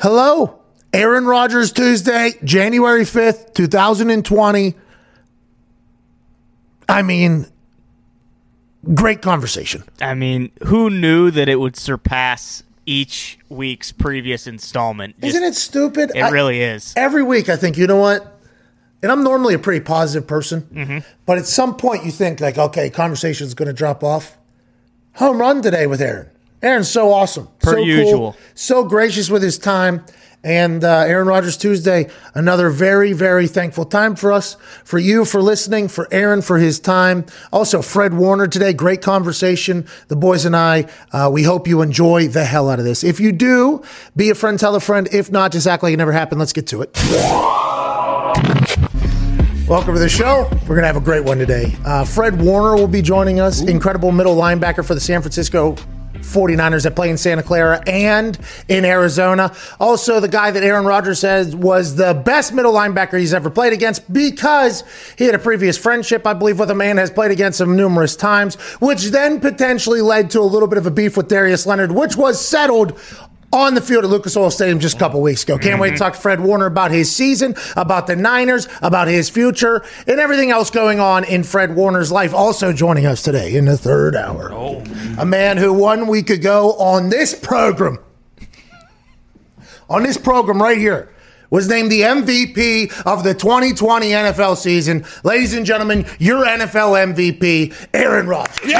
Hello, Aaron Rodgers Tuesday, January 5th, 2020. I mean, great conversation. I mean, who knew that it would surpass each week's previous installment? Just- Isn't it stupid? It I- really is. Every week, I think, you know what? And I'm normally a pretty positive person, Mm-hmm. but at some point, you think, like, okay, conversation's going to drop off. Home run today with Aaron. Aaron's so awesome. Per so cool, usual. so gracious with his time. And uh, Aaron Rodgers Tuesday, another very, very thankful time for us, for you for listening, for Aaron for his time. Also, Fred Warner today, great conversation. The boys and I, uh, we hope you enjoy the hell out of this. If you do, be a friend, tell a friend. If not, just act like it never happened. Let's get to it. Welcome to the show. We're going to have a great one today. Uh, Fred Warner will be joining us, incredible middle linebacker for the San Francisco 49ers that play in Santa Clara and in Arizona. Also, the guy that Aaron Rodgers says was the best middle linebacker he's ever played against because he had a previous friendship, I believe, with a man has played against him numerous times, which then potentially led to a little bit of a beef with Darius Leonard, which was settled on the field at Lucas Oil Stadium just a couple weeks ago. Can't wait to mm-hmm. talk to Fred Warner about his season, about the Niners, about his future, and everything else going on in Fred Warner's life. Also joining us today in the third hour, oh. a man who one week ago on this program, on this program right here, was named the MVP of the 2020 NFL season. Ladies and gentlemen, your NFL MVP, Aaron Rodgers.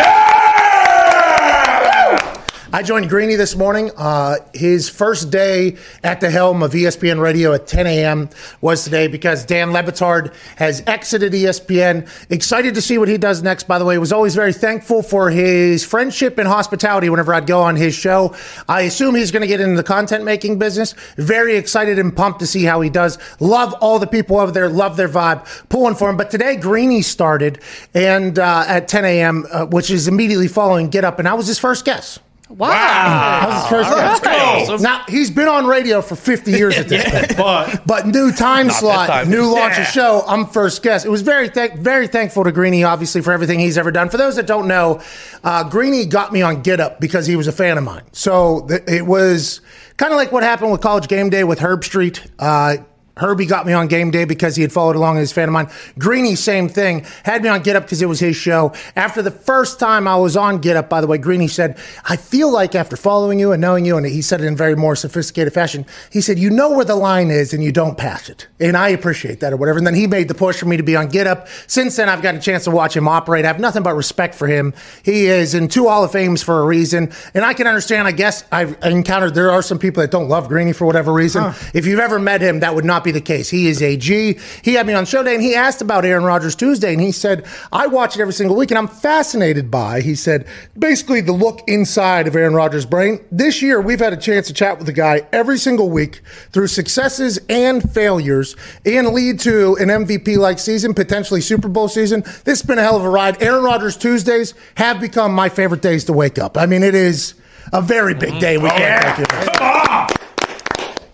I joined Greeny this morning. Uh, his first day at the helm of ESPN Radio at 10 a.m. was today because Dan Le Batard has exited ESPN. Excited to see what he does next, by the way. Was always very thankful for his friendship and hospitality whenever I'd go on his show. I assume he's going to get into the content making business. Very excited and pumped to see how he does. Love all the people over there. Love their vibe. Pulling for him. But today, Greeny started and uh, at 10 a.m., uh, which is immediately following Get Up, and I was his first guest. Wow. That was his first Let's guest. go. Now he's been on radio for 50 years at this point. But But new time slot, time. new launch Yeah. of show. I'm first guest. It was very thank, very thankful to Greeny, obviously, for everything he's ever done. For those that don't know, uh, Greeny got me on Get Up because he was a fan of mine. So th- it was kind of like what happened with College Game Day with Herbstreit. Uh, Herbie got me on game day because he had followed along as a fan of mine. Greeny, same thing. Had me on Get Up because it was his show. After the first time I was on Get Up, by the way, Greeny said, I feel like after following you and knowing you, and he said it in very more sophisticated fashion, he said, You know where the line is and you don't pass it. And I appreciate that or whatever. And then he made the push for me to be on Get Up. Since then, I've got a chance to watch him operate. I have nothing but respect for him. He is in two Hall of Fames for a reason. And I can understand, I guess I've encountered there are some people that don't love Greeny for whatever reason. If you've ever met him, that would not be the case. He is a G. He had me on show day and he asked about Aaron Rodgers Tuesday and he said, I watch it every single week and I'm fascinated by, he said, basically the look inside of Aaron Rodgers' brain. This year, we've had a chance to chat with the guy every single week through successes and failures and lead to an MVP like season, potentially Super Bowl season. This has been a hell of a ride. Aaron Rodgers Tuesdays have become my favorite days to wake up. I mean, it is a very big day. We oh, can't take it.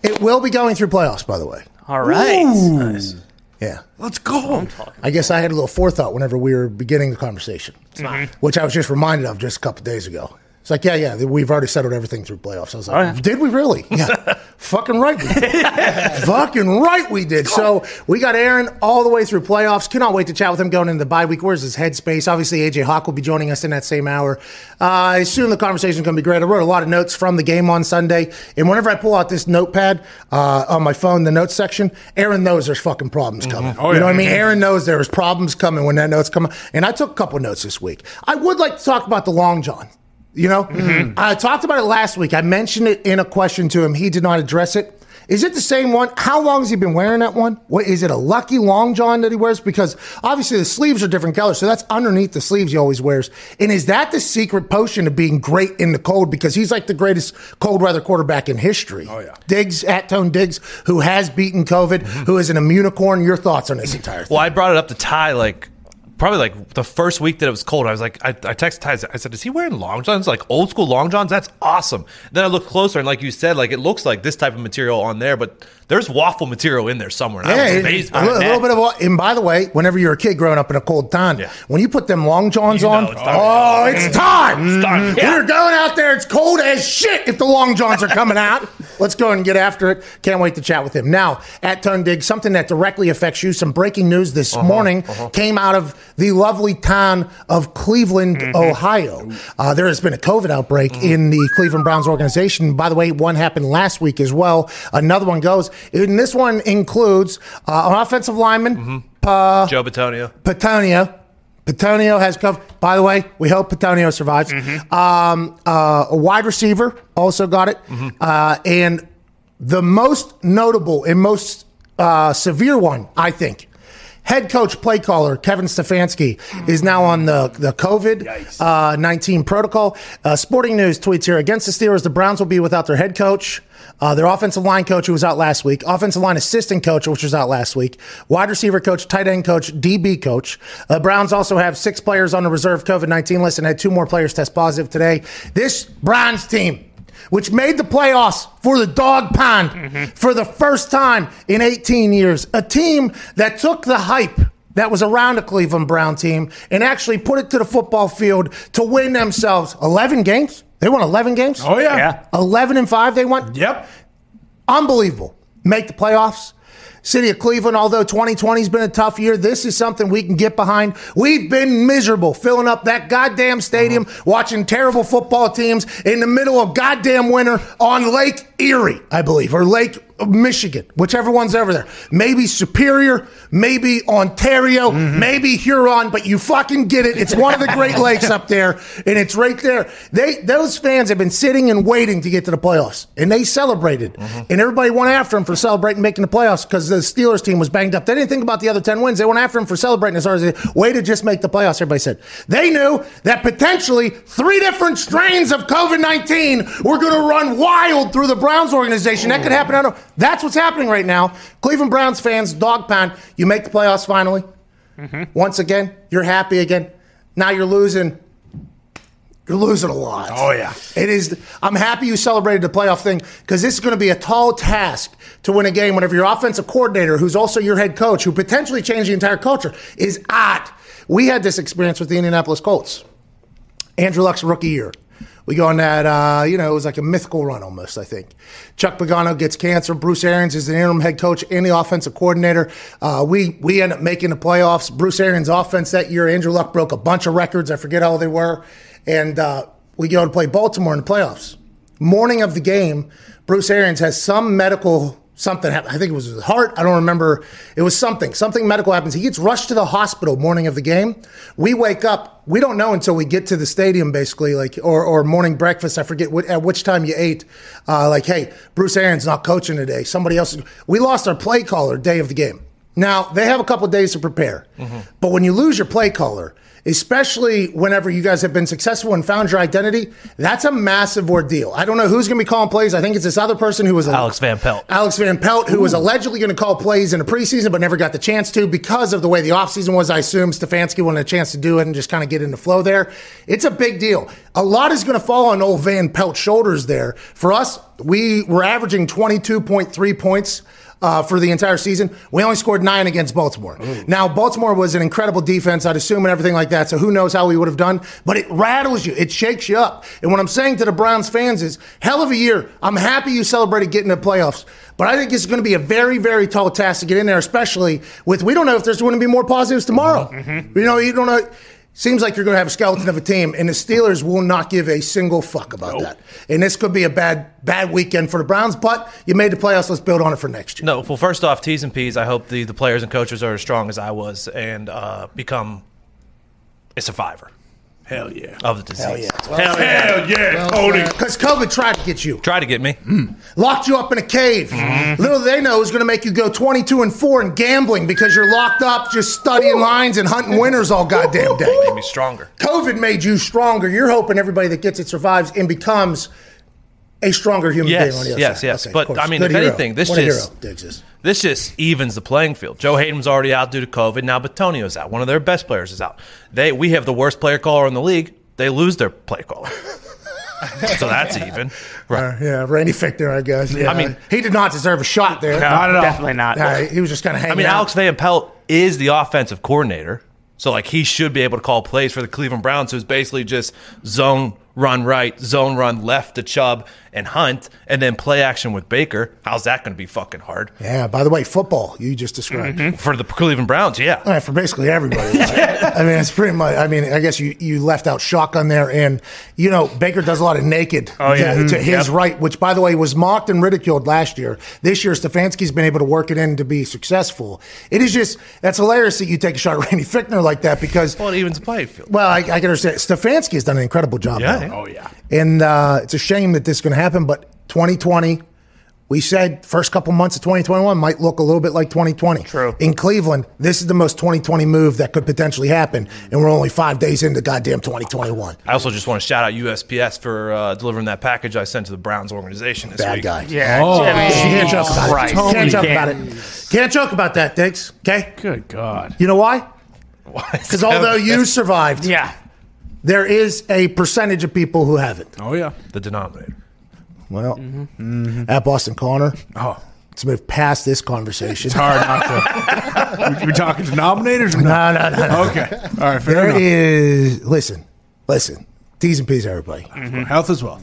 It will be going through playoffs, by the way. All right. Yeah. let's go. I guess I had a little forethought whenever we were beginning the conversation, mm-hmm. which I was just reminded of just a couple days ago. It's like, yeah, yeah, we've already settled everything through playoffs. I was like, did we really? Yeah. Fucking right we did. Fucking right we did. So we got Aaron all the way through playoffs. Cannot wait to chat with him going into the bye week. Where's his headspace? Obviously, AJ Hawk will be joining us in that same hour. Uh, I assume the conversation is going to be great. I wrote a lot of notes from the game on Sunday. And whenever I pull out this notepad uh, on my phone, the notes section, Aaron knows there's fucking problems coming. Oh, you know yeah. what I mean? Aaron knows there's problems coming when that note's coming. And I took a couple notes this week. I would like to talk about the long john. You know, mm-hmm. I talked about it last week. I mentioned it in a question to him. He did not address it. Is it the same one? How long has he been wearing that one? What is it? A lucky long john that he wears? Because obviously the sleeves are different colors, so that's underneath the sleeves he always wears. And is that the secret potion of being great in the cold? Because he's like the greatest cold weather quarterback in history. Oh yeah. Diggs at Tone Diggs, who has beaten COVID, mm-hmm. who is an immunicorn. Your thoughts on this entire thing? Well, I brought it up to Ty like probably like the first week that it was cold, I was like, I, I texted Ty. I said, "Is he wearing long johns? Like old school long johns? That's awesome." Then I looked closer, and like you said, like it looks like this type of material on there, but there's waffle material in there somewhere. And I was Yeah, amazed a, little, little bit of. And by the way, whenever you're a kid growing up in a cold town, Yeah. when you put them long johns You on, it's oh, it's mm. time. time. Mm. Yeah. We're going out there. It's cold as shit. If the long johns are coming out, let's go and get after it. Can't wait to chat with him now at Tone Dig. Something that directly affects you. Some breaking news this Uh-huh, morning uh-huh. came out of the lovely town of Cleveland, Mm-hmm. Ohio. Uh, there has been a COVID outbreak in the Cleveland Browns organization. By the way, one happened last week as well. Another one goes. And this one includes uh, an offensive lineman, Mm-hmm. uh, Joe Bitonio. Bitonio. Bitonio has COVID. By the way, we hope Bitonio survives. Um, uh, a wide receiver also got it. Uh, and the most notable and most uh, severe one, I think, head coach, play caller Kevin Stefanski is now on the, the COVID uh, 19 protocol. Uh, Sporting News tweets here against the Steelers, the Browns will be without their head coach. Uh, their offensive line coach, who was out last week, offensive line assistant coach, which was out last week, wide receiver coach, tight end coach, DB coach. Uh, Browns also have six players on the reserve COVID 19 list and had two more players test positive today. This Browns team, which made the playoffs for the dog pound mm-hmm. for the first time in 18 years, a team that took the hype that was around a Cleveland Brown team and actually put it to the football field to win themselves 11 games. They won 11 games. Oh yeah. Yeah. 11 and 5 they won. Yep. Unbelievable. Make the playoffs. City of Cleveland, although 2020 has been a tough year, this is something we can get behind. We've been miserable filling up that goddamn stadium, uh-huh. watching terrible football teams in the middle of goddamn winter on Lake Erie, I believe, or Lake Michigan, whichever one's over there. Maybe Superior, maybe Ontario, mm-hmm. maybe Huron, but you fucking get it. It's one of the Great Lakes up there, and it's right there. They those fans have been sitting and waiting to get to the playoffs, and they celebrated, mm-hmm. and everybody went after them for celebrating making the playoffs because the Steelers team was banged up. They didn't think about the other ten wins. They went after them for celebrating as hard as they way to just make the playoffs. Everybody said they knew that potentially three different strains of COVID nineteen were going to run wild through the Browns organization. That could happen. out of that's what's happening right now. Cleveland Browns fans, dog pound. You make the playoffs finally. Mm-hmm. Once again, you're happy again. Now you're losing. You're losing a lot. Oh, yeah. It is. I'm happy you celebrated the playoff thing because this is going to be a tall task to win a game. Whenever your offensive coordinator, who's also your head coach, who potentially changed the entire culture, is at. We had this experience with the Indianapolis Colts. Andrew Luck's rookie year. We go on that, uh, you know, it was like a mythical run almost, I think. Chuck Pagano gets cancer. Bruce Arians is the interim head coach and the offensive coordinator. Uh, we we end up making the playoffs. Bruce Arians' offense that year, Andrew Luck broke a bunch of records. I forget how they were. And uh, we go to play Baltimore in the playoffs. Morning of the game, Bruce Arians has some medical something happened. I think it was his heart. I don't remember. It was something. Something medical happens. He gets rushed to the hospital morning of the game. We wake up. We don't know until we get to the stadium, basically, like or or morning breakfast. I forget what, at which time you ate. Uh, like, hey, Bruce Arians not coaching today. Somebody else. We lost our play caller day of the game. Now they have a couple days to prepare, but when you lose your play caller. Especially whenever you guys have been successful and found your identity, that's a massive ordeal. I don't know who's going to be calling plays. I think it's this other person who was Alex Van Pelt. Alex Van Pelt, who was allegedly going to call plays in the preseason, but never got the chance to because of the way the offseason was. I assume Stefanski wanted a chance to do it and just kind of get into flow there. It's a big deal. A lot is going to fall on old Van Pelt's shoulders there. For us, we were averaging 22.3 points. Uh, for the entire season, we only scored nine against Baltimore. Now, Baltimore was an incredible defense, I'd assume, and everything like that. So who knows how we would have done? But it rattles you, it shakes you up. And what I'm saying to the Browns fans is, hell of a year. I'm happy you celebrated getting to the playoffs. But I think it's going to be a very, very tall task to get in there, especially with we don't know if there's going to be more positives tomorrow. You know, you don't know. Seems like you're going to have a skeleton of a team, and the Steelers will not give a single fuck about that. And this could be a bad, bad weekend for the Browns. But you made the playoffs. Let's build on it for next year. No, well, first off, T's and P's. I hope the, the players and coaches are as strong as I was and uh, become a survivor Hell yeah. of the disease. Hell yeah. Hell yeah, yeah, Cody. Because COVID tried to get you, Try to get me. Hmm. locked you up in a cave. Mm-hmm. Mm-hmm. Little they know is going to make you go 22 and four in gambling because you're locked up just studying lines and hunting winners all goddamn day. Make me stronger. COVID made you stronger. You're hoping everybody that gets it survives and becomes a stronger human Yes, being on the other yes, side. yes. Okay, of But. I mean, Good if hero. anything, this What just- hero This just evens the playing field. Joe Haden's already out due to COVID. Now Bitonio's out. One of their best players is out. They we have the worst player caller in the league. They lose their play caller. so that's even. Right. Uh, yeah, Randy Fichtner, I guess. Yeah, I mean- he did not deserve a shot there. No, Not at all. definitely not. Uh, he was just kind of hanging I mean, out. Alex Van Pelt is the offensive coordinator. So like he should be able to call plays for the Cleveland Browns, who's basically just zone run right, zone run left to Chubb and Hunt, and then play action with Baker. How's that going to be fucking hard Yeah, by the way, football you just described. Mm-hmm. for the Cleveland Browns? Yeah. All right, for basically everybody. I mean, it's pretty much. I mean, I guess you, you left out shotgun there, and you know Baker does a lot of naked Oh, yeah. to, to Mhm. his Yep. right, which by the way was mocked and ridiculed last year. This year, Stefanski's been able to work it in to be successful. It is just that's hilarious that you take a shot at Randy Fichtner like that because. Well, it evens the field. Well, I, I can understand. Stefanski has done an incredible job. Yeah. Now. Oh yeah. And uh, it's a shame that this is going to happen, but 2020, we said first couple months of 2021 might look a little bit like 2020. True. In Cleveland, this is the most 2020 move that could potentially happen, and we're only five days into goddamn 2021. I also just want to shout out USPS for uh, delivering that package I sent to the Browns organization this Bad week. guy. Yeah, Oh. I mean, can't joke about Christ. it. Can't joke about it. Can't joke about that, Diggs. Okay? Good God. You know why? Why? Because although you survived, Yeah. There is a percentage of people who haven't. Oh yeah. the denominator. Well, Mm-hmm. at Boston Connor, Oh, let's move past this conversation. it's hard not to. we talking denominators or No, not? no, no, no. Okay. All right. Fair There enough. is, listen, listen, T's and P's, everybody. Health as well.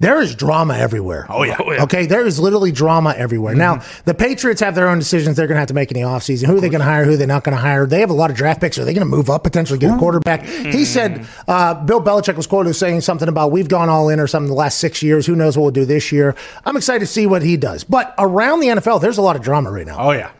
There is drama everywhere. Oh, yeah. Oh, yeah. Okay, there is literally drama everywhere. Now, the Patriots have their own decisions they're going to have to make in the offseason. Who are they going to hire? Who are they not going to hire? They have a lot of draft picks. Are they going to move up, potentially get a quarterback? He said, uh, Bill Belichick was quoted as saying something about we've gone all in or something the last six years. Who knows what we'll do this year? I'm excited to see what he does. But around the NFL, there's a lot of drama right now. Oh yeah.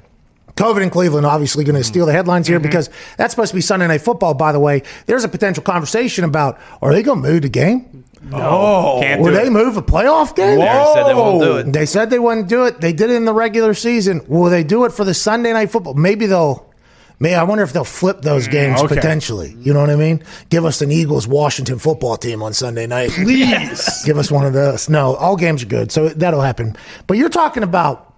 COVID in Cleveland obviously going to steal the headlines here because that's supposed to be Sunday Night Football, by the way. There's a potential conversation about are they going to move the game? Oh. Can't Will do they it. move a playoff game? They already said they won't do it. They said they wouldn't do it. They did it in the regular season. Will they do it for the Sunday Night Football? Maybe they'll. May I wonder if they'll flip those mm, games okay. potentially. You know what I mean? Give us an Eagles Washington football team on Sunday night. Please. Give us one of those. No, all games are good, so that'll happen. But you're talking about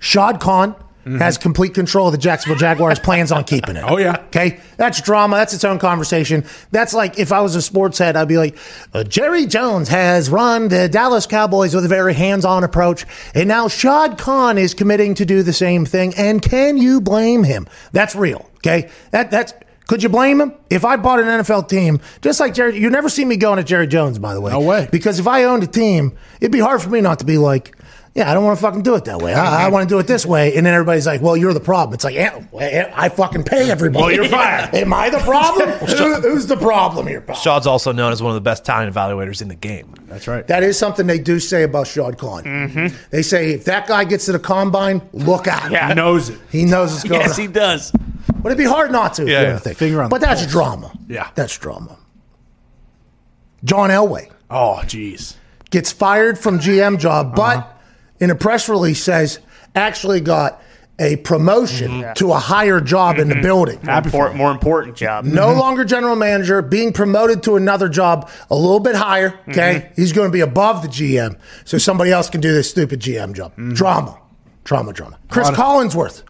Shad Khan has complete control of the Jacksonville Jaguars. plans on keeping it. Oh, yeah. Okay, that's drama. That's its own conversation. That's like if I was a sports head, I'd be like, uh, Jerry Jones has run the Dallas Cowboys with a very hands-on approach, and now Shad Khan is committing to do the same thing. And can you blame him? That's real. Okay, that that's. Could you blame him? If I bought an NFL team, just like Jerry, you never see me going to Jerry Jones, by the way. No way. Because if I owned a team, it'd be hard for me not to be like, yeah, I don't want to fucking do it that way. I, I want to do it this way. And then everybody's like, well, you're the problem. It's like, yeah, I fucking pay everybody. Well, you're fired. Am I the problem? Who- who's the problem here, pal? Shaw's also known as one of the best talent evaluators in the game. That's right. That is something they do say about Shad Khan. They say if that guy gets to the combine, look out. Mm-hmm. Yeah. He knows it. He knows what's going Yes, on. he does. But it'd be hard not to. Yeah, you yeah. Finger on but the that's pulse. drama. Yeah. That's drama. John Elway. Oh, jeez. gets fired from GM job, but in a press release says actually got a promotion mm-hmm. to a higher job in the mm-hmm. building. More, more important job. No mm-hmm. longer general manager, being promoted to another job a little bit higher. Okay. He's going to be above the GM. So somebody else can do this stupid GM job. Drama. Drama, drama. Chris Lot of- Collinsworth.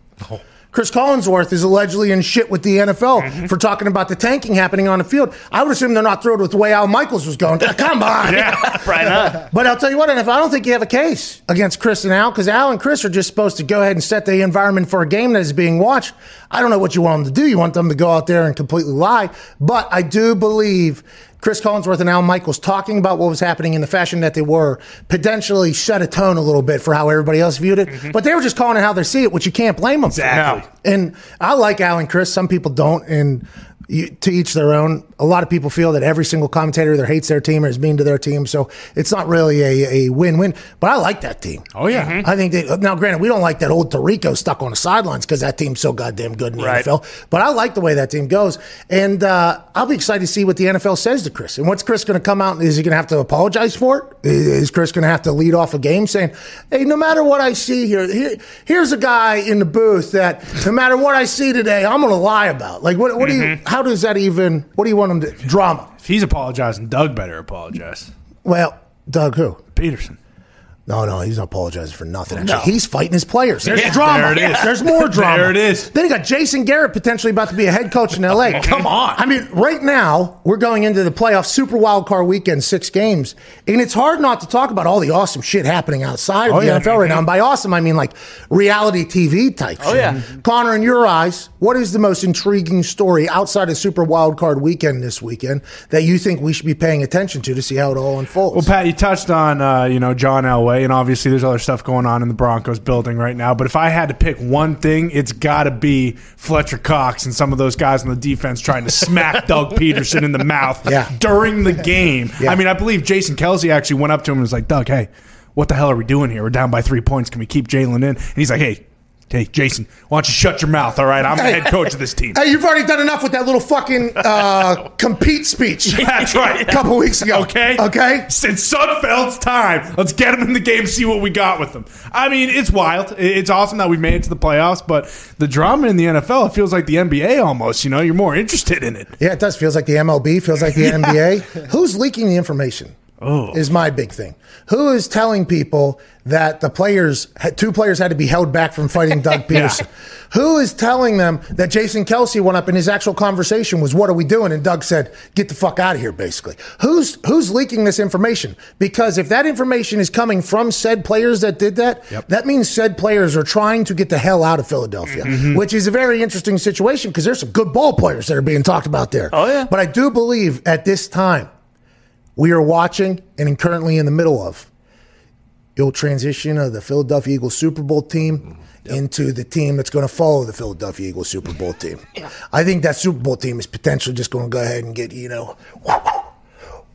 Chris Collinsworth is allegedly in shit with the NFL mm-hmm. for talking about the tanking happening on the field. I would assume they're not thrilled with the way Al Michaels was going. Come on. Right not. But I'll tell you what, and if I don't think you have a case against Chris and Al, because Al and Chris are just supposed to go ahead and set the environment for a game that is being watched. I don't know what you want them to do. You want them to go out there and completely lie. But I do believe Chris Collinsworth and Al Michaels talking about what was happening in the fashion that they were potentially set a tone a little bit for how everybody else viewed it. Mm-hmm. But they were just calling it how they see it, which you can't blame them for. Exactly. And I like Al and Chris. Some people don't, and you, to each their own. A lot of people feel that every single commentator either hates their team or is mean to their team, so it's not really a, a win-win. But I like that team. Oh, yeah. I think they, now, granted, we don't like that old Tirico stuck on the sidelines because that team's so goddamn good in the Right. NFL. But I like the way that team goes, and uh, I'll be excited to see what the NFL says to Chris. And what's Chris going to come out? Is he going to have to apologize for it? Is Chris going to have to lead off a game saying, "Hey, no matter what I see here, here here's a guy in the booth that no matter what I see today, I'm going to lie about." Like, what, what do you? How does that even? What do you want him to? Drama. If he's apologizing, Doug better apologize. Well, Doug, who? Pederson. No, no, he's not apologizing for nothing. Actually, he's fighting his players. There's Yeah, drama. there it is. There's more drama. There it is. Then you got Jason Garrett potentially about to be a head coach in LA. Come on. I mean, right now we're going into the playoff Super Wild Card weekend, six games, and it's hard not to talk about all the awesome shit happening outside of Oh, the yeah. NFL right now. And by awesome, I mean like reality TV type. Oh, shit. yeah. Connor, in your eyes, what is the most intriguing story outside of Super Wild Card weekend this weekend that you think we should be paying attention to to see how it all unfolds? Well, Pat, you touched on uh, you know John Elway, and obviously there's other stuff going on in the Broncos building right now. But if I had to pick one thing, it's got to be Fletcher Cox and some of those guys on the defense trying to smack Doug Pederson in the mouth Yeah. during the game. Yeah. I mean, I believe Jason Kelce actually went up to him and was like, "Doug, hey, what the hell are we doing here? We're down by three points. Can we keep Jalen in?" And he's like, "Hey." Hey, Jason, why don't you shut your mouth? All right, I'm the head coach of this team. Hey, you've already done enough with that little fucking uh, compete speech. That's right. A couple weeks ago. Okay. Okay. Since Sudfeld's time, let's get him in the game, see what we got with him. I mean, it's wild. It's awesome that we've made it to the playoffs, but the drama in the NFL, it feels like the NBA almost. You know, you're more interested in it. Yeah, it does. Feels like the MLB. Feels like the NBA. Who's leaking the information? Oh. Is my big thing. Who is telling people that the players, two players had to be held back from fighting Doug Pederson? Who is telling them that Jason Kelce went up in his actual conversation was, "What are we doing?" And Doug said, "Get the fuck out of here." Basically, who's who's leaking this information? Because if that information is coming from said players that did that, that means said players are trying to get the hell out of Philadelphia, mm-hmm. Mm-hmm. which is a very interesting situation because there's some good ball players that are being talked about there. Oh, yeah. But I do believe at this time we are watching and currently in the middle of you'll transition of the Philadelphia Eagles Super Bowl team into the team that's going to follow the Philadelphia Eagles Super Bowl team. I think that Super Bowl team is potentially just going to go ahead and get, you know,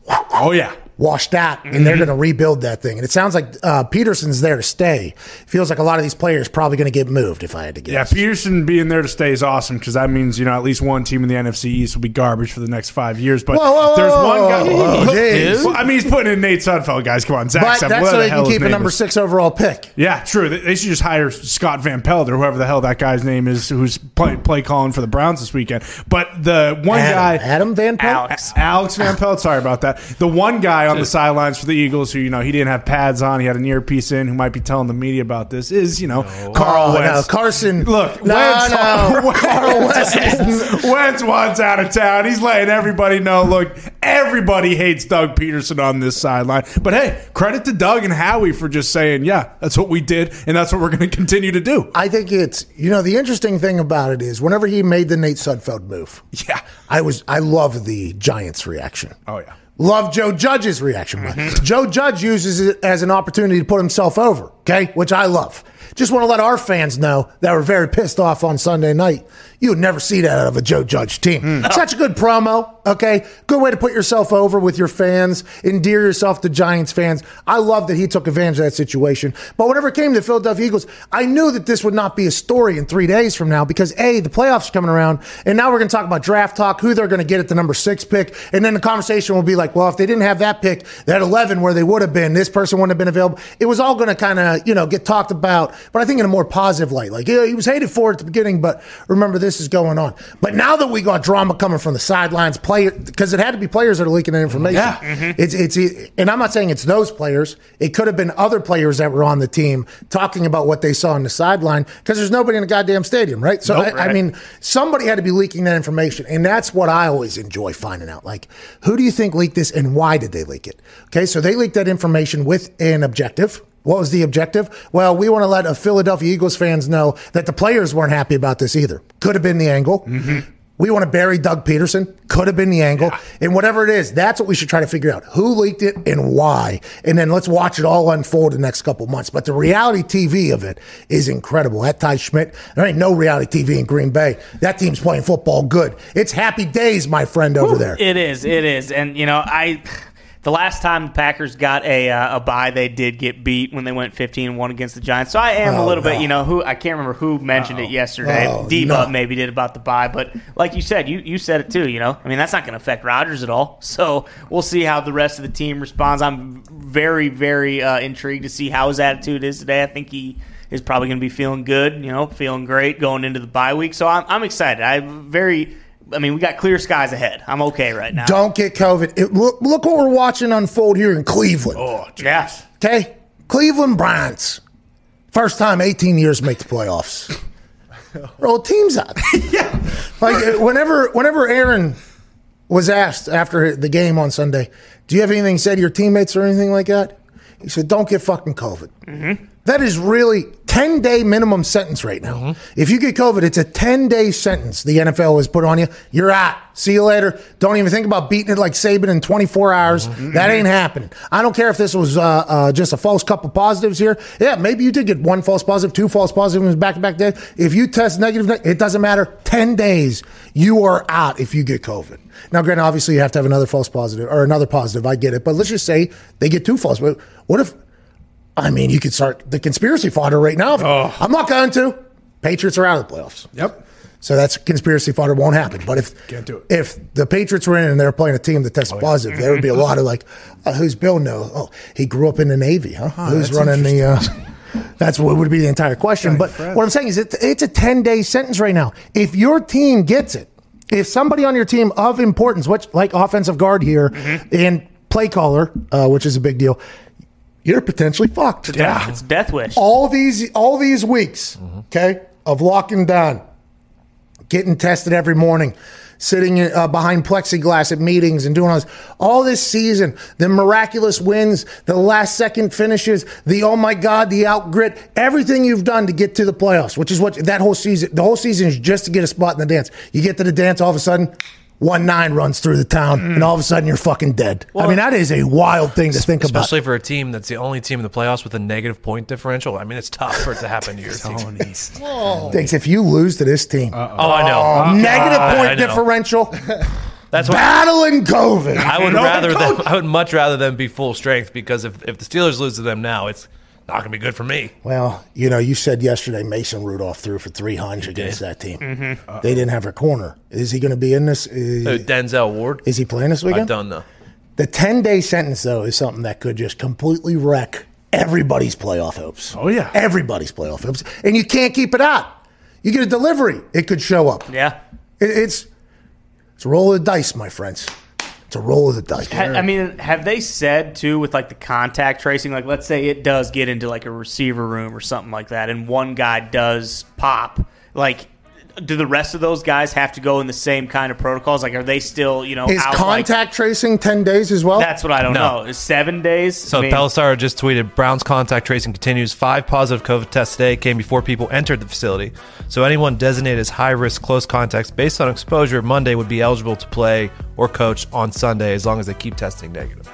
Oh, yeah. Washed out and they're going to rebuild that thing. And it sounds like uh, Pederson's there to stay. Feels like a lot of these players probably going to get moved if I had to guess. Yeah, Pederson being there to stay is awesome because that means, you know, at least one team in the NFC East will be garbage for the next five years. But Whoa, whoa, there's one guy. whoa, whoa, jeez. Well, I mean, he's putting in Nate Sudfeld, guys. Come on, Zach. But Sepp, that's whatever so they hell can keep a number is. six overall pick. Yeah, true. They- They should just hire Scott Van Pelt or whoever the hell that guy's name is who's play, play calling for the Browns this weekend. But the one Adam, guy, Adam Van Pelt? Alex. Alex Van Pelt, sorry about that. The one guy on the sidelines for the Eagles who, you know, he didn't have pads on, he had an earpiece in, who might be telling the media about this is, you know, Carl Oh, no, Carson. Look, no, Wentz, no. Carl Wentz. Wentz wants out of town. He's letting everybody know. Look, everybody hates Doug Pederson on this sideline. But hey, credit to Doug and Howie for just saying, yeah, that's what we did, and that's what we're going to continue to do. I think it's you know the interesting thing about it is whenever he made the Nate Sudfeld move, Yeah. I was I love the Giants' reaction. Oh, yeah. Love Joe Judge's reaction. Mm-hmm. Joe Judge uses it as an opportunity to put himself over, okay, which I love. Just want to let our fans know that were very pissed off on Sunday night. You would never see that out of a Joe Judge team. Mm. Such a good promo, okay? Good way to put yourself over with your fans, endear yourself to Giants fans. I love that he took advantage of that situation. But whenever it came to the Philadelphia Eagles, I knew that this would not be a story in three days from now because A, the playoffs are coming around, and now we're going to talk about draft talk, who they're going to get at the number six pick, and then the conversation will be like, well, if they didn't have that pick, that 11 where they would have been, this person wouldn't have been available. It was all going to kind of, you know, get talked about, but I think in a more positive light. Like, yeah, he was hated for it at the beginning, but remember, this is going on. But now that we got drama coming from the sidelines, player, because it had to be players that are leaking that information. Yeah. Mm-hmm. It's, it's, and I'm not saying it's those players. It could have been other players that were on the team talking about what they saw on the sideline because there's nobody in the goddamn stadium, right? So, Nope. I, I mean, somebody had to be leaking that information. And that's what I always enjoy finding out. Like, who do you think leaked this and why did they leak it? Okay, so they leaked that information with an objective. What was the objective? Well, we want to let a Philadelphia Eagles fans know that the players weren't happy about this either. Could have been the angle. Mm-hmm. We want to bury Doug Pederson. Could have been the angle. And whatever it is, that's what we should try to figure out. Who leaked it and why? And then let's watch it all unfold the next couple months. But the reality TV of it is incredible. At Ty Schmidt, there ain't no reality TV in Green Bay. That team's playing football good. It's happy days, my friend over there. It is. It is. And you know, I the last time the Packers got a uh, a bye, they did get beat when they went 15-1 against the Giants. So I am a Oh, little no. bit, you know, who I can't remember who mentioned it yesterday. Oh, Diva no. maybe did about the bye, but like you said, you you said it too. You know, I mean, that's not going to affect Rodgers at all. So we'll see how the rest of the team responds. I'm very very uh, intrigued to see how his attitude is today. I think he. Is probably going to be feeling good, you know, feeling great going into the bye week. So I'm, I'm excited. I'm very, I mean, we got clear skies ahead. I'm okay right now. Don't get COVID. It, look, look what we're watching unfold here in Cleveland. Oh, Yeah. Okay, Cleveland Browns. First time 18 years make the playoffs. Roll teams out. yeah. Like uh, whenever whenever Aaron was asked after the game on Sunday, do you have anything said to your teammates or anything like that? He said, don't get fucking COVID. That is really 10 day minimum sentence right now. If you get COVID, it's a 10 day sentence the NFL has put on you. You're out. See you later. Don't even think about beating it like Saban in 24 hours. That ain't happening. I don't care if this was uh, uh, just a false couple positives here. Yeah, maybe you did get one false positive, two false positives back to back days. If you test negative, it doesn't matter. 10 days, you are out if you get COVID. Now, granted, obviously you have to have another false positive or another positive. I get it. But let's just say they get two false. But what if I mean, you could start the conspiracy fodder right now. I'm not going to. Patriots are out of the playoffs. Yep. So that's conspiracy fodder won't happen. But if Can't do it. if the Patriots were in and they're playing a team that tested positive, there would be a lot of like, uh, who's Bill? No, oh, he grew up in the Navy, huh? who's that's running the? Uh, that's what would be the entire question. But what I'm saying is, it, it's a 10 day sentence right now. If your team gets it, if somebody on your team of importance, which like offensive guard here and play caller, uh, which is a big deal, you're potentially fucked. Yeah. It's death wish. All these all these weeks, okay, of locking down, getting tested every morning, sitting uh, behind plexiglass at meetings and doing all this. All this season, the miraculous wins, the last second finishes, the oh my god, the outgrit, everything you've done to get to the playoffs, which is what that whole season. The whole season is just to get a spot in the dance. You get to the dance, all of a sudden. One nine runs through the town, and all of a sudden you're fucking dead. I mean, that is a wild thing to think about. Especially for a team that's the only team in the playoffs with a negative point differential. I mean, it's tough for it to happen to your team. Thanks. If you lose to this team, Oh, I know. Oh, uh, negative I- point I know. differential, That's why battling COVID. I would rather coach. them. I would much rather them be full strength because if, if the Steelers lose to them now, it's not going to be good for me. Well, you know, you said yesterday Mason Rudolph threw for 300 against that team. Mm-hmm. They didn't have a corner. Is he going to be in this? Uh, Denzel Ward. is he playing this I weekend? don't know. The 10 day sentence, though, is something that could just completely wreck everybody's playoff hopes. Oh, yeah. Everybody's playoff hopes. And you can't keep it out. You get a delivery, it could show up. Yeah. It- it's, it's a roll of the dice, my friends. It's a roll of the dice. Ha- I mean, have they said too with like the contact tracing? Like, let's say it does get into like a receiver room or something like that, and one guy does pop. Like, do the rest of those guys have to go in the same kind of protocols? Like, are they still you know Is out, contact tracing 10 days as well? That's what I don't No. know. Is seven days? So I mean, Pelissero just tweeted, Browns contact tracing continues. Five positive COVID tests today came before people entered the facility. So anyone designated as high risk close contacts based on exposure Monday would be eligible to play or coach on Sunday as long as they keep testing negative.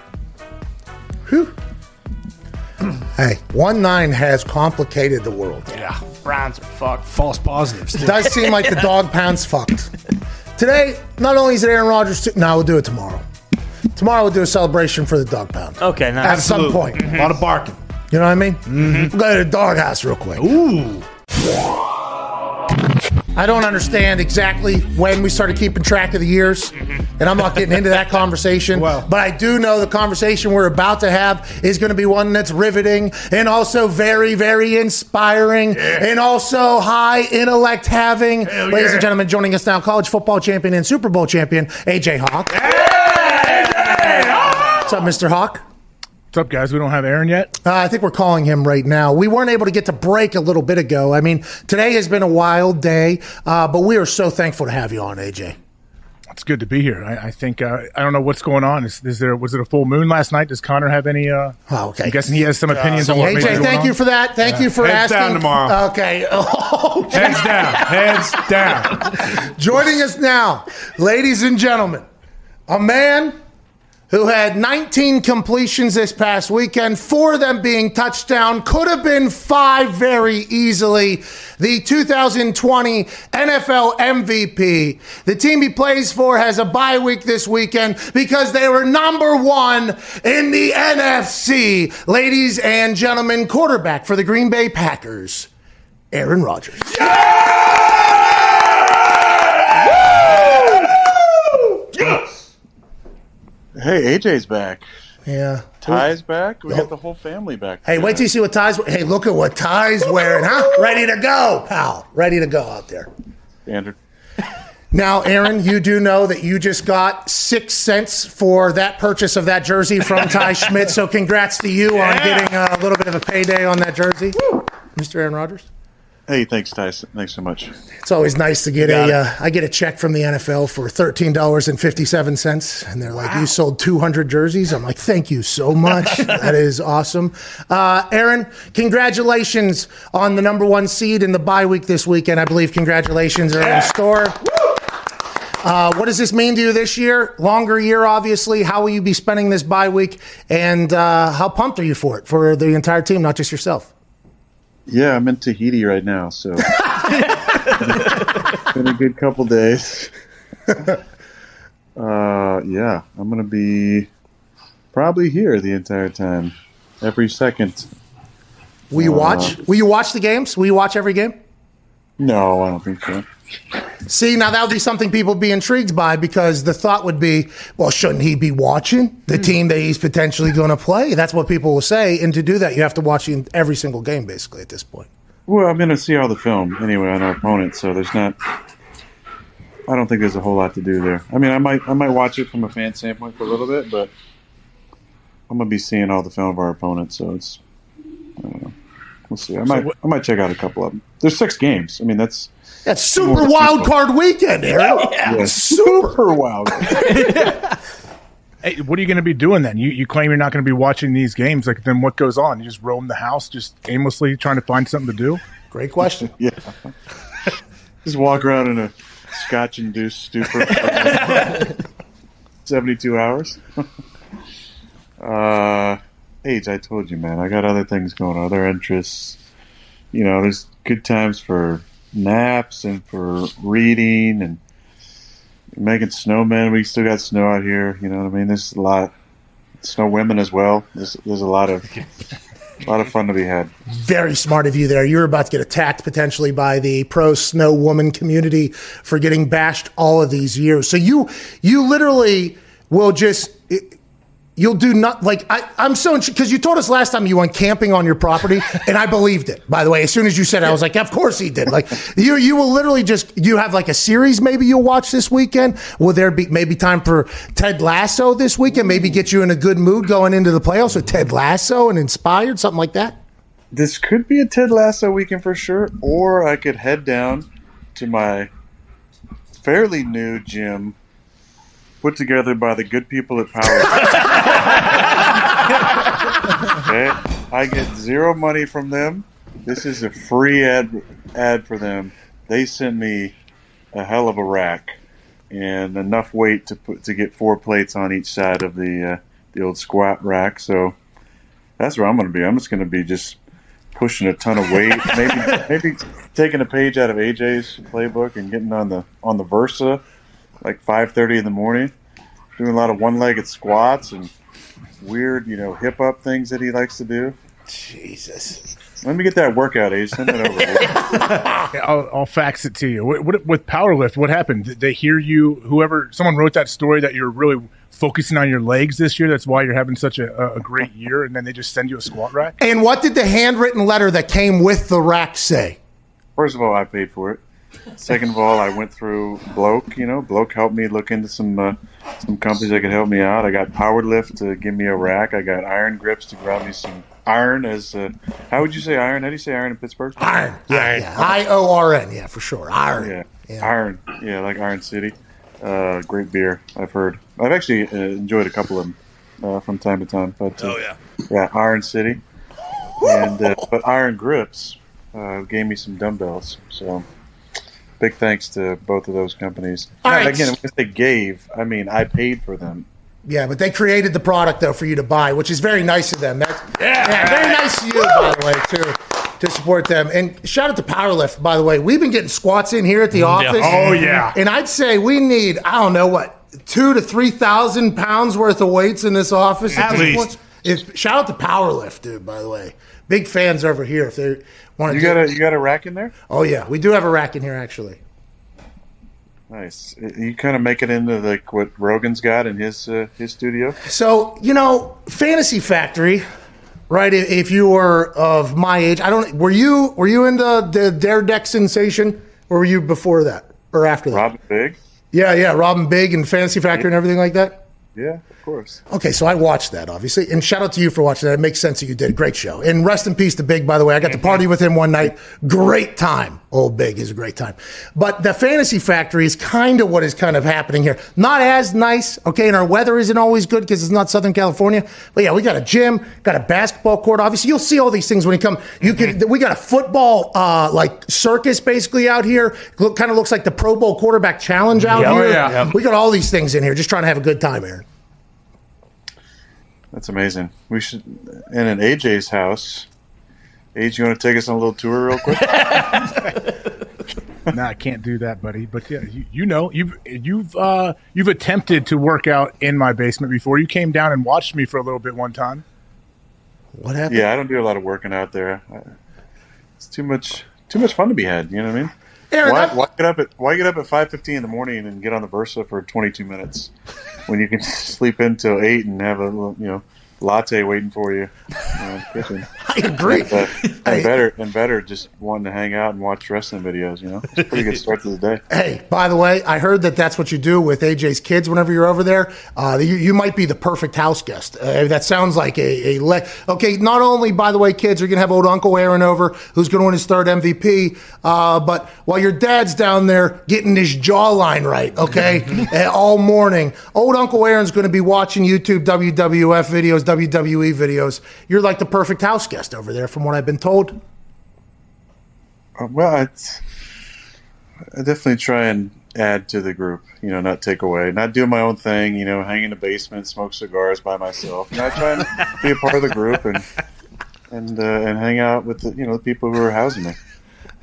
hey, 1 9 has complicated the world. yeah, Browns are fucked. False positives. It does seem like the dog pound's fucked. Today, not only is it Aaron Rodgers, too, no, we'll do it tomorrow. Tomorrow we'll do a celebration for the dog pound. Okay, now At some point. A lot of barking. You know what I mean? Mm-hmm. We'll go to the doghouse real quick. Ooh. I don't understand exactly when we started keeping track of the years, and I'm not getting into that conversation. Well- but I do know the conversation we're about to have is going to be one that's riveting and also very, very inspiring and also high intellect having. Ladies and gentlemen, joining us now, college football champion and Super Bowl champion, AJ Hawk. What's up, Mr. Hawk? What's up, guys? We don't have Aaron yet. Uh, I think we're calling him right now. We weren't able to get to break a little bit ago. I mean, today has been a wild day, uh, but we are so thankful to have you on, AJ. It's good to be here. I, I think uh, I don't know what's going on. Is, is there was it a full moon last night? Does Connor have any? Uh, Oh, okay. I'm guessing he has some opinions on what AJ, going thank on. you for that. Thank you for Heads asking. down tomorrow. Okay. Oh, Heads down. Heads down. Joining us now, ladies and gentlemen, a man who had 19 completions this past weekend, four of them being touchdown, could have been five very easily. The 2020 NFL MVP. The team he plays for has a bye week this weekend because they were number one in the NFC. Ladies and gentlemen, quarterback for the Green Bay Packers, Aaron Rodgers. Hey, AJ's back. Yeah. Ty's back. We got the whole family back. Hey, wait till you see what Ty's. Hey, look at what Ty's wearing, huh? Ready to go, pal. Ready to go out there. Standard. Now, Aaron, you do know that you just got six cents for that purchase of that jersey from Ty Schmidt. So, congrats to you on getting a little bit of a payday on that jersey, Mr. Aaron Rodgers. Hey, thanks, Tyson. Thanks so much. It's always nice to get a. Uh, I get a check from the NFL for thirteen dollars and fifty seven cents, and they're like, "You sold two hundred jerseys." I'm like, "Thank you so much. that is awesome." Uh, Aaron, congratulations on the number one seed in the bye week this weekend. I believe congratulations are in store. Uh, what does this mean to you this year? Longer year, obviously. How will you be spending this bye week? And uh, how pumped are you for it for the entire team, not just yourself? Yeah, I'm in Tahiti right now, so been a good couple days. uh, yeah, I'm gonna be probably here the entire time, every second. Will you watch? Will you watch the games? Will you watch every game? No, I don't think so. See, now that would be something people would be intrigued by because the thought would be, well, shouldn't he be watching the hmm. team that he's potentially going to play? That's what people will say. And to do that, you have to watch every single game, basically, at this point. Well, I'm gonna see all the film anyway on our opponent, so there's not. I don't think there's a whole lot to do there. I mean, I might I might watch it from a fan standpoint for a little bit, but I'm gonna be seeing all the film of our opponent, so it's. I don't know. We'll see. I might I might check out a couple of them. There's six games. I mean, that's That's super wild card weekend, Aaron. yeah, Super. super wild. Hey, what are you going to be doing then? You you claim you're not going to be watching these games. Like then, what goes on? You just roam the house, just aimlessly trying to find something to do. Great question. Yeah. Just walk around in a scotch induced stupor 72 hours. uh, age, I told you, man. I got other things going on, other interests. You know, there's good times for naps and for reading and making snowmen. We still got snow out here. You know what I mean? There's a lot. Snow women as well. There's, there's a lot of a lot of fun to be had. Very smart of you there. You're about to get attacked potentially by the pro snow woman community for getting bashed all of these years. So you you literally will just you'll do not like I, I'm so because you told us last time you went camping on your property and I believed it. By the way, as soon as you said, it, I was like, of course he did. Like you you will literally just you have like a series maybe you'll watch this weekend. Will there be maybe time for Ted Lasso this weekend? Maybe get you in a good mood going into the playoffs with Ted Lasso and inspired something like that. this could be a Ted Lasso weekend for sure, or I could head down to my fairly new gym put together by the good people at Power. okay? I get zero money from them. This is a free ad ad for them. They sent me a hell of a rack and enough weight to put to get four plates on each side of the uh, the old squat rack. So that's where I'm going to be. I'm just going to be just pushing a ton of weight, maybe maybe taking a page out of AJ's playbook and getting on the on the Versa like 5:30 in the morning, doing a lot of one-legged squats and weird, you know, hip up things that he likes to do. Jesus. Let me get that workout, Age. Send it over. here. I'll, I'll fax it to you. What, what, with Powerlift, what happened? Did they hear you? Whoever, someone wrote that story that you're really focusing on your legs this year. That's why you're having such a, a great year, and then they just send you a squat rack. And what did the handwritten letter that came with the rack say? First of all, I paid for it. Second of all, I went through Bloke. You know, Bloke helped me look into some uh, some companies that could help me out. I got Powered Lift to give me a rack. I got Iron Grips to grab me some iron. As uh, how would you say iron? How do you say iron in Pittsburgh? Iron. Yeah, yeah. I O R N. Yeah, for sure. Iron. Yeah. Yeah. Iron. Yeah, like Iron City. Uh, great beer. I've heard. I've actually uh, enjoyed a couple of them uh, from time to time. But uh, Oh yeah. yeah, Iron City. And uh, but Iron Grips uh, gave me some dumbbells. So big thanks to both of those companies. All And right. Again, when I say gave, I mean I paid for them. Yeah, but they created the product though for you to buy, which is very nice of them. That's yeah, very nice of you, by the way, too, to support them. And shout out to Powerlift, by the way. We've been getting squats in here at the office. Oh, yeah. And I'd say we need, I don't know what, two to three thousand pounds worth of weights in this office. At this least. If, shout out to Powerlift, dude, by the way. Big fans over here if they want to You got a you got a rack in there? Oh yeah, we do have a rack in here actually. Nice. You kind of make it into like what Rogan's got in his uh, his studio. So you know, Fantasy Factory, right? If- you were of my age, I don't. Were you were you into the Dyrdek sensation, or were you before that? or after that? Rob and Big. Yeah, yeah, Rob and Big and Fantasy Factory and everything like that. Yeah, of course. Okay, so I watched that obviously, and shout out to you for watching that. It makes sense that you did. Great show, and rest in peace to Big. By the way, I got to party with him one night. Great time. Old Big is a great time. But the Fantasy Factory is kind of what is kind of happening here. Not as nice, okay, and our weather isn't always good because it's not Southern California. But yeah, we got a gym, got a basketball court. Obviously, you'll see all these things when you come. You can. We got a football uh, like circus basically out here. Look, kind of looks like the Pro Bowl quarterback challenge out Yep. here. Oh, yeah. We got all these things in here, just trying to have a good time, Aaron. That's amazing. We should. And in AJ's house. AJ, you want to take us on a little tour real quick? nah, I can't do that, buddy. But yeah, you, you know, you've you've uh, you've attempted to work out in my basement before. You came down and watched me for a little bit one time. What happened? yeah, I don't do a lot of working out there. I- It's too much. Too much fun to be had. You know what I mean? Aaron, Why, why get up at Why get up at five fifteen in the morning and get on the Versa for twenty two minutes when you can sleep until eight and have a little, you know latte waiting for you? you know, in the kitchen? I agree. But, Hey. and better and better just wanting to hang out and watch wrestling videos. You know, it's a pretty good start to the day. Hey, by the way, I heard that that's what you do with AJ's kids whenever you're over there. Uh, you, you might be the perfect house guest. Uh, that sounds like a, a le- okay. Not only, by the way, kids are gonna have old Uncle Aaron over, who's gonna win his third MVP. Uh, but while your dad's down there getting his jawline right, okay, uh, all morning, old Uncle Aaron's gonna be watching YouTube WWF videos, WWE videos. You're like the perfect house guest over there, from what I've been told. Uh, Well, it's, I definitely try and add to the group. You know, not take away. Not do my own thing. You know, hang in the basement, smoke cigars by myself. Not trying to be a part of the group and and uh, and hang out with the you know the people who are housing me.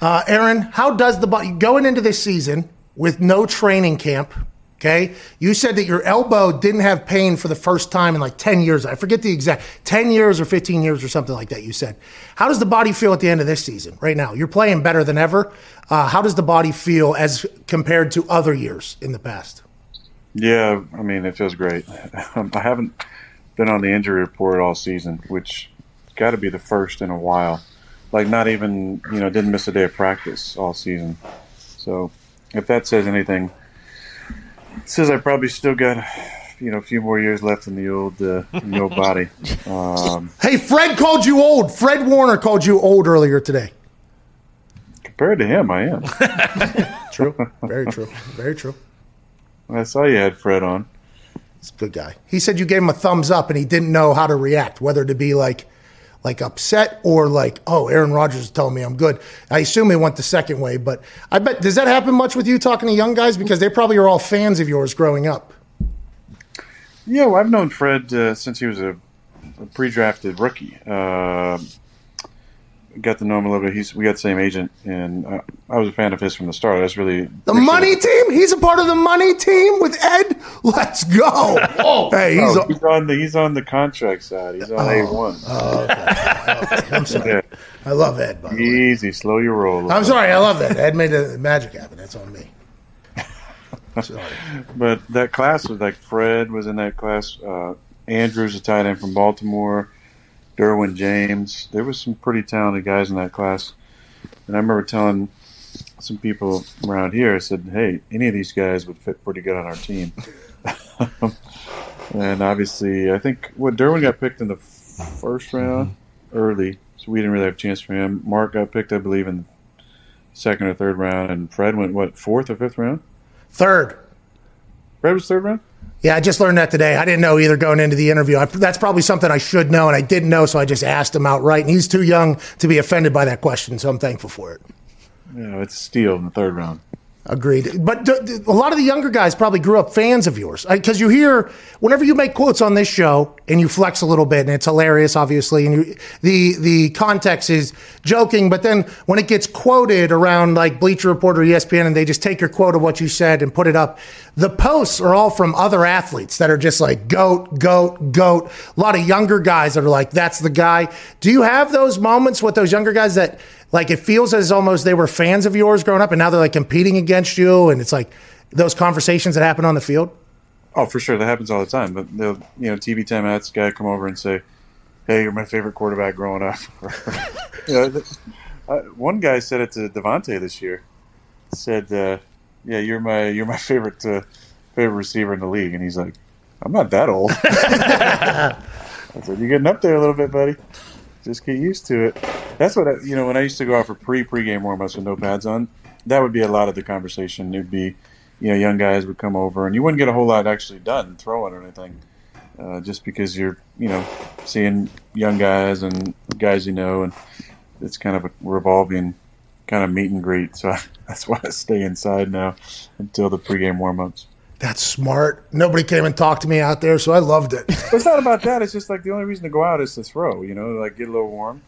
Uh, Aaron, how does the going into this season with no training camp? Okay, you said that your elbow didn't have pain for the first time in like ten years. I forget the exact ten years or fifteen years or something like that. You said. How does the body feel at the end of this season? Right now, you're playing better than ever. Uh, how does the body feel as compared to other years in the past? Yeah, I mean it feels great. I haven't been on the injury report all season, which got to be the first in a while. Like not even you know didn't miss a day of practice all season. So if that says anything, says I probably still got you know a few more years left in the old uh, in the old body. Um, Hey, Fred called you old. Fred Warner called you old earlier today. compared to him, I am. True. Very true. Very true. I saw you had Fred on. He's a good guy. He said you gave him a thumbs up and he didn't know how to react, whether to be like like upset or like, oh, Aaron Rodgers is telling me I'm good. I assume he went the second way, but I bet does that happen much with you talking to young guys because they probably are all fans of yours growing up. Yeah, well, I've known Fred uh, since he was a, a pre-drafted rookie. Uh, got to know him a little bit. He's we got the same agent, and uh, I was a fan of his from the start. That's really The money team? He's a part of the money team with Ed? Let's go. Hey, he's No, a, he's on the he's on the contract side. He's on A one. I'm sorry. Yeah, I love Ed, by the way. easy, slow your roll. I'm sorry, I love that. Ed made the magic happen. That's on me. Sorry. But that class was like Fred was in that class. Uh, Andrews, a tight end from Baltimore. Derwin James. There was some pretty talented guys in that class. And I remember telling some people around here, I said, "Hey, any of these guys would fit pretty good on our team." and obviously, I think what Derwin got picked in the first mm-hmm. round early, so we didn't really have a chance for him. Mark got picked, I believe, in the second or third round, and Fred went what fourth or fifth round. Third. Fred was third round. Yeah, I just learned that today. I didn't know either going into the interview. I, that's probably something I should know, and I didn't know, so I just asked him outright. And he's too young to be offended by that question, so I'm thankful for it. Yeah, it's a steal in the third round. Agreed. But a lot of the younger guys probably grew up fans of yours because you hear whenever you make quotes on this show and you flex a little bit and it's hilarious, obviously, and you, the the context is joking. But then when it gets quoted around like Bleacher Report or ESPN and they just take your quote of what you said and put it up, the posts are all from other athletes that are just like goat, goat, goat. A lot of younger guys that are like, that's the guy. Do you have those moments with those younger guys that? Like it feels as almost they were fans of yours growing up, and now they're like competing against you, and it's like those conversations that happen on the field. Oh, for sure, that happens all the time. But they'll, you know, TV timeouts, guy come over and say, "Hey, you're my favorite quarterback growing up." you know, uh, one guy said it to Davante this year. Said, uh, yeah, you're my you're my favorite uh, favorite receiver in the league." And he's like, "I'm not that old." I said, "You're getting up there a little bit, buddy. Just get used to it." That's what I, you know. When I used to go out for pre pregame warm-ups with no pads on, that would be a lot of the conversation. It'd be, you know, young guys would come over, and you wouldn't get a whole lot actually done throwing or anything, uh, just because you're, you know, seeing young guys and guys you know, and it's kind of a revolving kind of meet and greet. So that's why I stay inside now until the pregame warm-ups. That's smart. Nobody came and talked to me out there, so I loved it. But it's not about that. It's just like the only reason to go out is to throw, you know, like get a little warm.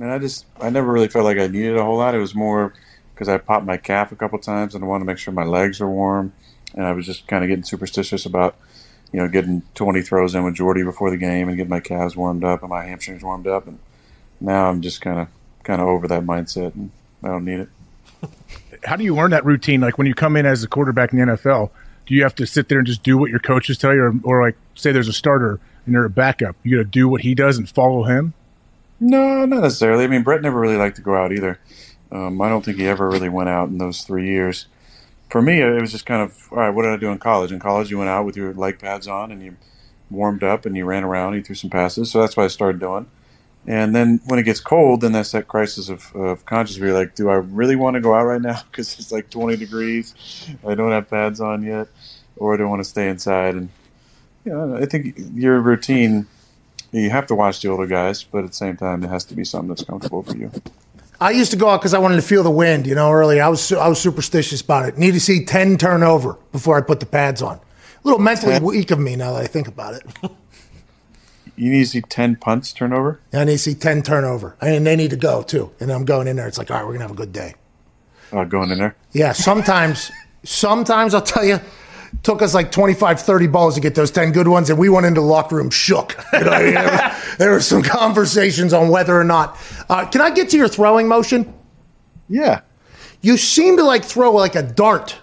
And I just, I never really felt like I needed a whole lot. It was more because I popped my calf a couple times and I wanted to make sure my legs are warm. And I was just kind of getting superstitious about, you know, getting 20 throws in with Jordy before the game and getting my calves warmed up and my hamstrings warmed up. And now I'm just kind of, kind of over that mindset and I don't need it. How do you learn that routine? Like when you come in as a quarterback in the NFL, do you have to sit there and just do what your coaches tell you, or, or like say there's a starter and you're a backup, you got to do what he does and follow him? No, not necessarily. I mean, Brett never really liked to go out either. Um, I don't think he ever really went out in those three years. For me, it was just kind of all right. What did I do in college? In college, you went out with your leg pads on and you warmed up and you ran around. You threw some passes, so that's what I started doing. And then when it gets cold, then that's that crisis of, of conscience where you're like, do I really want to go out right now because it's like 20 degrees? I don't have pads on yet, or I do I want to stay inside? And you know, I think your routine you have to watch the older guys, but at the same time, it has to be something that's comfortable for you. I used to go out because I wanted to feel the wind. You know, early. I was I was superstitious about it. Need to see ten turnover before I put the pads on. A little mentally weak of me now that I think about it. You need to see 10 punts turnover. I need to see ten turnover, and they need to go too. And I'm going in there. It's like, all right, we're gonna have a good day. Uh, going in there. Yeah, sometimes, sometimes I'll tell you, took us like 25, 30 balls to get those 10 good ones, and we went into the locker room shook. You know, I mean? there, was- there were some conversations on whether or not. Uh, can I get to your throwing motion? Yeah. You seem to like throw like a dart.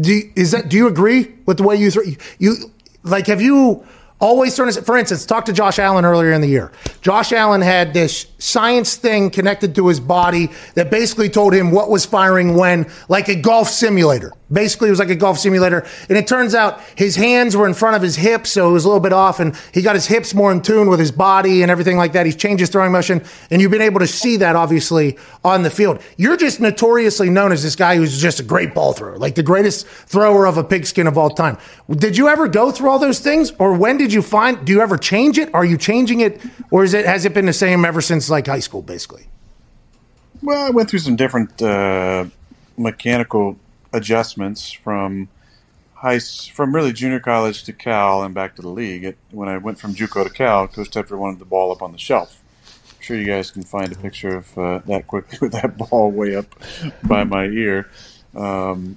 Do you, is that? Do you agree with the way you throw? You like have you always thrown? For instance, talk to Josh Allen earlier in the year. Josh Allen had this science thing connected to his body that basically told him what was firing when, like a golf simulator. Basically, it was like a golf simulator. And it turns out his hands were in front of his hips, so it was a little bit off, and he got his hips more in tune with his body and everything like that. He's changed his throwing motion, and you've been able to see that obviously on the field. You're just notoriously known as this guy who's just a great ball thrower, like the greatest thrower of a pigskin of all time. Did you ever go through all those things, or when did you find? Do you ever change it? Are you changing it, or is it has it been the same ever since like high school, basically? Well, I went through some different uh, mechanical adjustments from high from really junior college to Cal and back to the league. It, when I went from JUCO to Cal, Coach Tedford wanted the ball up on the shelf. I'm sure you guys can find a picture of uh, that quickly with that ball way up by my ear. Um,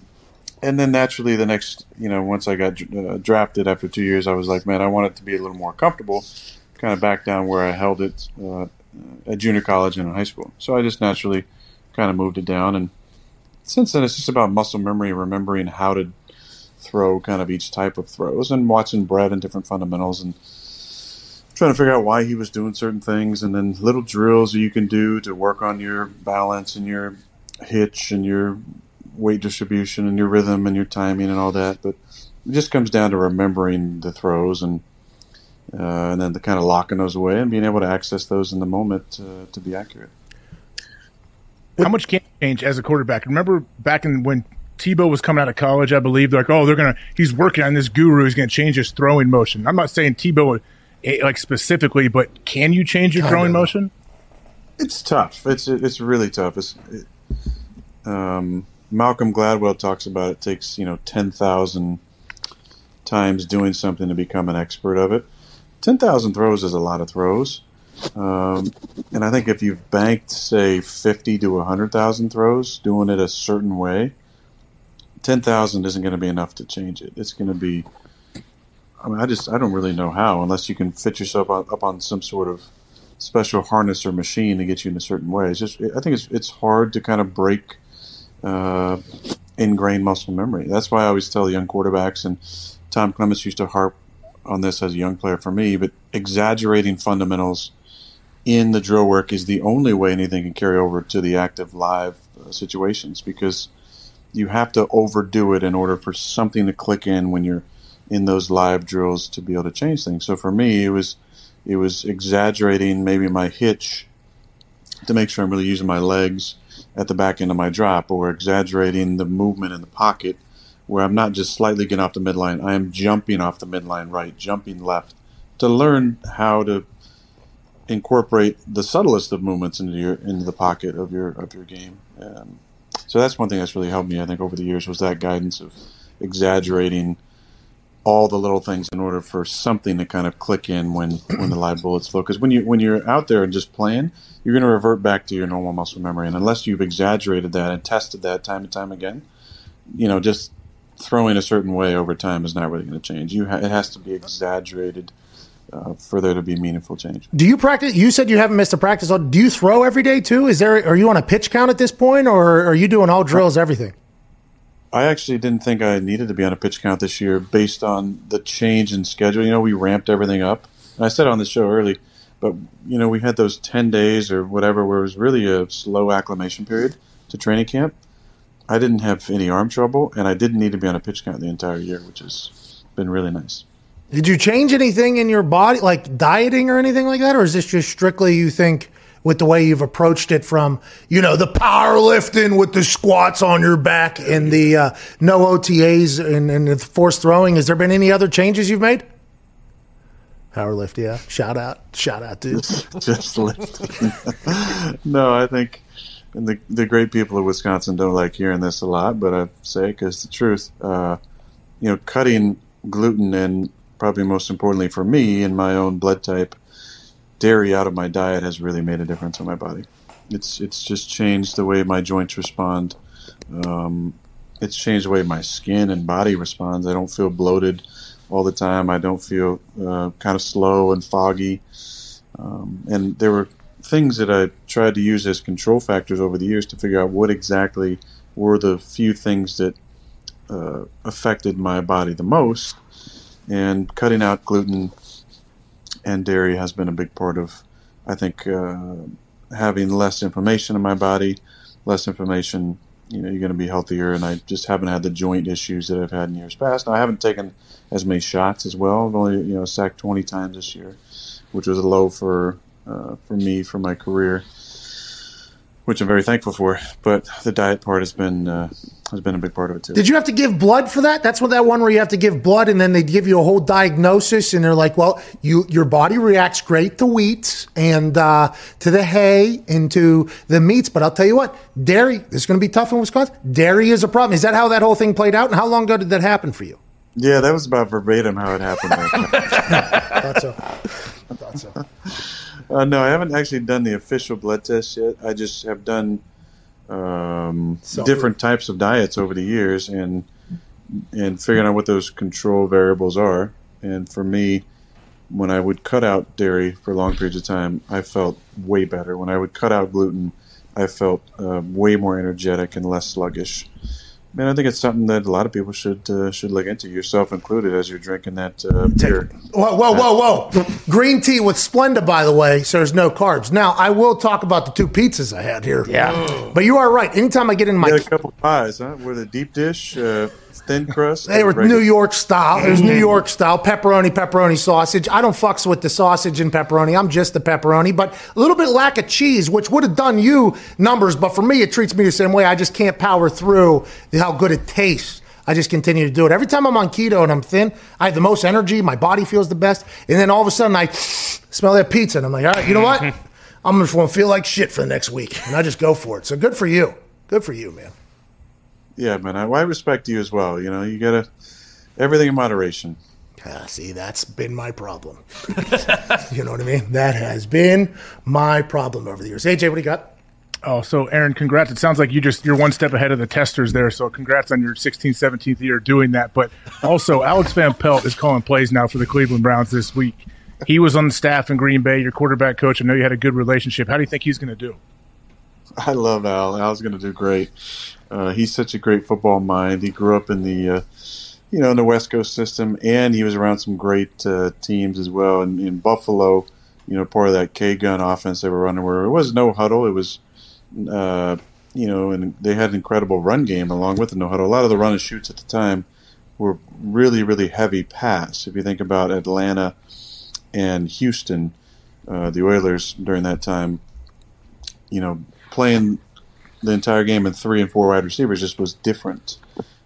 and then naturally, the next, you know, once I got uh, drafted after two years, I was like, man, I want it to be a little more comfortable, kind of back down where I held it uh, at junior college and in high school. So I just naturally kind of moved it down. And since then, it's just about muscle memory, remembering how to throw kind of each type of throws and watching Brett and different fundamentals and trying to figure out why he was doing certain things and then little drills that you can do to work on your balance and your hitch and your weight distribution and your rhythm and your timing and all that. But it just comes down to remembering the throws and uh, and then the kind of locking those away and being able to access those in the moment uh, to be accurate. How much can you change as a quarterback? Remember back in when Tebow was coming out of college, I believe they're like, oh, they're gonna he's working on this guru. He's gonna change his throwing motion. I'm not saying Tebow eh, like specifically, but can you change your throwing motion? It's tough. It's it's really tough. It's, it, um, Malcolm Gladwell talks about it takes you know ten thousand times doing something to become an expert of it. Ten thousand throws is a lot of throws, um, and I think if you've banked say fifty to hundred thousand throws doing it a certain way, ten thousand isn't going to be enough to change it. It's going to be. I mean, I just I don't really know how unless you can fit yourself up on some sort of special harness or machine to get you in a certain way. It's just I think it's it's hard to kind of break uh, ingrained muscle memory. That's why I always tell young quarterbacks, and Tom Clements used to harp on this as a young player for me. But exaggerating fundamentals in the drill work is the only way anything can carry over to the active live uh, situations because you have to overdo it in order for something to click in when you're in those live drills to be able to change things. So for me, it was it was exaggerating maybe my hitch to make sure I'm really using my legs at the back end of my drop, or exaggerating the movement in the pocket where I'm not just slightly getting off the midline, I am jumping off the midline right, jumping left to learn how to incorporate the subtlest of movements into your into the pocket of your of your game. Um, so that's one thing that's really helped me, I think, over the years was that guidance of exaggerating all the little things in order for something to kind of click in when when the live bullets flow. Because when you when you're out there and just playing, you're going to revert back to your normal muscle memory, and unless you've exaggerated that and tested that time and time again, you know, just throwing a certain way over time is not really going to change. You ha- it has to be exaggerated uh, for there to be meaningful change. Do you practice? You said you haven't missed a practice. Do you throw every day too? Is there? Are you on a pitch count at this point, or are you doing all drills, everything? I actually didn't think I needed to be on a pitch count this year based on the change in schedule. You know, we ramped everything up. And I said on the show early, but you know, we had those ten days or whatever where it was really a slow acclimation period to training camp. I didn't have any arm trouble, and I didn't need to be on a pitch count the entire year, which has been really nice. Did you change anything in your body, like dieting or anything like that, or is this just strictly you think with the way you've approached it from you know the powerlifting with the squats on your back and the uh, no OTAs and, and the forced throwing? Has there been any other changes you've made? Powerlift, yeah. Shout out, shout out, dude. just lifting. no, I think and the the great people of Wisconsin don't like hearing this a lot, but I say it because the truth. Uh, you know, cutting gluten and probably most importantly for me in my own blood type, dairy out of my diet has really made a difference on my body. It's it's just changed the way my joints respond. Um, it's changed the way my skin and body responds. I don't feel bloated all the time. I don't feel uh, kind of slow and foggy. Um, and there were things that I tried to use as control factors over the years to figure out what exactly were the few things that uh, affected my body the most. And cutting out gluten and dairy has been a big part of, I think, uh, having less inflammation in my body, less inflammation. You know, you're going to be healthier, and I just haven't had the joint issues that I've had in years past. Now, I haven't taken as many shots as well. I've only, you know, sacked 20 times this year, which was a low for uh, for me for my career, which I'm very thankful for. But the diet part has been uh, has been a big part of it too. Did you have to give blood for that? That's what that one where you have to give blood, and then they give you a whole diagnosis, and they're like, "Well, you your body reacts great to wheat and uh, to the hay and to the meats, but I'll tell you what, dairy is going to be tough in Wisconsin. Dairy is a problem. Is that how that whole thing played out? And how long ago did that happen for you? Yeah, that was about verbatim how it happened. I thought so. I thought so. Uh, no, I haven't actually done the official blood test yet. I just have done um, different types of diets over the years and and figuring out what those control variables are. And for me, when I would cut out dairy for long periods of time, I felt way better. When I would cut out gluten, I felt uh, way more energetic and less sluggish. Man, I think it's something that a lot of people should uh, should look into, yourself included, as you're drinking that uh, beer. Whoa, whoa, whoa, whoa. Green tea with Splenda, by the way, so there's no carbs. Now, I will talk about the two pizzas I had here. Yeah. But you are right. Anytime I get in my You had a couple of pies, huh? Were the deep dish, uh, thin crust? They were regular- New York style. It was New mm-hmm. York style pepperoni, pepperoni sausage. I don't fucks with the sausage and pepperoni. I'm just the pepperoni, but a little bit lack of cheese, which would have done you numbers. But for me, it treats me the same way. I just can't power through how good it tastes. I just continue to do it. Every time I'm on keto and I'm thin, I have the most energy. My body feels the best. And then all of a sudden, I smell that pizza and I'm like, all right, you know what? I'm just going to feel like shit for the next week. And I just go for it. So good for you. Good for you, man. Yeah, man. I, I respect you as well. You know, you gotta everything in moderation. Ah, see, that's been my problem. you know what I mean? That has been my problem over the years. AJ, what do you got? Oh, so Aaron, congrats. It sounds like you just you're one step ahead of the testers there. So congrats on your 16th, 17th year doing that. But also, Alex Van Pelt is calling plays now for the Cleveland Browns this week. He was on the staff in Green Bay, your quarterback coach. I know you had a good relationship. How do you think he's going to do? I love Al. Al's going to do great. Uh, he's such a great football mind. He grew up in the, uh, you know, in the West Coast system, and he was around some great uh, teams as well. And in Buffalo, you know, part of that K gun offense they were running, where it was no huddle, it was uh, you know, and they had an incredible run game along with the no huddle. A lot of the run and shoots at the time were really, really heavy pass. If you think about Atlanta and Houston, uh, the Oilers during that time, you know, playing the entire game in three and four wide receivers just was different.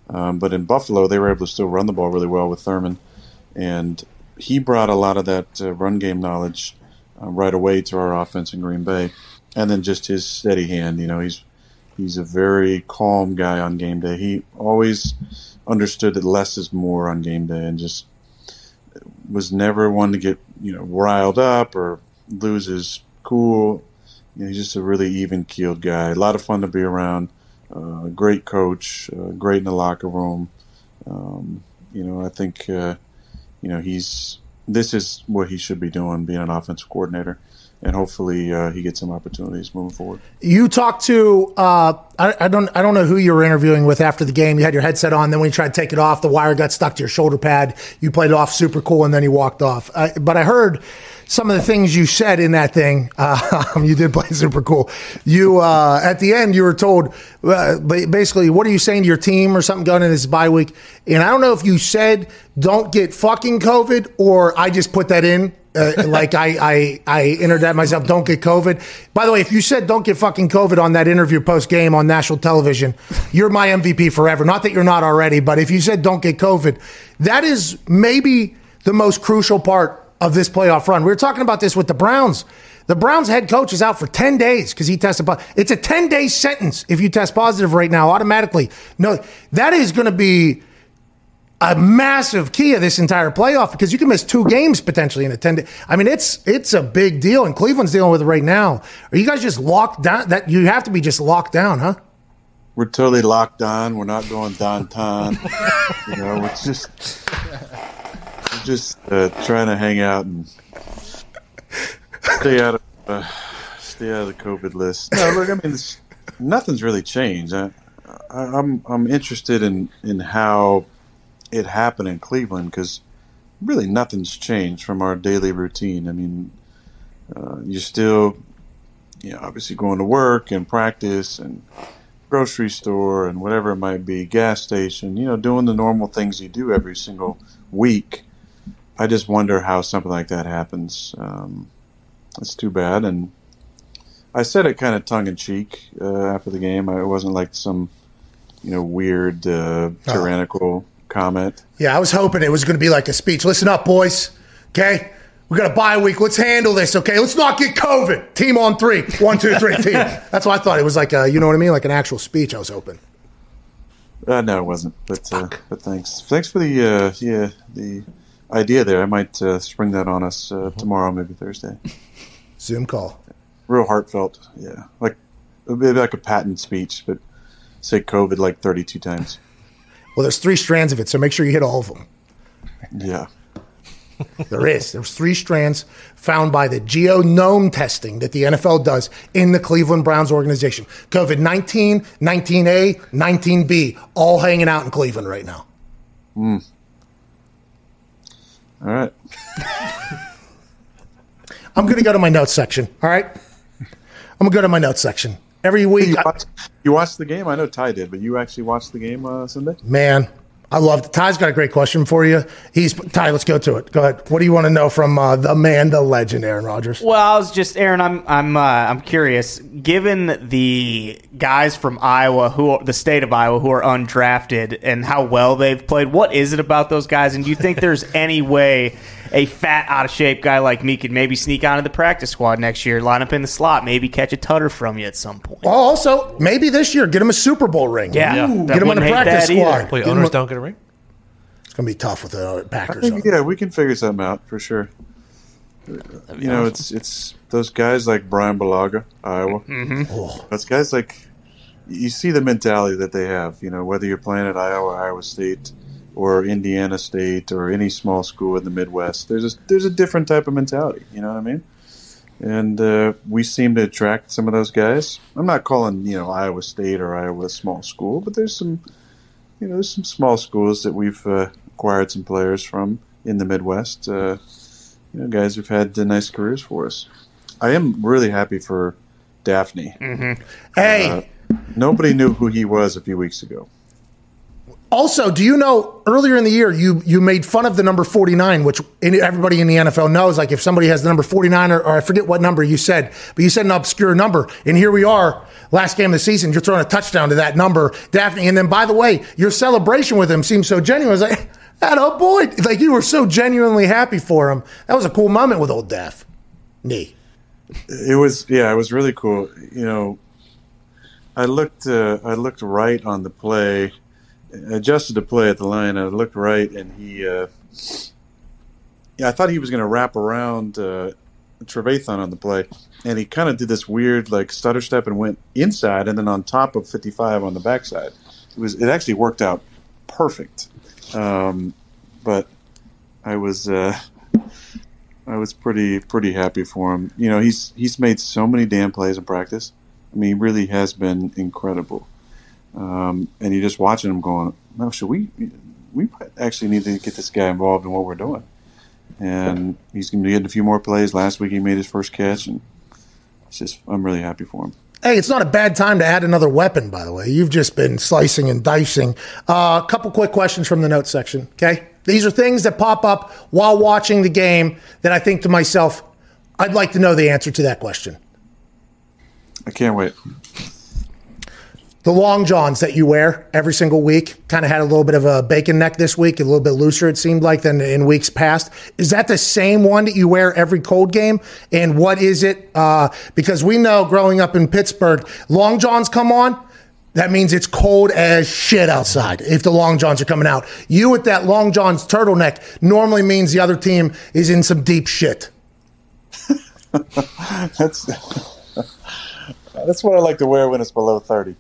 Um, but in Buffalo, they were able to still run the ball really well with Thurman, and he brought a lot of that uh, run game knowledge uh, right away to our offense in Green Bay, and then just his steady hand. You know, he's he's a very calm guy on game day. He always understood that less is more on game day, and just was never one to get you know riled up or lose his cool. Know, he's just a really even keeled guy. A lot of fun to be around. Uh, great coach, uh, great in the locker room. Um, you know, I think uh, you know he's this is what he should be doing, being an offensive coordinator, and hopefully uh, he gets some opportunities moving forward. You talked to uh, I, I don't I don't know who you were interviewing with after the game. You had your headset on, then when you tried to take it off, the wire got stuck to your shoulder pad. You played it off super cool, and then you walked off. But I heard some of the things you said in that thing. Uh, you did play super cool. You uh, at the end you were told uh, basically what are you saying to your team or something going in this bye week. And I don't know if you said don't get fucking COVID or I just put that in. Uh, like I, I, I entered that myself. Don't get COVID. By the way, if you said don't get fucking COVID on that interview post game on national television, you're my MVP forever. Not that you're not already, but if you said don't get COVID, that is maybe the most crucial part of this playoff run. We were talking about this with the Browns. The Browns head coach is out for 10 days because he tested positive. It's a 10 day sentence if you test positive right now automatically. No, that is going to be a massive key of this entire playoff because you can miss two games potentially in a 10 day. I mean, it's it's a big deal and Cleveland's dealing with it right now. Are you guys just locked down that you have to be just locked down, huh? We're totally locked on. We're not going downtown. you know, it's just just uh, trying to hang out and stay out of uh, stay out of the COVID list. No, look, I mean, this, nothing's really changed. I, I, I'm I'm interested in in how it happened in Cleveland because really nothing's changed from our daily routine. I mean, uh, you're still, you know, obviously going to work and practice and grocery store and whatever it might be, gas station, you know, doing the normal things you do every single week. I just wonder how something like that happens. Um, it's too bad. And I said it kind of tongue in cheek uh, after the game. I, it wasn't like some, you know, weird, uh, tyrannical comment. Yeah, I was hoping it was going to be like a speech. Listen up, boys. Okay? We got a bye week. Let's handle this, okay? Let's not get COVID. Team on three. One, two, three, team. That's what I thought it was like a, you know what I mean? Like an actual speech I was hoping. Uh, no, it wasn't. But uh, but thanks, thanks for the uh, yeah the idea there. I might uh, spring that on us uh, tomorrow, maybe Thursday. Zoom call. Real heartfelt, yeah, like maybe like a Patton speech, but say COVID like thirty-two times. Well, there's three strands of it, so make sure you hit all of them. Yeah, There is. There's three strands found by the genome testing that the NFL does in the Cleveland Browns organization. COVID 19, 19A, 19B, all hanging out in Cleveland right now. All right. I'm going to go to my notes section. All right. I'm going to go to my notes section. Every week, You I- watched, you watched the game. I know Ty did, but you actually watched the game uh, Sunday. man, I love it. Ty's got a great question for you. He's Ty, let's go to it. Go ahead. What do you want to know from uh, the man, the legend, Aaron Rodgers? Well, I was just Aaron. I'm I'm uh, I'm curious. Given the guys from Iowa who are, the state of Iowa who are undrafted and how well they've played, what is it about those guys? And do you think there's any way a fat, out of shape guy like me could maybe sneak onto the practice squad next year, line up in the slot, maybe catch a tutter from you at some point? Well, also, maybe this year, get him a Super Bowl ring. Yeah, Ooh, get him on the practice that either. squad. Wait, Get owners a- don't get a ring? It's going to be tough with the uh, I Packers. think yeah, we can figure something out for sure. You know, it's it's those guys like Bryan Bulaga, Iowa. Oh. Those guys like you see the mentality that they have. You know, whether you're playing at Iowa, Iowa State, or Indiana State, or any small school in the Midwest, there's a there's a different type of mentality. You know what I mean? And uh, we seem to attract some of those guys. I'm not calling you know Iowa State or Iowa small school, but there's some you know there's some small schools that we've uh, acquired some players from in the Midwest. Uh, you know, guys who've had uh, nice careers for us. I am really happy for Dafney. Hey, Uh, Nobody knew who he was a few weeks ago. Also, do you know earlier in the year you you made fun of the number 49, which everybody in the NFL knows. Like if somebody has the number 49, or, or I forget what number you said, but you said an obscure number. And here we are, last game of the season, you're throwing a touchdown to that number, Dafney. And then by the way, your celebration with him seems so genuine. It's like, that oh boy, like you were so genuinely happy for him. That was a cool moment with old Daph. Knee. It was yeah, it was really cool. You know, I looked uh, I looked right on the play, adjusted the play at the line. I looked right, and he uh, yeah, I thought he was going to wrap around uh, Trevathan on the play, and he kind of did this weird like stutter step and went inside, and then on top of fifty five on the backside. It was it actually worked out perfect, um, but I was. Uh, I was pretty pretty happy for him. You know, he's he's made so many damn plays in practice. I mean, he really has been incredible. Um, and you're just watching him going, no, should we we actually need to get this guy involved in what we're doing. And he's going to be getting a few more plays. Last week he made his first catch, and it's just I'm really happy for him. Hey, it's not a bad time to add another weapon, by the way. You've just been slicing and dicing. A uh, couple quick questions from the notes section, okay? These are things that pop up while watching the game that I think to myself, I'd like to know the answer to that question. I can't wait. The long johns that you wear every single week kind of had a little bit of a bacon neck this week, a little bit looser, it seemed like, than in weeks past. Is that the same one that you wear every cold game? And what is it? Uh, because we know growing up in Pittsburgh, long johns come on. That means it's cold as shit outside if the long johns are coming out. You with that long johns turtleneck normally means the other team is in some deep shit. that's that's what I like to wear when it's below thirty.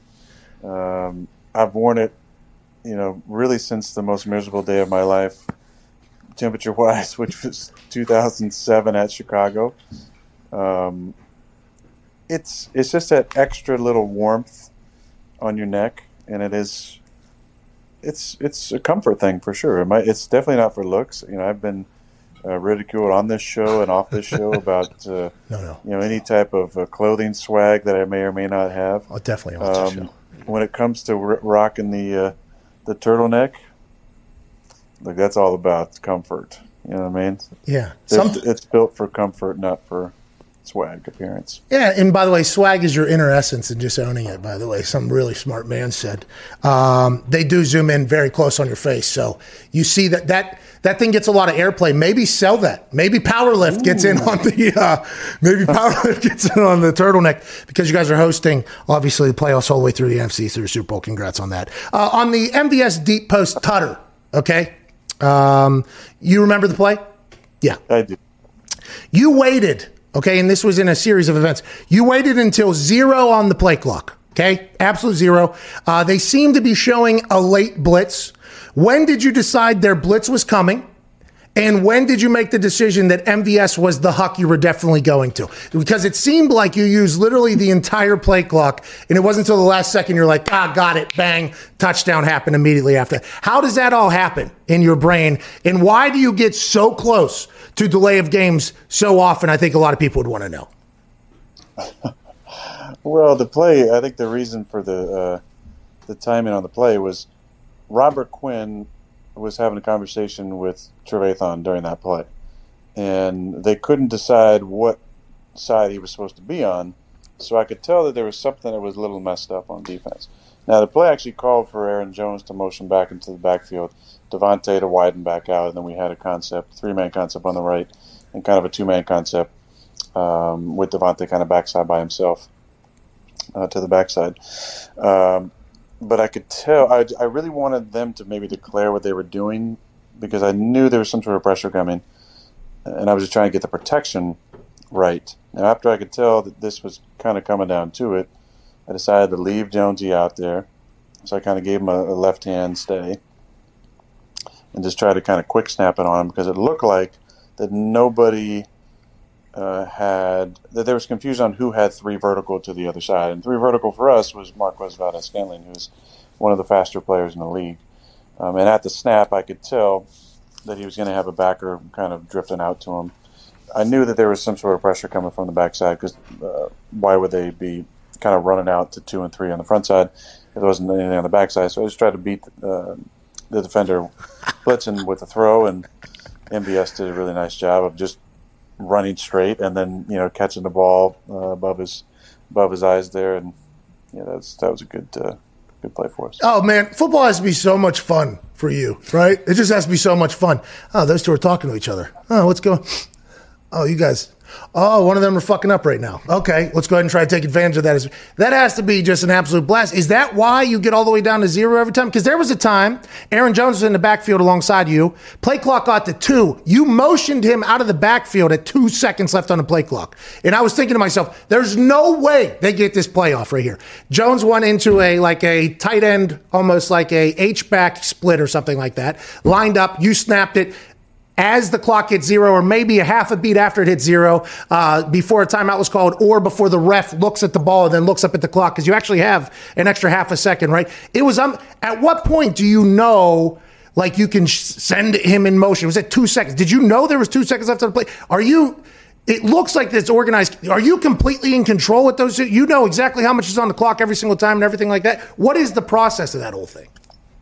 Um, I've worn it, you know, really since the most miserable day of my life, temperature wise, which was 2007 at Chicago. Um, it's it's just that extra little warmth on your neck, and it is it's it's a comfort thing for sure. It might, it's definitely not for looks. You know, I've been uh, ridiculed on this show and off this show about uh, No, no. you know any type of uh, clothing swag that I may or may not have. I'll definitely the Um, show. When it comes to r- rocking the uh, the turtleneck, like that's all about comfort. You know what I mean? Yeah. It's, it's built for comfort, not for swag appearance. Yeah, and by the way, swag is your inner essence and just owning it, by the way. Some really smart man said. Um, they do zoom in very close on your face. So you see that that that thing gets a lot of airplay. Maybe sell that. Maybe Powerlift gets in on the uh, maybe Powerlift gets in on the turtleneck because you guys are hosting obviously the playoffs all the way through the NFC through the Super Bowl. Congrats on that. Uh, on the MVS deep post tutter, okay? Um, you remember the play? Yeah. I do. You waited, okay, and this was in a series of events. You waited until zero on the play clock, okay? Absolute zero. Uh, they seem to be showing a late blitz. When did you decide their blitz was coming? And when did you make the decision that MVS was the huck you were definitely going to? Because it seemed like you used literally the entire play clock, and it wasn't until the last second you're like, ah, got it, bang, touchdown happened immediately after. How does that all happen in your brain? And why do you get so close to delay of games so often? I think a lot of people would want to know. Well, the play. I think the reason for the uh, the timing on the play was Robert Quinn was having a conversation with Trevathan during that play, and they couldn't decide what side he was supposed to be on. So I could tell that there was something that was a little messed up on defense. Now the play actually called for Aaron Jones to motion back into the backfield, Davante to widen back out, and then we had a concept, three man concept on the right, and kind of a two man concept um, with Davante kind of backside by himself uh, to the backside. Um, but I could tell I, I really wanted them to maybe declare what they were doing because I knew there was some sort of pressure coming, and I was just trying to get the protection right. Now, after I could tell that this was kind of coming down to it, I decided to leave Jonesy out there. So I kind of gave him a, a left hand stay and just try to kind of quick snap it on him because it looked like that nobody uh, had that there was confusion on who had three vertical to the other side, and three vertical for us was Marquez Valdes-Scantling, who's one of the faster players in the league. Um, and at the snap, I could tell that he was going to have a backer kind of drifting out to him. I knew that there was some sort of pressure coming from the backside because uh, why would they be kind of running out to two and three on the front side. If there wasn't anything on the backside, so I just tried to beat uh, the defender blitzing with a throw, and MVS did a really nice job of just running straight and then you know catching the ball uh, above his above his eyes there, and yeah, that's that was a good uh, good play for us. Oh man, football has to be so much fun for you, right? It just has to be so much fun. Oh, those two are talking to each other. Oh, what's going? Oh, you guys. Oh, one of them are fucking up right now. Okay, let's go ahead and try to take advantage of that. That has to be just an absolute blast. Is that why you get all the way down to zero every time? Because there was a time Aaron Jones was in the backfield alongside you. Play clock got to two. You motioned him out of the backfield at two seconds left on the play clock. And I was thinking to myself, there's no way they get this playoff right here. Jones went into a like a tight end, almost like a H back split or something like that. Lined up, you snapped it as the clock hit zero, or maybe a half a beat after it hit zero, uh, before a timeout was called, or before the ref looks at the ball and then looks up at the clock, because you actually have an extra half a second, right? It was um. At what point do you know? Like you can send him in motion. Was it two seconds? Did you know there was two seconds left on the play? Are you? It looks like it's organized. Are you completely in control with those? You know exactly how much is on the clock every single time and everything like that. What is the process of that whole thing?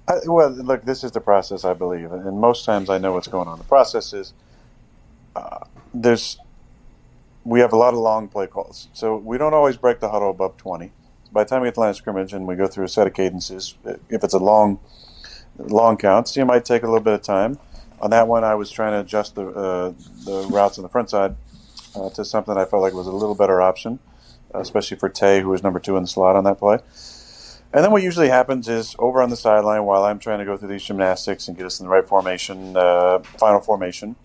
I, well, look, this is the process, I believe, and most times I know what's going on. The process is uh, there's we have a lot of long play calls, so we don't always break the huddle above twenty. By the time we get to line of scrimmage and we go through a set of cadences, if it's a long long counts, you might take a little bit of time. On that one, I was trying to adjust the uh, the routes on the front side uh, to something I felt like was a little better option, especially for Tay, who was number two in the slot on that play. And then what usually happens is over on the sideline while I'm trying to go through these gymnastics and get us in the right formation, uh, final formation.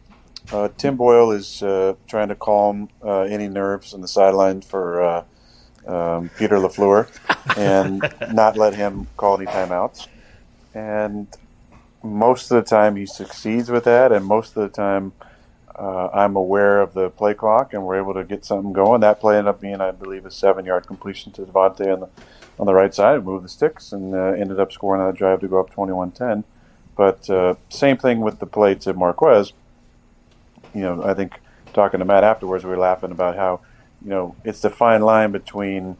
Uh, Tim Boyle is uh, trying to calm uh, any nerves on the sideline for uh, um, Peter LaFleur and not let him call any timeouts. And most of the time he succeeds with that, and most of the time uh, I'm aware of the play clock and we're able to get something going. That play ended up being, I believe, a seven-yard completion to Davante on the on the right side, moved the sticks, and uh, ended up scoring that drive to go up 21-10. But uh, same thing with the play to Marquez. You know, I think talking to Matt afterwards, we were laughing about how, you know, it's the fine line between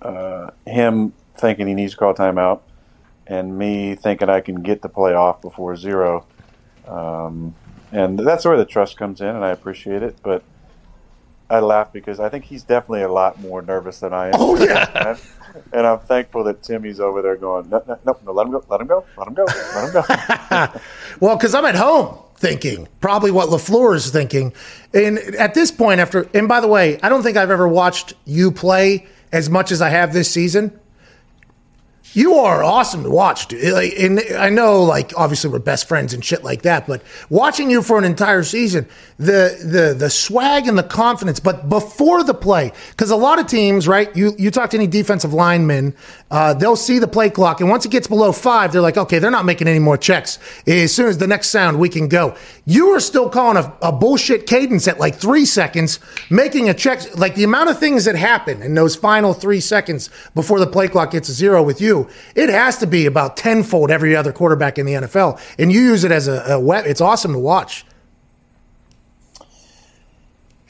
uh, him thinking he needs to call timeout and me thinking I can get the play off before zero. Um, and that's where the trust comes in, and I appreciate it. But I laugh because I think he's definitely a lot more nervous than I am. Oh yeah. and I'm thankful that Timmy's over there going, no, no, no, no let him go, let him go, let him go, let him go. well, because I'm at home thinking probably what LaFleur is thinking, and at this point, after and by the way, I don't think I've ever watched you play as much as I have this season. You are awesome to watch, dude. Like, and I know, like, obviously we're best friends and shit like that, but watching you for an entire season, the the the swag and the confidence, but before the play, because a lot of teams, right? You you talk to any defensive lineman, uh, they'll see the play clock, and once it gets below five, they're like, okay, they're not making any more checks. As soon as the next sound, we can go. You are still calling a, a bullshit cadence at like three seconds, making a check. Like the amount of things that happen in those final three seconds before the play clock gets zero with you it has to be about tenfold every other quarterback in the NFL. And you use it as a, a web. It's awesome to watch.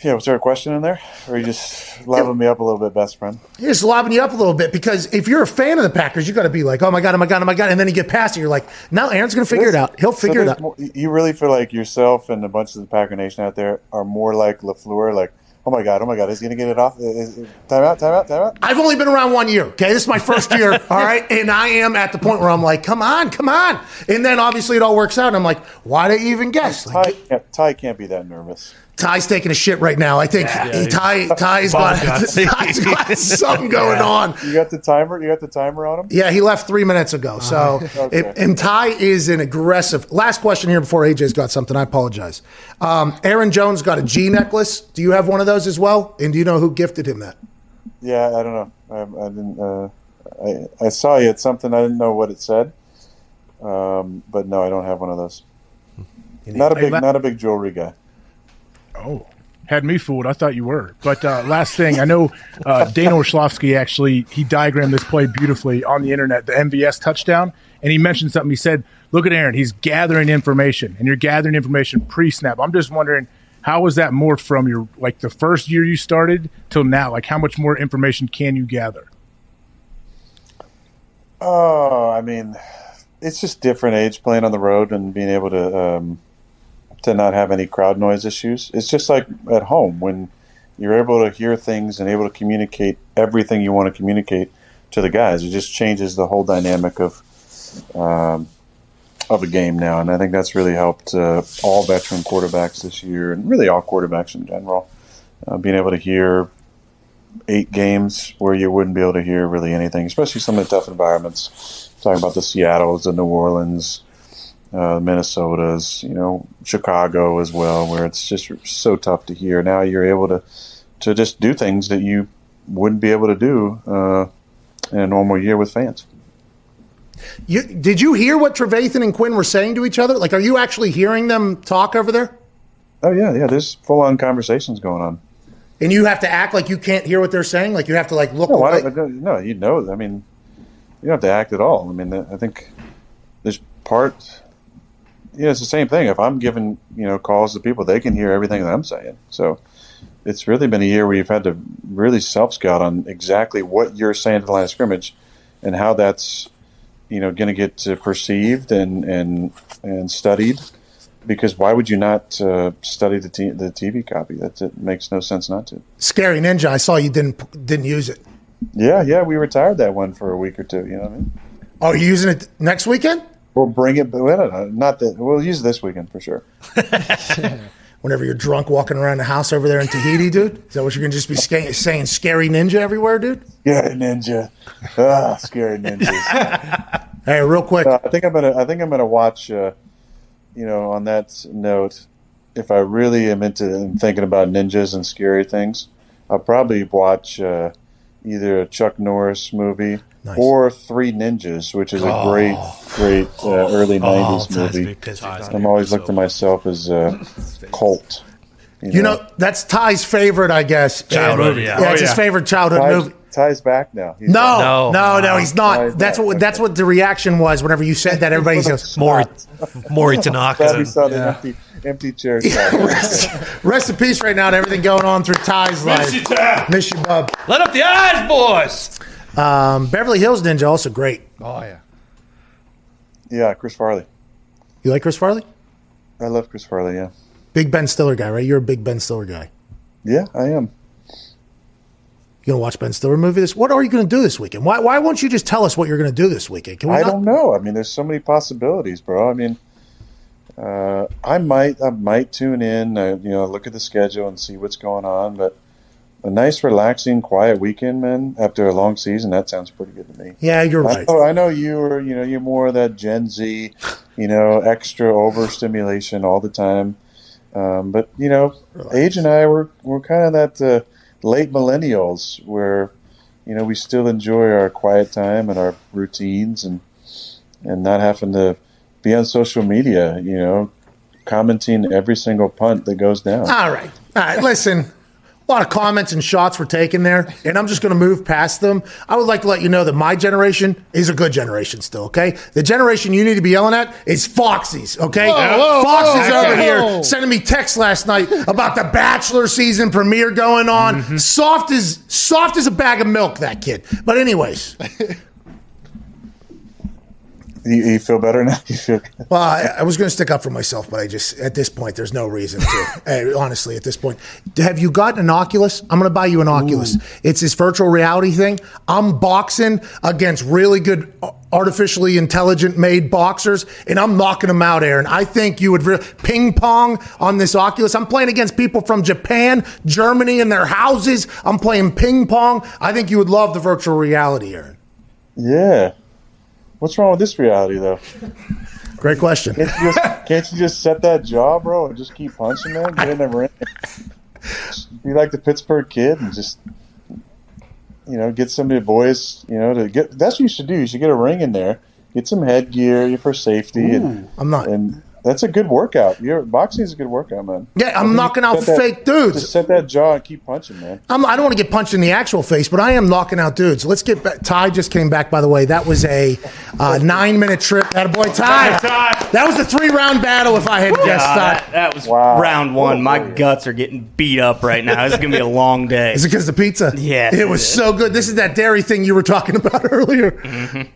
Yeah, was there a question in there? Or are you just lobbing me up a little bit, best friend? You're just lobbing you up a little bit because if you're a fan of the Packers, you got to be like, oh my God, oh my God, oh my God. And then you get past it. You're like, now Aaron's going to figure it out. He'll figure so it out. More, you really feel like yourself and a bunch of the Packer Nation out there are more like LaFleur, like, Oh my god! Oh my god! Is he gonna get it off? Is, time out! Time out! Time out! I've only been around one year. Okay, this is my first year. all right, and I am at the point where I'm like, come on, come on. And then obviously it all works out. And I'm like, why did you even guess? Ty, like, can't, Ty can't be that nervous. Ty's taking a shit right now. I think yeah, Ty Ty's got, Ty's got something going yeah. on. You got the timer. You got the timer on him. Yeah, he left three minutes ago. So okay. it, and Ty is an aggressive. Last question here before AJ's got something. I apologize. Um, Aaron Jones got a G necklace. Do you have one of those as well? And do you know who gifted him that? Yeah, I don't know. I, I didn't. Uh, I, I saw you at something. I didn't know what it said. Um, but no, I don't have one of those. Not a big, not a big jewelry guy. Oh, had me fooled. I thought you were. But uh, last thing, I know uh, Dan Orlovsky actually he diagrammed this play beautifully on the internet, the MVS touchdown, and he mentioned something. He said, "Look at Aaron. He's gathering information, and you're gathering information pre-snap." I'm just wondering, How was that more from your like the first year you started till now? Like how much more information can you gather? Oh, I mean, it's just different age playing on the road and being able to um, to not have any crowd noise issues. It's just like at home when you're able to hear things and able to communicate everything you want to communicate to the guys. It just changes the whole dynamic of um, of a game now, and I think that's really helped uh, all veteran quarterbacks this year, and really all quarterbacks in general, uh, being able to hear eight games where you wouldn't be able to hear really anything, especially some of the tough environments. Talking about the Seattle's, the New Orleans, uh, Minnesota's, you know, Chicago as well, where it's just so tough to hear. Now you're able to to just do things that you wouldn't be able to do uh, in a normal year with fans. You, did you hear what Trevathan and Quinn were saying to each other? Like, are you actually hearing them talk over there? Oh yeah, yeah. There's full on conversations going on. And you have to act like you can't hear what they're saying. Like you have to like look. No, I away. don't, I don't- no, you know. I mean, you don't have to act at all. I mean, I think there's part. Yeah, it's the same thing. If I'm giving you know calls to people, they can hear everything that I'm saying. So it's really been a year where you've had to really self scout on exactly what you're saying to the line of scrimmage and how that's you know going to get perceived and and and studied. Because why would you not uh, study the t- the TV copy? That it makes no sense not to. Scary Ninja. I saw you didn't didn't use it. Yeah, yeah, we retired that one for a week or two. You know what I mean? Oh, are you using it next weekend? We'll bring it, but well, no, not that. We'll use it this weekend for sure. Whenever you're drunk walking around the house over there in Tahiti, dude. Is that what you're gonna just be sca- saying? Scary Ninja everywhere, dude. Scary ninja, ah, scary ninjas. Hey, real quick. Uh, I think I'm gonna. I think I'm gonna watch. Uh, you know, on that note, if I really am into and thinking about ninjas and scary things, I'll probably watch uh, either a Chuck Norris movie Nice. or Three Ninjas, which is a great, great uh, early '90s movie. I'm always looked at myself as a cult. You know, that's Ty's favorite, I guess. Childhood, And- yeah. Yeah, Oh, it's his favorite childhood Ty's, movie. Ty's back now. He's No, back. no, No. no, he's not. Ty's That's back. what that's what the reaction was whenever you said that. Everybody goes, Maury, Maury Glad we Tanaka. saw the empty, empty chair. shot. rest, rest in peace right now to everything going on through Ty's life. Miss you, Miss you, bub. Let up the eyes, boys. Um, Beverly Hills Ninja, also great. Oh yeah. yeah, Chris Farley. You like Chris Farley? I love Chris Farley. Yeah, Big Ben Stiller guy, right? You're a big Ben Stiller guy. yeah, I am. You gonna watch Ben Stiller movie this? What are you gonna do this weekend? Why why won't you just tell us what you're gonna do this weekend? Can we I not? don't know. I mean, there's so many possibilities, bro. I mean, uh, I might, I might tune in. Uh, you know, look at the schedule and see what's going on. But a nice, relaxing, quiet weekend, man. After a long season, that sounds pretty good to me. Yeah, you're I right. know, I know you are. You know, you're more of that Gen Z. You know, extra overstimulation all the time. Um, but you know, Age and I were we're kind of that uh, late millennials where you know we still enjoy our quiet time and our routines and and not having to be on social media. You know, commenting every single punt that goes down. All right. All right. Listen, a lot of comments and shots were taken there, and I'm just going to move past them. I would like to let you know that my generation is a good generation still, okay? The generation you need to be yelling at is Foxy's, okay? whoa, Foxy's whoa, over whoa. here sending me texts last night about the Bachelor season premiere going on. Mm-hmm. Soft as soft as a bag of milk, that kid. But anyways, You, you feel better now. You feel. Well, I, I was going to stick up for myself, but I just at this point, there's no reason to. Honestly, at this point, have you gotten an Oculus? I'm going to buy you an Oculus. It's this virtual reality thing. I'm boxing against really good, artificially intelligent made boxers, and I'm knocking them out, Aaron. I think you would re- ping pong on this Oculus. I'm playing against people from Japan, Germany, in their houses. I'm playing ping pong. I think you would love the virtual reality, Aaron. Yeah. What's wrong with this reality though? Great question. Can't you just, can't you just set that jaw, bro, and just keep punching, them? Get in the ring. Be like the Pittsburgh kid and just, you know, get some of the boys, you know, to get. That's what you should do. You should get a ring in there, get some headgear for safety, and mm. I'm not. and That's a good workout. Your boxing is a good workout, man. Yeah, I'm You knocking out set that- fake dudes. Just set that jaw and keep punching, man. I'm, I don't want to get punched in the actual face, but I am knocking out dudes. Let's get back. Ty just came back, by the way. That was a uh, nine minute trip. That boy, Ty. That was a three round battle. If I had guessed, that, that was Wow. round one. My Oh, boy. guts are getting beat up right now. This is gonna be a long day. Is it because the pizza? Yeah, it it was is. so good. This is that dairy thing you were talking about earlier.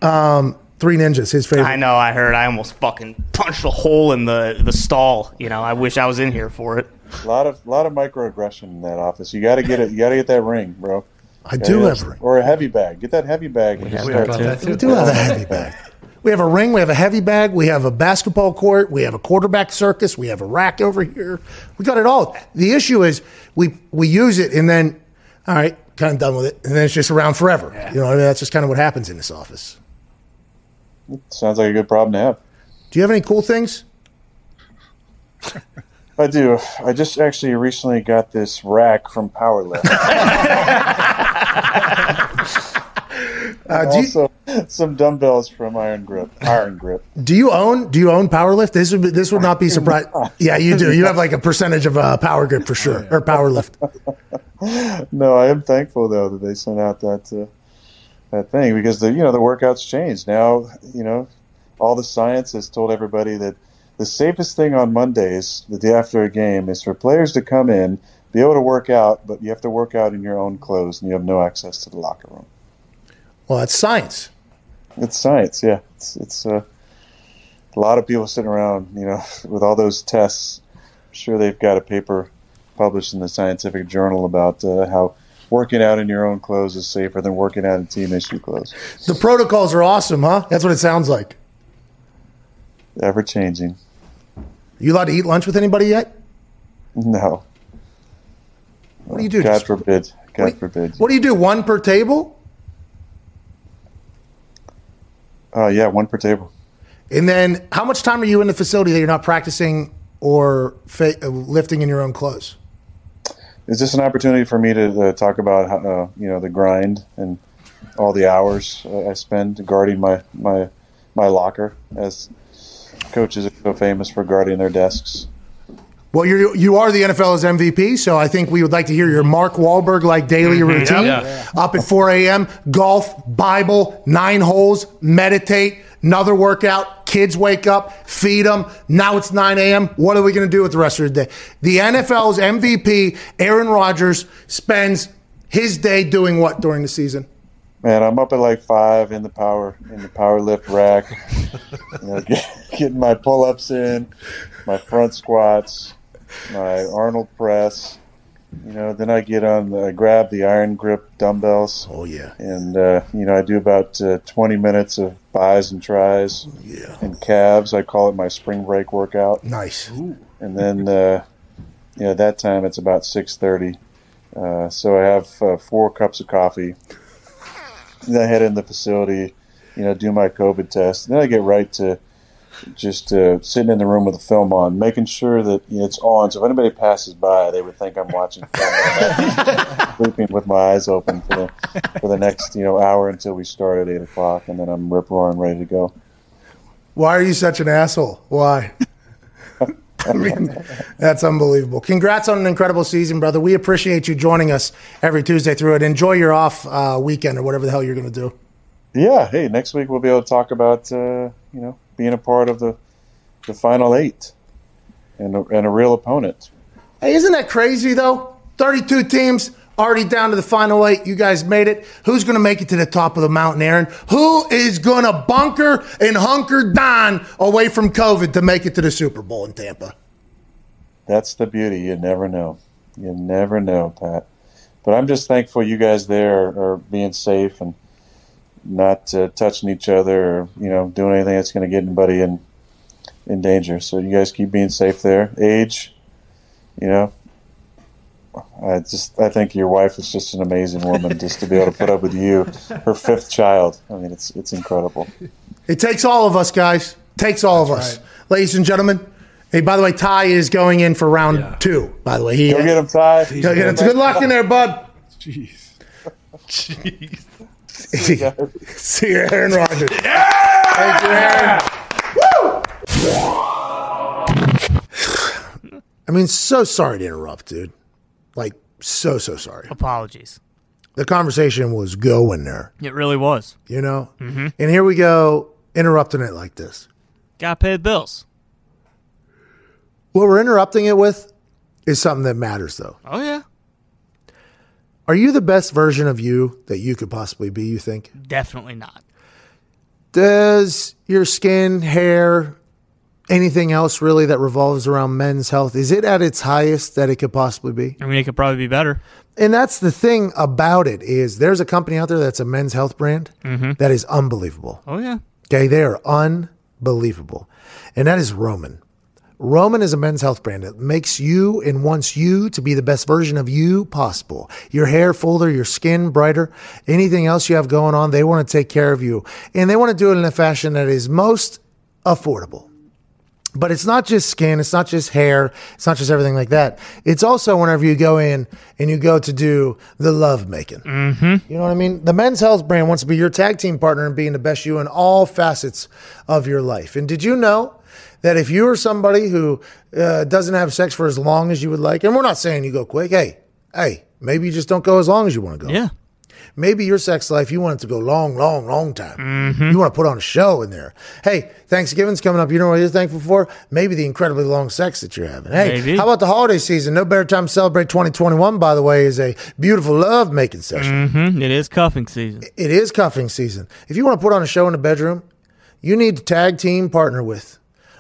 Um, Three Ninjas, his favorite. I know. I heard. I almost fucking punched a hole in the the stall. You know. I wish I was in here for it. A lot of lot of microaggression in that office. You got to get it. You got to get that ring, bro. I do have a ring. or a heavy bag. Get that heavy bag. And just start We do have a heavy bag. We have a ring. We have a heavy bag. We have a basketball court. We have a quarterback circus. We have a rack over here. We got it all. The issue is we we use it and then, all right, kind of done with it, and then it's just around forever. You know, I mean, that's just kind of what happens in this office. Sounds like a good problem to have. Do you have any cool things? I do. I just actually recently got this rack from Powerlift. Uh, do, you, also, some dumbbells from Iron Grip. Iron Grip. do you own Do you own Powerlift? This would be, this would not be surprised. Yeah, you do. You have like a percentage of uh, Power Grip for sure, or Powerlift. No, I am thankful though that they sent out that uh, that thing because the you know the workouts changed now. You know, all the science has told everybody that the safest thing on Mondays, the day after a game, is for players to come in, be able to work out, but you have to work out in your own clothes and you have no access to the locker room. Well, that's science. It's science, yeah. It's it's uh, a lot of people sitting around, you know, with all those tests. I'm sure they've got a paper published in the scientific journal about uh, how working out in your own clothes is safer than working out in team issue clothes. The protocols are awesome, huh? That's what it sounds like. Ever changing. You allowed to eat lunch with anybody yet? No, What do you do? God Just- forbid. God Wait, forbid. What do you do? One per table? Oh yeah, one per table. And then how much time are you in the facility that you're not practicing or fa- uh, lifting in your own clothes? Is this an opportunity for me to uh, talk about uh, you know the grind and all the hours uh, I spend guarding my my my locker as coaches are so famous for guarding their desks. Well, you you are the NFL's MVP, so I think we would like to hear your Mark Wahlberg like daily routine. Yeah. Up at 4 a.m., golf, Bible, nine holes, meditate, another workout. Kids wake up, feed them. Now it's 9 a.m. What are we going to do with the rest of the day? The NFL's MVP, Aaron Rodgers, spends his day doing what during the season? Man, I'm up at like five in the power in the power lift rack, you know, get, getting my pull ups in, my front squats, my Arnold press. You know, then I get on, the, I grab the iron grip dumbbells, Oh yeah, and uh, you know I do about uh, 20 minutes of bis and tris yeah, and calves. I call it my spring break workout, nice. and then uh, you know that time it's about 6:30. Uh, so I have uh, four cups of coffee. Then I head in the facility, you know, do my COVID test. Then I get right to just uh, sitting in the room with the film on, making sure that you know, it's on. So if anybody passes by, they would think I'm watching film. Sleeping with my eyes open for the for the next you know hour until we start at eight o'clock, and then I'm rip roaring ready to go. Why are you such an asshole? Why? I mean, that's unbelievable. Congrats on an incredible season, brother. We appreciate you joining us every Tuesday through it. Enjoy your off uh, weekend or whatever the hell you're going to do. Yeah, hey, next week we'll be able to talk about uh, you know being a part of the the final eight and a, and a real opponent. Hey, isn't that crazy though? 32 teams already down to the final eight. You guys made it. Who's going to make it to the top of the mountain, Aaron? Who is going to bunker and hunker down away from COVID to make it to the Super Bowl in Tampa? That's the beauty. You never know. You never know, Pat. But I'm just thankful you guys there are, are being safe and not uh, touching each other or you know doing anything that's going to get anybody in in danger. So you guys keep being safe there. Age, you know. I just I think your wife is just an amazing woman just to be able to put up with you, her fifth child. I mean, it's it's incredible. It takes all of us, guys. Takes all of us. Ladies and gentlemen. Hey, by the way, Ty is going in for round two, by the way. He, Go get him, Ty. Go get him. Good luck in there, bud. Jeez. Jeez. See you, Aaron Rodgers. Thank you, Aaron. Woo! I mean, so sorry to interrupt, dude. Like, so, so sorry. Apologies. The conversation was going there, It really was. you know? Mm-hmm. And here we go, interrupting it like this. Got paid bills. What we're interrupting it with is something that matters, though. Oh yeah, Are you the best version of you that you could possibly be, you think? definitely not. Does your skin, hair, anything else really that revolves around men's health, is it at its highest that it could possibly be? I mean, it could probably be better. And that's the thing about it is there's a company out there that's a men's health brand mm-hmm. that is unbelievable. Oh yeah. Okay, they are unbelievable. And that is Roman. Roman is a men's health brand that makes you and wants you to be the best version of you possible. Your hair fuller, your skin brighter, anything else you have going on, they want to take care of you. And they want to do it in a fashion that is most affordable. But it's not just skin, it's not just hair, it's not just everything like that. It's also whenever you go in and you go to do the love making. Mm-hmm. You know what I mean? The men's health brand wants to be your tag team partner and being the best you in all facets of your life. And did you know that if you are somebody who uh, doesn't have sex for as long as you would like, and we're not saying you go quick, hey, hey, maybe you just don't go as long as you want to go. Yeah. Maybe your sex life, you want it to go long, long, long time. You want to put on a show in there. Hey, Thanksgiving's coming up. You know what you're thankful for? Maybe the incredibly long sex that you're having. Hey, Maybe. how about the holiday season? No better time to celebrate 2021, by the way, is a beautiful love making session. hmm It is cuffing season. It is cuffing season. If you want to put on a show in the bedroom, you need to tag team partner with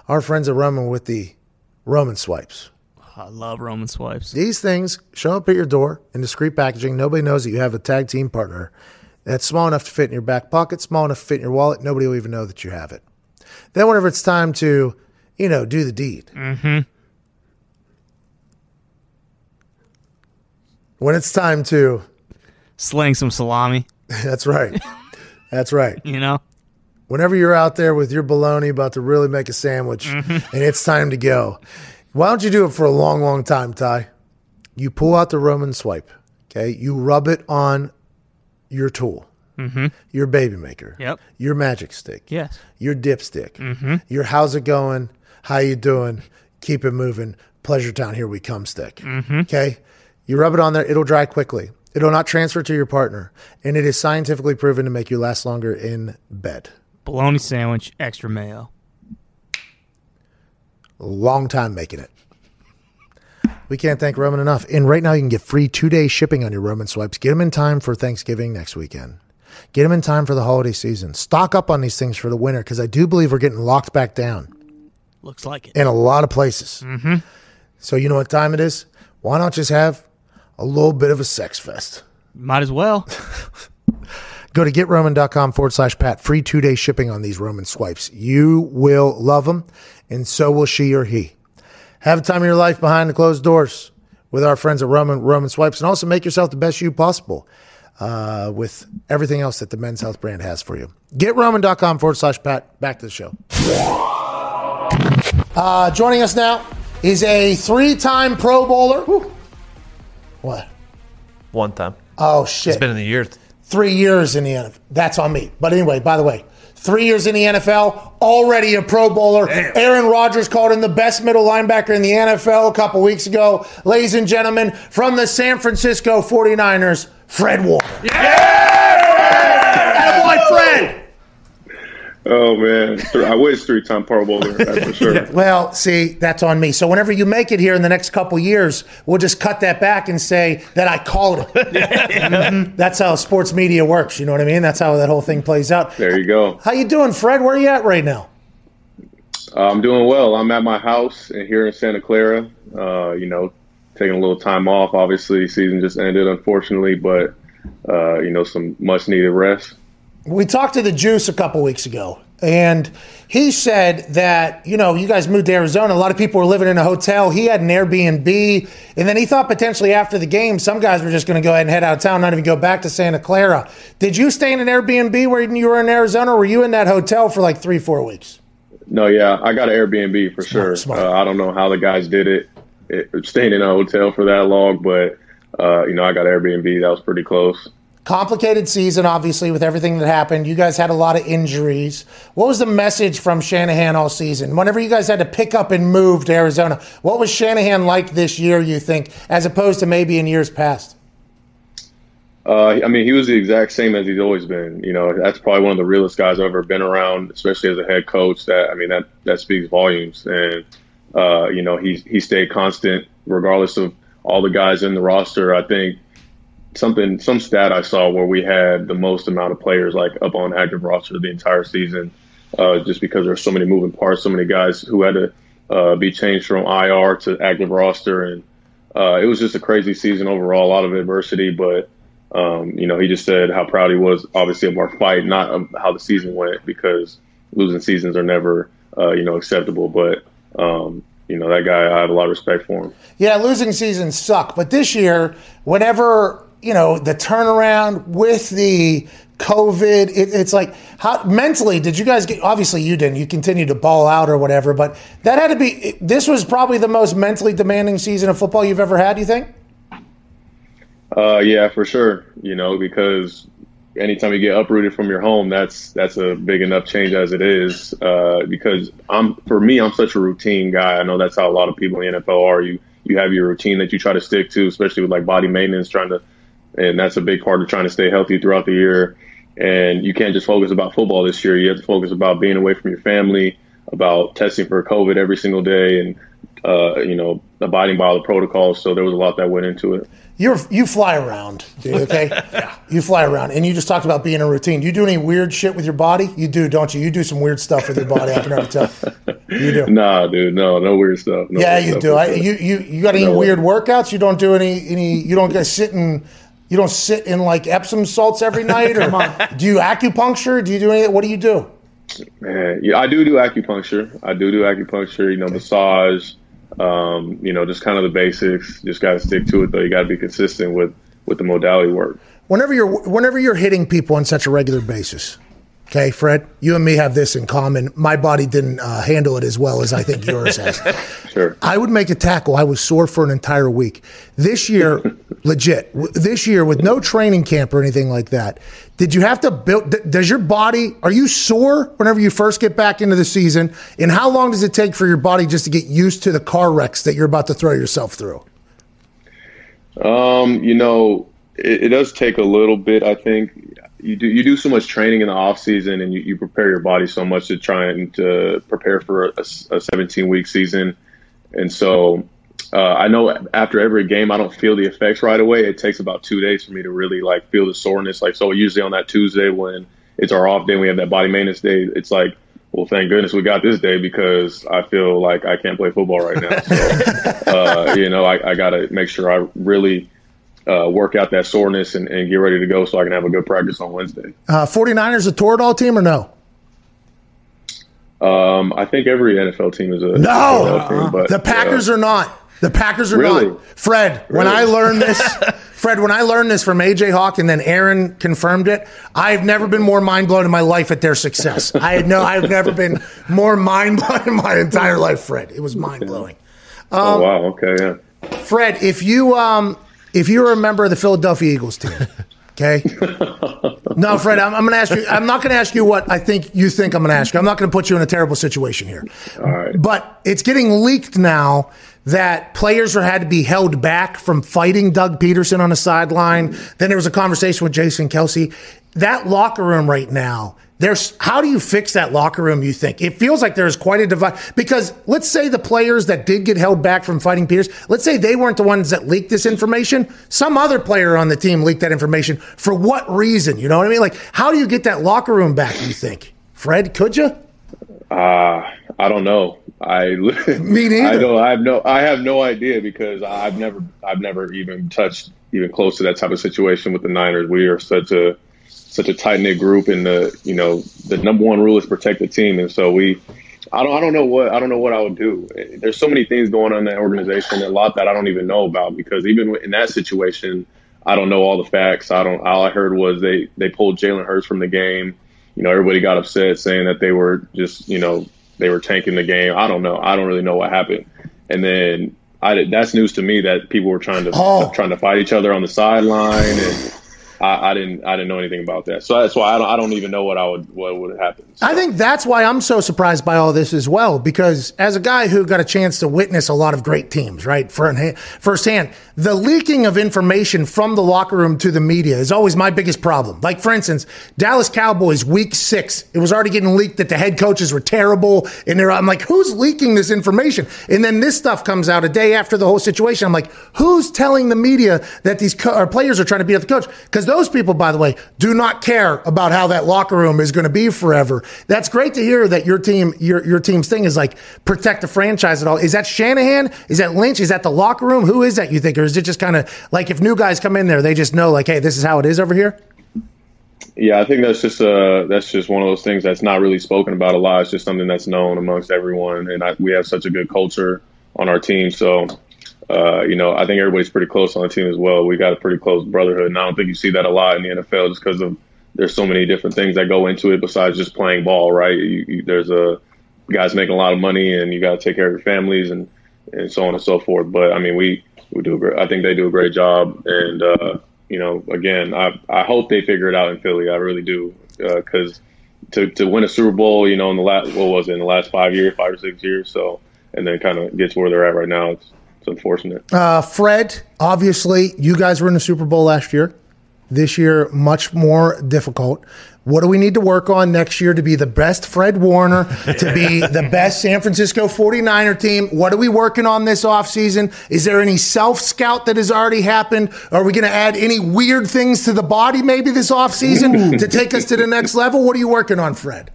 our friends at Roman with the Roman swipes. I love Roman swipes. These things show up at your door in discreet packaging. Nobody knows that you have a tag team partner that's small enough to fit in your back pocket, small enough to fit in your wallet. Nobody will even know that you have it. Then, whenever it's time to, you know, do the deed, mm-hmm. when it's time to, Sling some salami. that's right, that's right. You know. Whenever you're out there with your bologna about to really make a sandwich mm-hmm. and it's time to go, why don't you do it for a long, long time, Ty? You pull out the Roman swipe, okay? You rub it on your tool, mm-hmm. your baby maker, Yep. your magic stick, Yes. your dipstick, mm-hmm. your how's it going, how you doing, keep it moving, pleasure town, here we come stick, okay? You rub it on there, it'll dry quickly. It'll not transfer to your partner, and it is scientifically proven to make you last longer in bed. Bologna sandwich, extra mayo. long time making it. We can't thank Roman enough. And right now, you can get free two day shipping on your Roman swipes. Get them in time for Thanksgiving next weekend. Get them in time for the holiday season. Stock up on these things for the winter because I do believe we're getting locked back down Looks like it. in a lot of places. Mm-hmm. So, you know what time it is? Why not just have a little bit of a sex fest? Might as well. Go to getroman.com forward slash Pat. Free two day shipping on these Roman swipes. You will love them, and so will she or he. Have a time of your life behind the closed doors with our friends at Roman Roman Swipes, and also make yourself the best you possible uh, with everything else that the Men's Health brand has for you. GetRoman.com forward slash Pat. Back to the show. Uh, joining us now is a three time Pro Bowler. Whew. What? One time. Oh, shit It's been in the year. Three years in the NFL. That's on me. But anyway, by the way, three years in the NFL, already a Pro Bowler. Aaron Rodgers called him the best middle linebacker in the NFL a couple weeks ago. Ladies and gentlemen, from the San Francisco 49ers, Fred Warner. Yeah! Attaboy, Fred! Oh man, I wish three time Pro Bowler. That's for sure. Well, see, that's on me. So whenever you make it here in the next couple years, we'll just cut that back and say that I called it. Mhm. That's how sports media works. You know what I mean? That's how that whole thing plays out. There you go. How you doing, Fred? Where are you at right now? Uh, I'm doing well. I'm at my house in- here in Santa Clara. Uh, you know, taking a little time off. Obviously, season just ended, unfortunately, but uh, you know, some much needed rest. We talked to the Juice a couple weeks ago, and he said that you know you guys moved to Arizona. A lot of people were living in a hotel. He had an Airbnb, and then he thought potentially after the game, some guys were just going to go ahead and head out of town, not even go back to Santa Clara. Did you stay in an Airbnb where you were in Arizona, or were you in that hotel for like three, four weeks? No, yeah, I got an Airbnb for sure. smart. Uh, I don't know how the guys did it, it staying in a hotel for that long, but uh, you know, I got Airbnb. That was pretty close. Complicated season, obviously, with everything that happened. You guys had a lot of injuries. What was the message from Shanahan all season? Whenever you guys had to pick up and move to Arizona, what was Shanahan like this year, you think, as opposed to maybe in years past? Uh, I mean, he was the exact same as he's always been. You know, that's probably one of the realest guys I've ever been around, especially as a head coach. That I mean, that that speaks volumes. And uh, you know, he he stayed constant regardless of all the guys in the roster. I think something some stat I saw where we had the most amount of players like up on active roster the entire season, uh, just because there's so many moving parts, so many guys who had to uh, be changed from IR to active roster, and uh, it was just a crazy season overall. A lot of adversity, but um, you know, he just said how proud he was, obviously, of our fight, not how the season went, because losing seasons are never, uh, you know, acceptable. But um, you know, that guy, I have a lot of respect for him. Yeah, losing seasons suck. But this year, whenever, you know, the turnaround with the COVID, it, it's like, how mentally did you guys get, obviously you didn't, you continued to ball out or whatever, but that had to be, this was probably the most mentally demanding season of football you've ever had, you think? Uh, yeah, for sure. You know, because anytime you get uprooted from your home, that's that's a big enough change as it is. Uh, because I'm for me, I'm such a routine guy. I know that's how a lot of people in the NFL are. You you have your routine that you try to stick to, especially with like body maintenance, trying to, and that's a big part of trying to stay healthy throughout the year. And you can't just focus about football this year. You have to focus about being away from your family, about testing for COVID every single day, and uh, you know abiding by all the protocols. So there was a lot that went into it. You're you fly around, dude. Okay, yeah. You fly around, and you just talked about being a routine. Do you do any weird shit with your body? You do, don't you? You do some weird stuff with your body. I can already tell. You do. Nah, dude. No, no weird stuff. No yeah, weird you stuff do. I, you you you got any No. weird workouts? You don't do any any. You don't get sitting. You don't sit in like Epsom salts every night, or do you acupuncture? Do you do any? What do you do? Man, yeah, I do do acupuncture. I do do acupuncture. You know, massage. Um, you know, just kind of the basics. Just got to stick to it, though. You got to be consistent with with the modality work. whenever you're whenever you're hitting people on such a regular basis okay fred you and me have this in common my body didn't uh, handle it as well as i think yours has Sure. i would make a tackle i was sore for an entire week this year legit this year with no training camp or anything like that did you have to build does your body are you sore whenever you first get back into the season and how long does it take for your body just to get used to the car wrecks that you're about to throw yourself through Um, you know, it, it does take a little bit. I think you do you do so much training in the off season, and you, you prepare your body so much to try and to prepare for a, a 17 week season. And so, uh, I know after every game, I don't feel the effects right away. It takes about two days for me to really like feel the soreness. Like so, usually on that Tuesday when it's our off day, we have that body maintenance day. It's like. Well, thank goodness we got this day because I feel like I can't play football right now. So, uh, you know, I, I got to make sure I really uh, work out that soreness and, and get ready to go so I can have a good practice on Wednesday. uh, 49ers a toradol team or no Um, I think every NFL team is a No, team, but the Packers uh, are not. The Packers are Really? not. Fred, when I learned this, Fred, when I learned this from AJ Hawk and then Aaron confirmed it, I've never been more mind blown in my life at their success. I had no, I've never been more mind blown in my entire life, Fred. It was mind blowing. oh wow, okay, yeah. Fred, if you um if you were a member of the Philadelphia Eagles team, okay? No, Fred, I'm, I'm going to ask you. I'm not going to ask you what I think you think I'm going to ask you. I'm not going to put you in a terrible situation here. All right. But it's getting leaked now that players had to be held back from fighting Doug Pederson on the sideline. Then there was a conversation with Jason Kelce. That locker room right now, there's how do you fix that locker room, you think? It feels like there's quite a divide because let's say the players that did get held back from fighting Peters, let's say they weren't the ones that leaked this information. Some other player on the team leaked that information. For what reason? You know what I mean? Like, how do you get that locker room back, you think? Fred, could you? Uh, I don't know. I Me neither. I don't. I have no. I have no idea because I've never. I've never even touched even close to that type of situation with the Niners. We are such a such a tight knit group, and the you know the number one rule is protect the team, and so we. I don't. I don't know what. I don't know what I would do. There's so many things going on in that organization. A lot that I don't even know about because even in that situation, I don't know all the facts. I don't. All I heard was they they pulled Jalen Hurts from the game. You know, everybody got upset saying that they were just you know they were tanking the game. I don't know. I don't really know what happened. And then I, that's news to me that people were trying to Oh. trying to fight each other on the sideline, and I, I didn't I didn't know anything about that. So that's why I don't I don't even know what I would what would happen. So, I think that's why I'm so surprised by all this as well, because as a guy who got a chance to witness a lot of great teams, right, firsthand, the leaking of information from the locker room to the media is always my biggest problem. Like, for instance, Dallas Cowboys week six, it was already getting leaked that the head coaches were terrible. And I'm like, who's leaking this information? And then this stuff comes out a day after the whole situation. I'm like, who's telling the media that these co- players are trying to beat up the coach? Because those people, by the way, do not care about how that locker room is going to be forever. That's great to hear that your team, your, your team's thing is like protect the franchise at all. Is that Shanahan? Is that Lynch? Is that the locker room? Who is that you think? Or is it just kind of like if new guys come in there, they just know like, hey, this is how it is over here? Yeah, I think that's just uh that's just one of those things that's not really spoken about a lot. It's just something that's known amongst everyone, and I, we have such a good culture on our team. So, uh, you know, I think everybody's pretty close on the team as well. We got a pretty close brotherhood, and I don't think you see that a lot in the NFL just because of there's so many different things that go into it besides just playing ball, right? You, you, there's a guys making a lot of money, and you got to take care of your families and and so on and so forth. But I mean, we we do. Great, I think they do a great job, and uh, you know, again, I I hope they figure it out in Philly. I really do, because to to win a Super Bowl, you know, in the last what was it in the last five years, five or six years, so and then kind of get to where they're at right now. It's it's unfortunate. Uh, Fred, obviously, you guys were in the Super Bowl last year. This year, much more difficult. What do we need to work on next year to be the best Fred Warner, to be the best San Francisco 49er team? What are we working on this offseason? Is there any self scout that has already happened? Are we going to add any weird things to the body maybe this offseason to take us to the next level? What are you working on, Fred?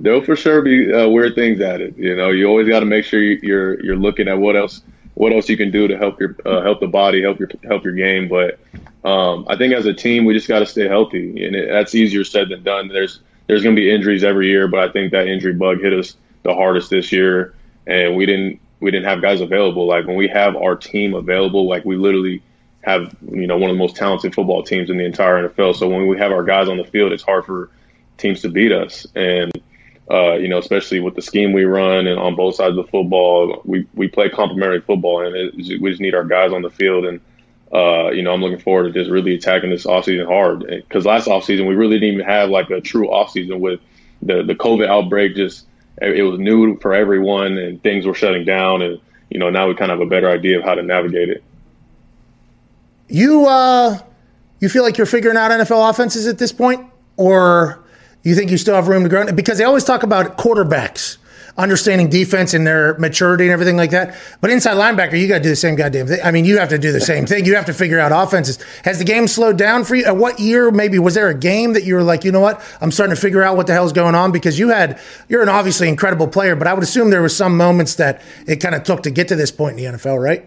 There'll for sure be uh, weird things added. You know, you always got to make sure you're you're looking at what else what else you can do to help your uh, help the body, help your help your game. But um, I think as a team, we just got to stay healthy, and it, that's easier said than done. There's there's going to be injuries every year, but I think that injury bug hit us the hardest this year, and we didn't we didn't have guys available. Like when we have our team available, like we literally have you know one of the most talented football teams in the entire NFL. So when we have our guys on the field, it's hard for teams to beat us, and uh, you know, especially with the scheme we run and on both sides of the football, we, we play complementary football and it, we just need our guys on the field. And, uh, you know, I'm looking forward to just really attacking this offseason hard because last offseason we really didn't even have like a true offseason with the, the COVID outbreak. Just it was new for everyone and things were shutting down. And, you know, now we kind of have a better idea of how to navigate it. You, uh, you feel like you're figuring out NFL offenses at this point or you think you still have room to grow? Because they always talk about quarterbacks understanding defense and their maturity and everything like that. But inside linebacker, you got to do the same goddamn thing. I mean, you have to do the same thing. You have to figure out offenses. Has the game slowed down for you? At what year, maybe, was there a game that you were like, you know what? I'm starting to figure out what the hell's going on? Because you had, you're an obviously incredible player, but I would assume there were some moments that it kind of took to get to this point in the NFL, right?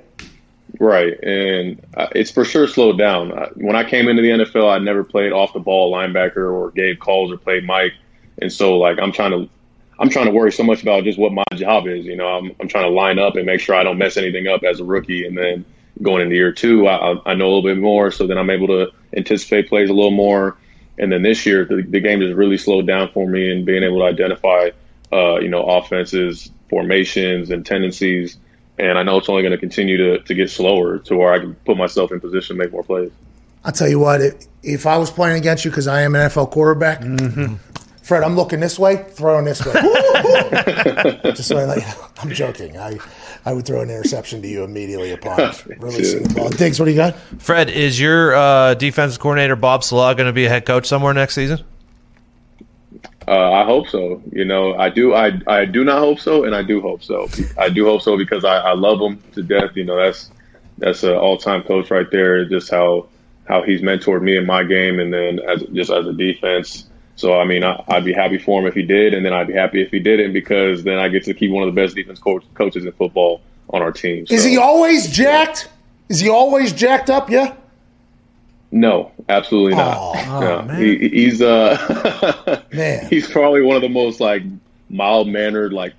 Right, and uh, it's for sure slowed down. When I came into the NFL, I never played off the ball linebacker or gave calls or played Mike, and so like I'm trying to, I'm trying to worry so much about just what my job is. You know, I'm I'm trying to line up and make sure I don't mess anything up as a rookie, and then going into year two, I, I know a little bit more, so then I'm able to anticipate plays a little more. And then this year, the, the game has really slowed down for me, and being able to identify, uh, you know, offenses, formations, and tendencies and I know it's only going to continue to, to get slower to where I can put myself in position to make more plays. I'll tell you what, if, if I was playing against you because I am an NFL quarterback, mm-hmm. Fred, I'm looking this way, throwing this way. Just so like, I'm joking. I, I would throw an interception to you immediately upon releasing the ball. Diggs, what do you got? Fred, is your uh, defensive coordinator Bob Saleh going to be a head coach somewhere next season? Uh, I hope so. You know, I do. I I do not hope so, and I do hope so. I do hope so because I, I love him to death. You know, that's that's an all time coach right there. Just how how he's mentored me in my game, and then as just as a defense. So I mean, I, would be happy for him if he did, and then I'd be happy if he didn't because then I get to keep one of the best defense coach, coaches in football on our team. So. Is he always jacked? Is he always jacked up? Yeah. No, absolutely not. Oh, no. Oh, he, he's uh, man. he's probably one of the most like mild mannered, like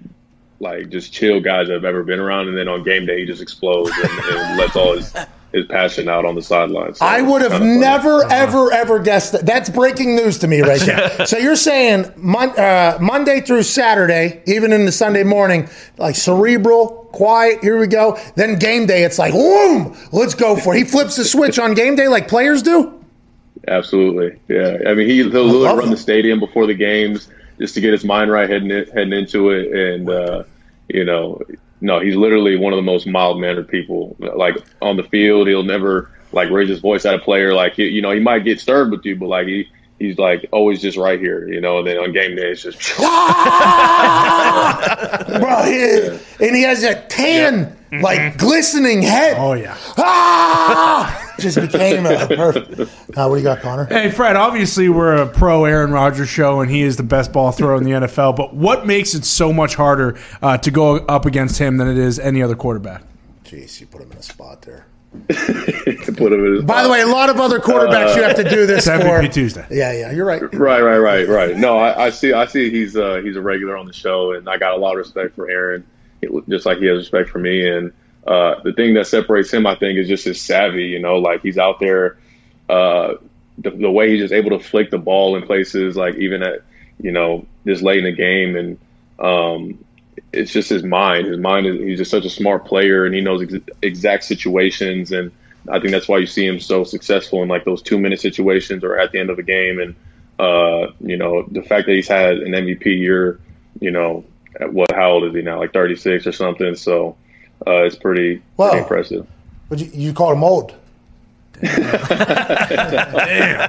like just chill guys I've ever been around. And then on game day, he just explodes and, and lets all his his passion out on the sidelines. So I would have never, uh-huh. ever, ever guessed that. That's breaking news to me right now. so you're saying mon- uh, Monday through Saturday, even in the Sunday morning, like cerebral, quiet, here we go. Then game day, it's like, boom, let's go for it. He flips the switch on game day like players do? Absolutely, yeah. I mean, he, he'll literally run that. the stadium before the games just to get his mind right heading it, heading into it, and uh, you know, no, he's literally one of the most mild mannered people. Like on the field, he'll never like raise his voice at a player. Like he, you know, he might get stirred with you, but like he. He's like always just right here, you know. And then on game day, it's just Bro, he, and he has that tan, like glistening head. Oh yeah. Ah! Just became a perfect. Uh, what do you got, Connor? Hey Fred, obviously we're a pro Aaron Rodgers show, and he is the best ball thrower in the NFL. But what makes it so much harder uh, to go up against him than it is any other quarterback? Jeez, you put him in a spot there. put him in his By the way, a lot of other quarterbacks you have to do this It's for. MVP Tuesday. Yeah, yeah, you're right. Right, right, right, right. No, I, I see. I see. He's uh, he's a regular on the show, and I got a lot of respect for Aaron, it- just like he has respect for me. And uh, the thing that separates him, I think, is just his savvy. You know, like he's out there. Uh, the, the way he's just able to flick the ball in places, like even at you know this late in the game, and um, it's just his mind. His mind is he's just such a smart player, and he knows ex- exact situations. And I think that's why you see him so successful in like those two minute situations or at the end of a game. And uh, you know, the fact that he's had an MVP year, you know, at what how old is he now? Like thirty six or something. So uh, it's pretty, Wow. pretty impressive. But you, you call him old.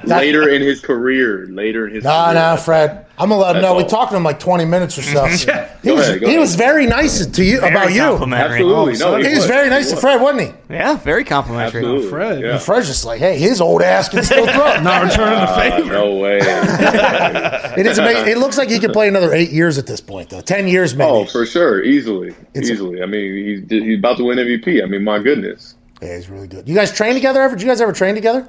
Later in his career, later in his Nah, career. nah, Fred. I'm gonna let him know. We talked to him like 20 minutes or so. He Go was ahead, he ahead. was very nice to you Very about you. Absolutely, no, He was very nice to Fred, wasn't he? Yeah, very complimentary. Absolutely, Fred. Yeah. Fred's just like, hey, his old ass can still throw. Not returning the Uh, favor. no way. It is amazing. It looks like he could play another eight years at this point, though. Ten years, maybe. oh, for sure, easily, It's easily. I mean, he's he's about to win MVP. I mean, my goodness. Yeah, he's really good. You guys train together ever? Did you guys ever train together?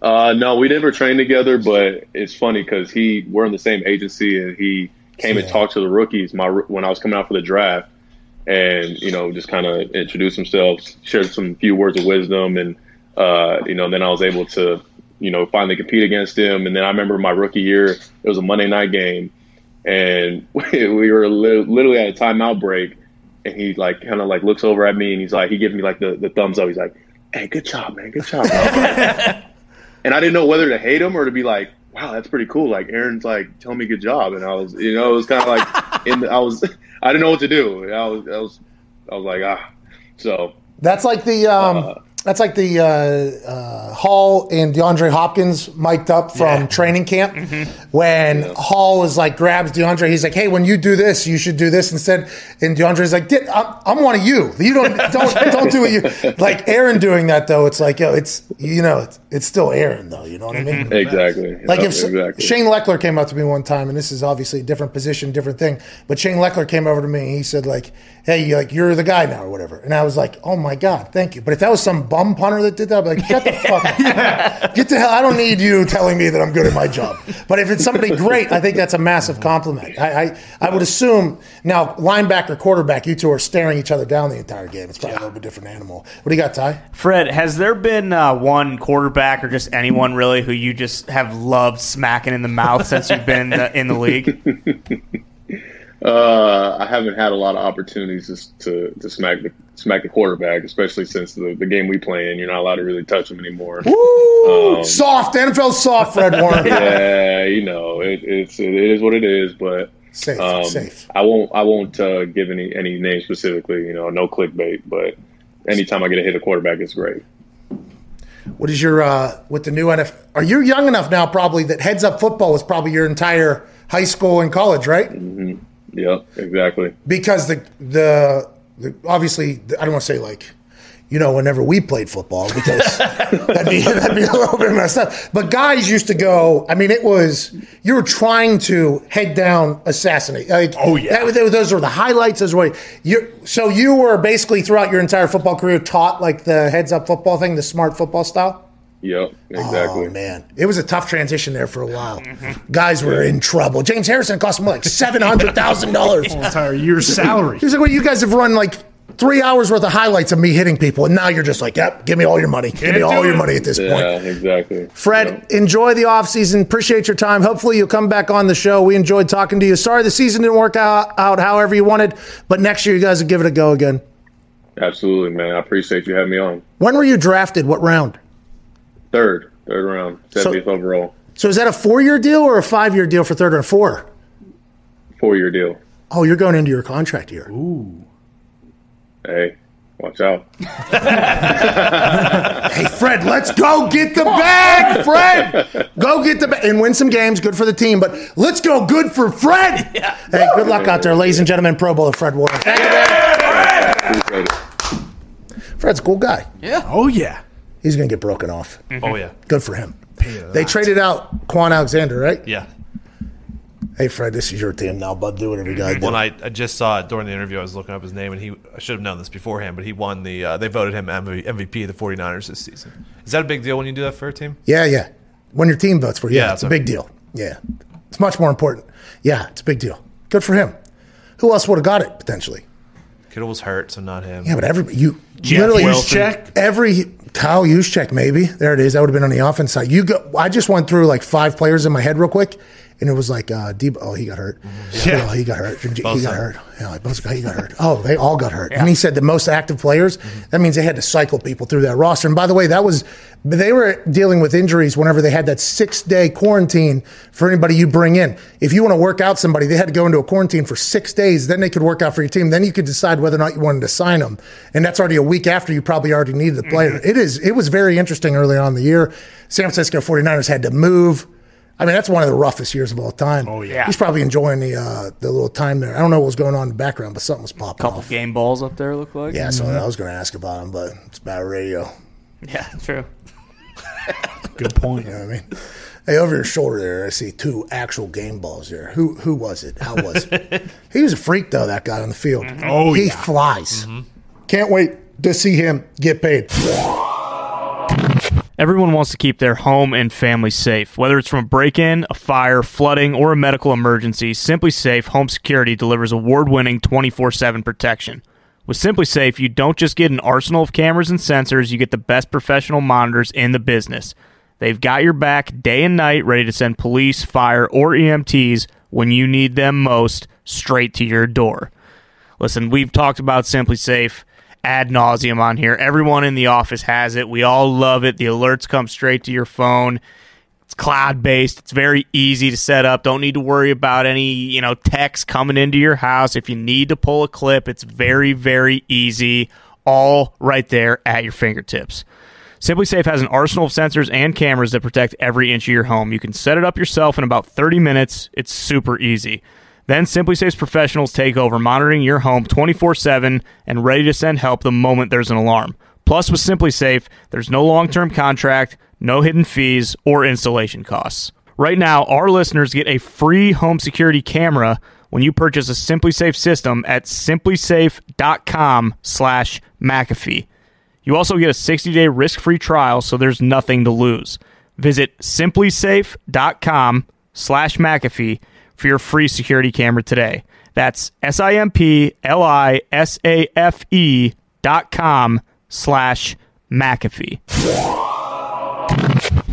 Uh, no, we never trained together, but it's funny because he we're in the same agency, and he came and talked to the rookies. My when I was coming out for the draft, and you know, just kind of introduced himself, shared some few words of wisdom, and uh, you know, then I was able to, you know, finally compete against him. And then I remember my rookie year, it was a Monday night game, and we were li- literally at a timeout break, and he like kind of like looks over at me, and he's like, he gives me like the, the thumbs up. He's like, "Hey, good job, man, good job." man." and I didn't know whether to hate him or to be like, "Wow, that's pretty cool." Like Aaron's like, "Tell me good job," and I was, you know, it was kind of like, in the, I was, I didn't know what to do. I was, I was, I was like, ah. So That's like the um, that's like the uh, uh, Hall and DeAndre Hopkins mic'd up from training camp when Hall was like grabs DeAndre. He's like, "Hey, when you do this, you should do this instead." And DeAndre's like, "Di- "I'm, I'm one of you. You don't don't don't do what you like." Aaron doing that though, it's like, yo, it's you know, it's, it's still Aaron though. You know what I mean? exactly, Like Yeah, if exactly. Shane Lechler came up to me one time, and this is obviously a different position, different thing. But Shane Lechler came over to me and he said, like, "Hey, you like you're the guy now, or whatever." And I was like, "Oh my god, thank you." But if that was some bum punter that did that, I'd be like, "Get the fuck, get the hell! I don't need you telling me that I'm good at my job." But if it's somebody great, I think that's a massive compliment. I I, I would assume now linebacker, quarterback, you two are staring each other down the entire game. It's probably a little bit different animal. What do you got, Ty? Fred, has there been uh, one quarterback or just anyone really who you just have loved smacking in the mouth since you've been uh, in the league? Uh, I haven't had a lot of opportunities to to, to smack the smack the quarterback, especially since the, the game we play in. You're not allowed to really touch him anymore. Woo! Um, soft, NFL soft, Fred Warner. yeah, you know, it, it's it is what it is, but Safe, um, safe. I won't I won't uh, give any any names specifically. You know, no clickbait, but anytime I get to hit a quarterback, it's great. What is your uh, with the new NFL? Are you young enough now? Probably that heads up football was probably your entire high school and college, right? Yeah, exactly. Because the, the obviously I don't want to say like you know whenever we played football because that'd be that'd be a little bit messed up. But guys used to go. I mean, it was you were trying to head down assassinate. Like, Oh, yeah. that- those were the highlights. Those were you. So you were basically throughout your entire football career taught like the heads up football thing, the smart football style. Yep, oh, exactly. Oh man, it was a tough transition there for a while. Guys were in trouble. James Harrison cost him like seven hundred thousand dollars. Entire year's salary. He was like, "Well, you guys have run like three hours worth of highlights of me hitting people, and now you're just like, yep, give me all your money, give me all your money at this point. Yeah, point." exactly. Fred, enjoy the offseason. Appreciate your time. Hopefully, you'll come back on the show. We enjoyed talking to you. Sorry the season didn't work out, out however you wanted, but next year you guys will give it a go again. Absolutely, man. I appreciate you having me on. When were you drafted? What round? Third. third round, 70th overall, So is that a four year deal or a five year deal for third or four? four year deal. Oh, you're going into your contract year. Ooh. Hey, watch out. Hey, Fred, let's go get the bag, Fred. Go get the bag and win some games. Good for the team, but let's go good for Fred. Hey, good luck out there, ladies and gentlemen. Pro Bowler Fred Warner. Thank you, man. Fred's a cool guy. Yeah. Oh yeah. He's going to get broken off. Oh yeah, Good for him. They traded out Kwon Alexander, right? yeah. Hey, Fred, this is your team now, bud. Do whatever you got to do. When I, I just saw it during the interview, I was looking up his name, and he I should have known this beforehand, but he won the. Uh, they voted him MV- MVP of the 49ers this season. Is that a big deal when you do that for a team? Yeah, yeah. When your team votes for you, yeah, Yeah, it's a that's big deal. Yeah. It's much more important. Yeah, it's a big deal. Good for him. Who else would have got it potentially? Kittle was hurt, so not him. Yeah, but every you Jeff literally Wilson. every Kyle Juszczyk maybe there it is. That would have been on the offense side. You go. I just went through like five players in my head real quick, and it was like uh, Deebo. Oh, he got hurt. Yeah. Oh, he got hurt. He Bosa. got hurt. Yeah, like Bosa, he got hurt. Oh, they all got hurt. And he said the most active players. That means they had to cycle people through that roster. And by the way, that was they were dealing with injuries whenever they had that six day quarantine for anybody you bring in. If you want to work out somebody, they had to go into a quarantine for six days. Then they could work out for your team. Then you could decide whether or not you wanted to sign them. And that's already a week after you probably already needed the player. It is. It was very interesting early on in the year. San Francisco 49ers had to move. I mean, that's one of the roughest years of all time. Oh yeah. he's probably enjoying the uh, the little time there. I don't know what was going on in the background, but something was popping up. couple off. game balls up there look like. Yeah, so mm-hmm. I was going to ask about him, but it's bad radio. yeah, true. Good point. You know what I mean? Hey, over your shoulder there, I see two actual game balls there. Who who was it? How was it? he was a freak though. That guy on the field. Mm-hmm. Oh, he yeah. flies. Mm-hmm. Can't wait to see him get paid. Everyone wants to keep their home and family safe. Whether it's from a break in, a fire, flooding, or a medical emergency, SimpliSafe Home Security delivers award winning 24 7 protection. With SimpliSafe, you don't just get an arsenal of cameras and sensors, you get the best professional monitors in the business. They've got your back day and night, ready to send police, fire, or EMTs when you need them most straight to your door. Listen, we've talked about SimpliSafe ad nauseum on here. Everyone in the office has it. We all love it. The alerts come straight to your phone. It's cloud based. It's very easy to set up. Don't need to worry about any, you know, text coming into your house. If you need to pull a clip, it's very, very easy. All right there at your fingertips. SimpliSafe has an arsenal of sensors and cameras that protect every inch of your home. You can set it up yourself in about 30 minutes. It's super easy. Then SimpliSafe's professionals take over, monitoring your home 24 7 and ready to send help the moment there's an alarm. Plus, with SimpliSafe, there's no long term contract, no hidden fees, or installation costs. Right now, our listeners get a free home security camera when you purchase a SimpliSafe system at simplisafe.com slash McAfee. You also get a 60-day risk-free trial, so there's nothing to lose. Visit simplisafe.com slash McAfee for your free security camera today. That's S-I-M-P-L-I-S-A-F-E dot com slash McAfee.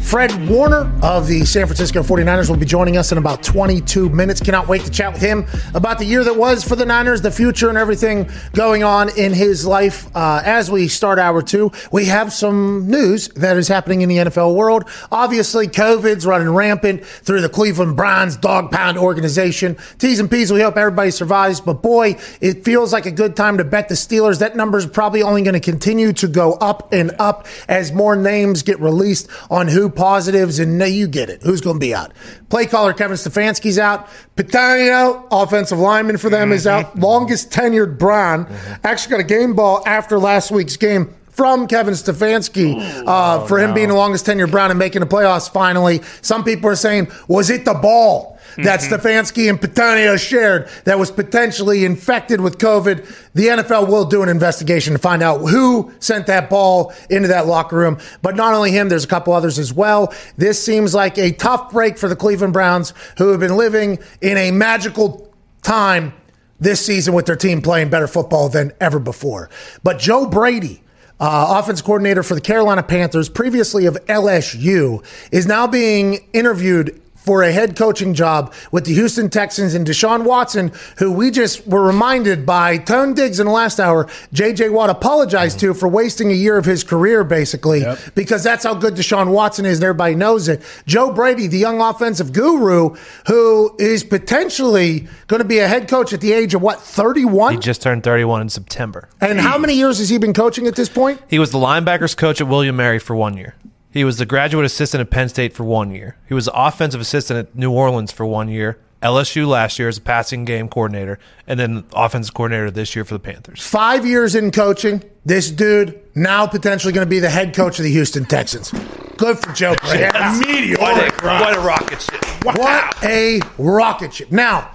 Fred Warner of the San Francisco 49ers will be joining us in about 22 minutes. Cannot wait to chat with him about the year that was for the Niners, the future, and everything going on in his life. Uh, as we start hour two, we have some news that is happening in the NFL world. Obviously, COVID's running rampant through the Cleveland Browns dog pound organization. T's and P's, we hope everybody survives, but boy, it feels like a good time to bet the Steelers. That number is probably only going to continue to go up and up as more names get released on who positives, and no, you get it. Who's going to be out? Play caller Kevin Stefanski's out. Bitonio, offensive lineman for them, is out. Longest tenured Brown. Actually got a game ball after last week's game from Kevin Stefanski uh, for him being the longest tenured Brown and making the playoffs finally. Some people are saying, was it the ball? That Stefanski and Bitonio shared that was potentially infected with COVID. The NFL will do an investigation to find out who sent that ball into that locker room. But not only him, there's a couple others as well. This seems like a tough break for the Cleveland Browns, who have been living in a magical time this season with their team playing better football than ever before. But Joe Brady, uh, offense coordinator for the Carolina Panthers, previously of LSU, is now being interviewed for a head coaching job with the Houston Texans and Deshaun Watson, who we just were reminded by Tone Diggs in the last hour, JJ Watt apologized to for wasting a year of his career, basically, because that's how good Deshaun Watson is, and everybody knows it. Joe Brady, the young offensive guru, who is potentially going to be a head coach at the age of what, 31? He just turned 31 in September. and how many years has he been coaching at this point? He was the linebackers coach at William Mary for one year. He was the graduate assistant at Penn State for one year. He was the offensive assistant at New Orleans for one year. LSU last year as a passing game coordinator, and then offensive coordinator this year for the Panthers. Five years in coaching. This dude now potentially going to be the head coach of the Houston Texans. Good for Joe Brady. What a, what a rocket ship! What a rocket ship. Now,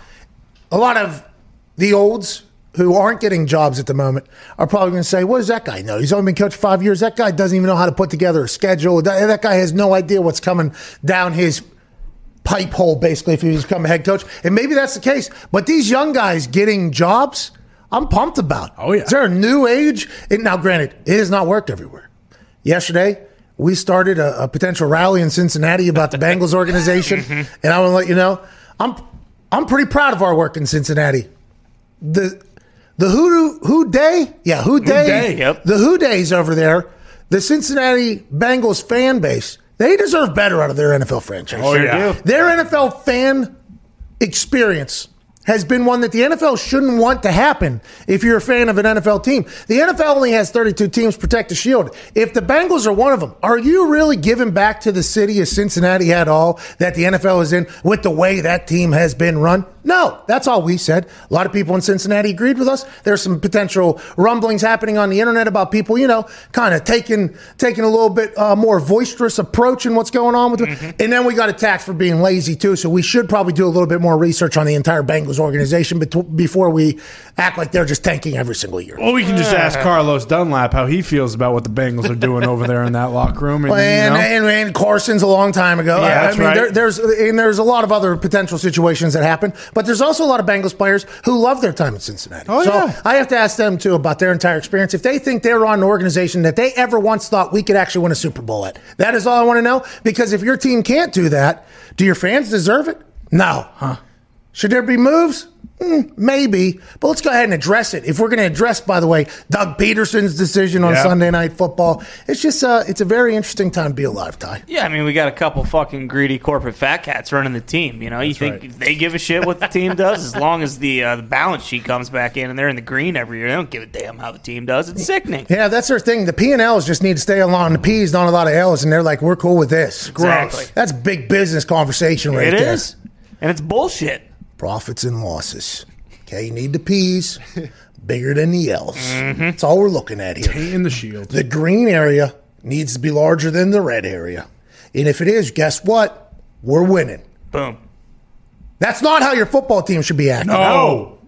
a lot of the olds who aren't getting jobs at the moment are probably going to say, what does that guy know? He's only been coached five years. That guy doesn't even know how to put together a schedule. That, that guy has no idea what's coming down his pipe hole, basically, if he become a head coach. And maybe that's the case. But these young guys getting jobs, I'm pumped about. Oh, yeah. Is there a new age? And now, granted, it has not worked everywhere. Yesterday, we started a, a potential rally in Cincinnati about the Bengals organization, mm-hmm. and I want to let you know I'm I'm pretty proud of our work in Cincinnati. The the who who day, yeah, who day, Day, yep. the who days over there, the Cincinnati Bengals fan base, they deserve better out of their NFL franchise. Oh, yeah. Their NFL fan experience has been one that the NFL shouldn't want to happen if you're a fan of an NFL team. The NFL only has 32 teams protect the shield. If the Bengals are one of them, are you really giving back to the city of Cincinnati at all that the NFL is in with the way that team has been run? No, that's all we said. A lot of people in Cincinnati agreed with us. There's some potential rumblings happening on the internet about people, you know, kind of taking taking a little bit uh, more boisterous approach in what's going on with it. And then we got attacked for being lazy too. So we should probably do a little bit more research on the entire Bengals organization bet- before we act like they're just tanking every single year. Well, we can just ask Carlos Dunlap how he feels about what the Bengals are doing over there in that locker room. And, And, you know, and, and Carson's a long time ago. Yeah, I- I mean, right. there, there's and there's a lot of other potential situations that happen, but there's also a lot of Bengals players who love their time in Cincinnati. Oh, so yeah. I have to ask them too about their entire experience. If they think they're on an organization that they ever once thought we could actually win a Super Bowl at, that is all I want to know. Because if your team can't do that, do your fans deserve it? No. Huh? Should there be moves? Mm, maybe, but let's go ahead and address it. If we're going to address, by the way, Doug Pederson's decision on Yeah. Sunday Night Football, it's just uh, it's a very interesting time to be alive, Ty. Yeah, I mean, we got a couple fucking greedy corporate fat cats running the team. You know, you think right. they give a shit what the team does as long as the uh, the balance sheet comes back in and they're in the green every year. They don't give a damn how the team does. It's sickening. Yeah, that's their thing. The P and Ls just need to stay along the P's, not a lot of L's, and they're like, we're cool with this. Exactly. That's big business conversation right It It is, and it's bullshit. Profits and losses. Okay, you need the P's bigger than the L's. Mm-hmm. That's all we're looking at here. in the shield. The green area needs to be larger than the red area. And if it is, guess what? We're winning. Boom. That's not how your football team should be acting. Oh,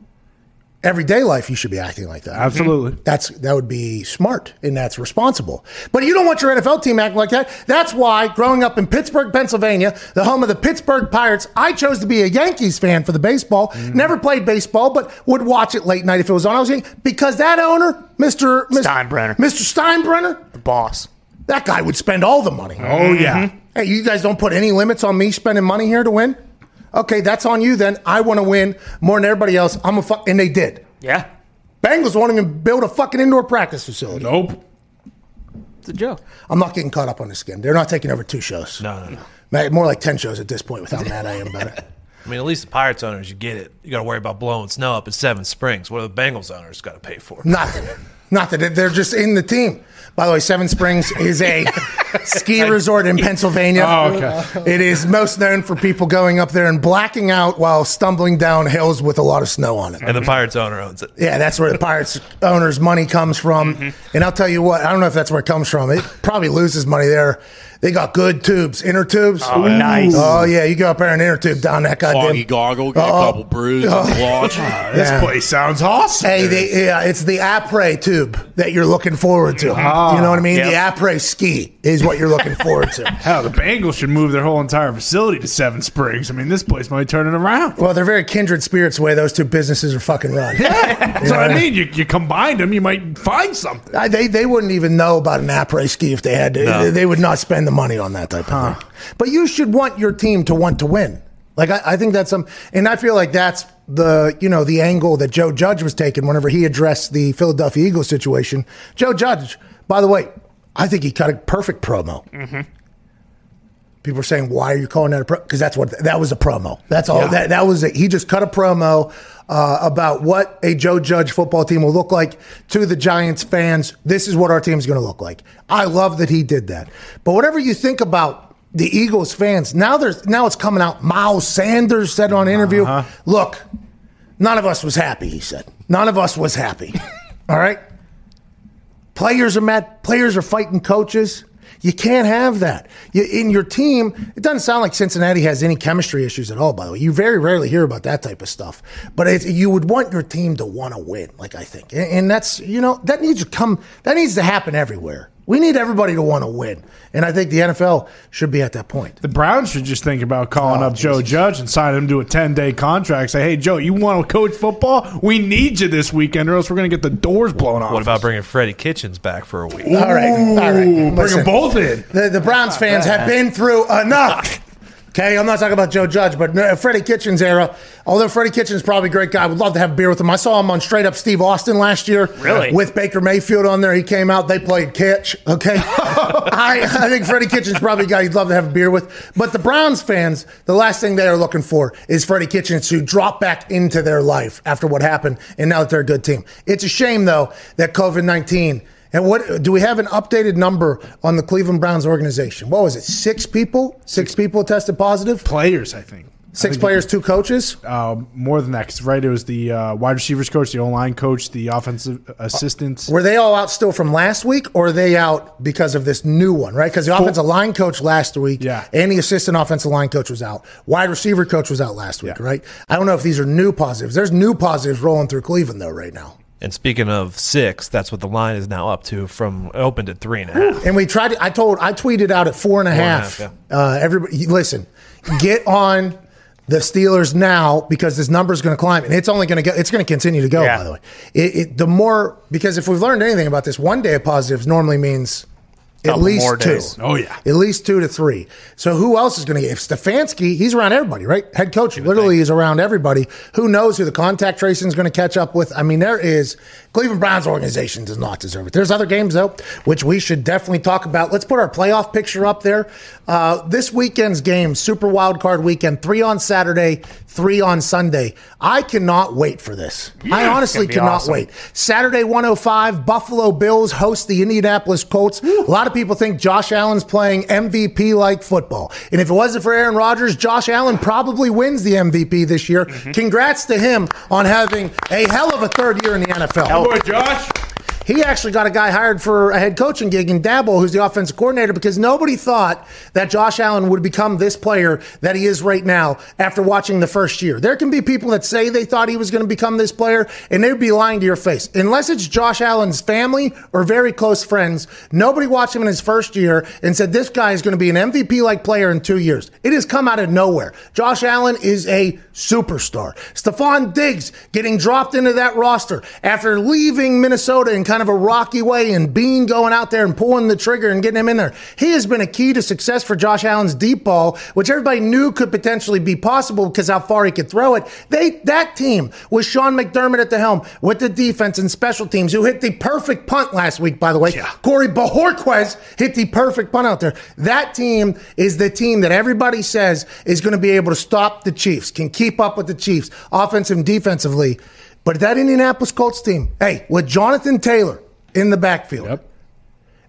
Everyday life, you should be acting like that. absolutely. That's that would be smart and that's responsible. But you don't want your NFL team acting like that. That's why growing up in Pittsburgh, Pennsylvania, the home of the Pittsburgh Pirates, I chose to be a Yankees fan for the baseball. Mm-hmm. Never played baseball, but would watch it late night if it was on. I was young because that owner, Mr. Mr. Steinbrenner. Mr. Steinbrenner, The boss. that guy would spend all the money. Oh yeah. Mm-hmm. Hey, you guys don't put any limits on me spending money here to win? Okay, that's on you then. I want to win more than everybody else. I'm a fuck and they did. Yeah, Bengals won't even build a fucking indoor practice facility. Nope. it's a joke. I'm not getting caught up on this again. They're not taking over two shows. No, no, no. Ma- More like 10 shows at this point with how mad I am about it. I mean, at least the Pirates owners, you get it. You got to worry about blowing snow up at Seven Springs. What are the Bengals owners got to pay for? Nothing. Nothing. They're just in the team. By the way, Seven Springs is a ski resort in Pennsylvania. Oh, okay. It is most known for people going up there and blacking out while stumbling down hills with a lot of snow on it. And the mm-hmm. Pirates owner owns it. Yeah, that's where the Pirates owner's money comes from. Mm-hmm. And I'll tell you what, I don't know if that's where it comes from. It probably loses money there. They got good tubes, inner tubes. Oh, nice. Oh, yeah, you go up there and inner tube down that goddamn. Foggy goggle, get a Oh. couple brews and watch. Ah, this Yeah. place sounds awesome. Hey, they, yeah, it's the après tube that you're looking forward to. Ah, you know what I mean? Yep. The après ski is what you're looking forward to. Hell, the Bengals should move their whole entire facility to Seven Springs. I mean, this place might turn it around. Well, they're very kindred spirits the way those two businesses are fucking run. That's what I mean. You, you combine them, you might find something. I- They, they wouldn't even know about an après ski if they had to. No. They would not spend the money on that type of thing. But you should want your team to want to win. Like I, I think that's some, and I feel like that's the you know the angle that Joe Judge was taking whenever he addressed the Philadelphia Eagles situation. Joe Judge, by the way, I think he cut a perfect promo. Mm-hmm. People are saying, "Why are you calling that a pro?" Because that's what that was a promo. That's all. That that was it. He just cut a promo uh, about what a Joe Judge football team will look like to the Giants fans. This is what our team's going to look like. I love that he did that. But whatever you think about the Eagles fans, now there's now it's coming out. Miles Sanders said on an interview, "Look, none of us was happy." He said, "None of us was happy." all right. Players are mad. Players are fighting coaches. You can't have that. You, in your team, it doesn't sound like Cincinnati has any chemistry issues at all, by the way. You very rarely hear about that type of stuff. But you would want your team to want to win, like I think. And, and that's, you know, that needs to come, that needs to happen everywhere. We need everybody to want to win. And I think the NFL should be at that point. The Browns should just think about calling Oh, up Joe Judge and signing him to a 10 day contract. Say, hey, Joe, you want to coach football? We need you this weekend, or else we're going to get the doors blown off. What about bringing Freddie Kitchens back for a week? All right. All right. Bring Listen. them both in. The, the Browns fans have been through enough. Okay, I'm not talking about Joe Judge, but Freddie Kitchens era. Although Freddie Kitchens is probably a great guy, I would love to have a beer with him. I saw him on Straight Up Steve Austin last year. Really? With Baker Mayfield on there. He came out, they played catch. Okay. I, I think Freddie Kitchens probably a guy you'd love to have a beer with. But the Browns fans, the last thing they are looking for is Freddie Kitchens to drop back into their life after what happened, and now that they're a good team. It's a shame, though, that COVID 19 and what do we have an updated number on the Cleveland Browns organization? What was it? Six people? Six people tested positive? Players, I think. Six players, two coaches? Uh, more than that, because right? It was the uh, wide receivers coach, the O line coach, the offensive assistants. Were they all out still from last week or are they out because of this new one, right? Because the offensive line coach last week Yeah. and the assistant offensive line coach was out. Wide receiver coach was out last week, Yeah. right? I don't know if these are new positives. There's new positives rolling through Cleveland, though, right now. And speaking of six, that's what the line is now up to from opened at three and a half. And we tried. To, I told. I tweeted out at four and a and a half. half, uh, everybody, listen. Get on the Steelers now because this number is going to climb, and it's only going to go. It's going to continue to go. Yeah. By the way, it, it, the more because if we've learned anything about this, one day of positives normally means at least two. Oh, yeah. at least two to three. So who else is going to get? If Stefanski, he's around everybody, right? Head coach literally is around everybody. Who knows who the contact tracing is going to catch up with? I mean, there is Cleveland Browns organization does not deserve it. There's other games though, which we should definitely talk about. Let's put our playoff picture up there. Uh, this weekend's game, Super Wild Card Weekend, three on Saturday, three on Sunday. I cannot wait for this. I honestly cannot awesome. wait. Saturday, 105, Buffalo Bills host the Indianapolis Colts. A lot of people think Josh Allen's playing MVP like football. And if it wasn't for Aaron Rodgers, Josh Allen probably wins the MVP this year. Mm-hmm. Congrats to him on having a hell of a third year in the NFL. Boy, Josh. He actually got a guy hired for a head coaching gig in Daboll, who's the offensive coordinator, because nobody thought that Josh Allen would become this player that he is right now after watching the first year. There can be people that say they thought he was going to become this player, and they'd be lying to your face. Unless it's Josh Allen's family or very close friends, nobody watched him in his first year and said this guy is going to be an MVP like player in two years. It has come out of nowhere. Josh Allen is a superstar. Stefon Diggs getting dropped into that roster after leaving Minnesota and kind of a rocky way and Beane going out there and pulling the trigger and getting him in there. He has been a key to success for Josh Allen's deep ball, which everybody knew could potentially be possible because how far he could throw it. They that team with Sean McDermott at the helm with the defense and special teams who hit the perfect punt last week, by the way. Corey Bojorquez hit the perfect punt out there. That team is the team that everybody says is going to be able to stop the Chiefs, can keep up with the Chiefs, offensive and defensively. But that Indianapolis Colts team, hey, with Jonathan Taylor in the backfield,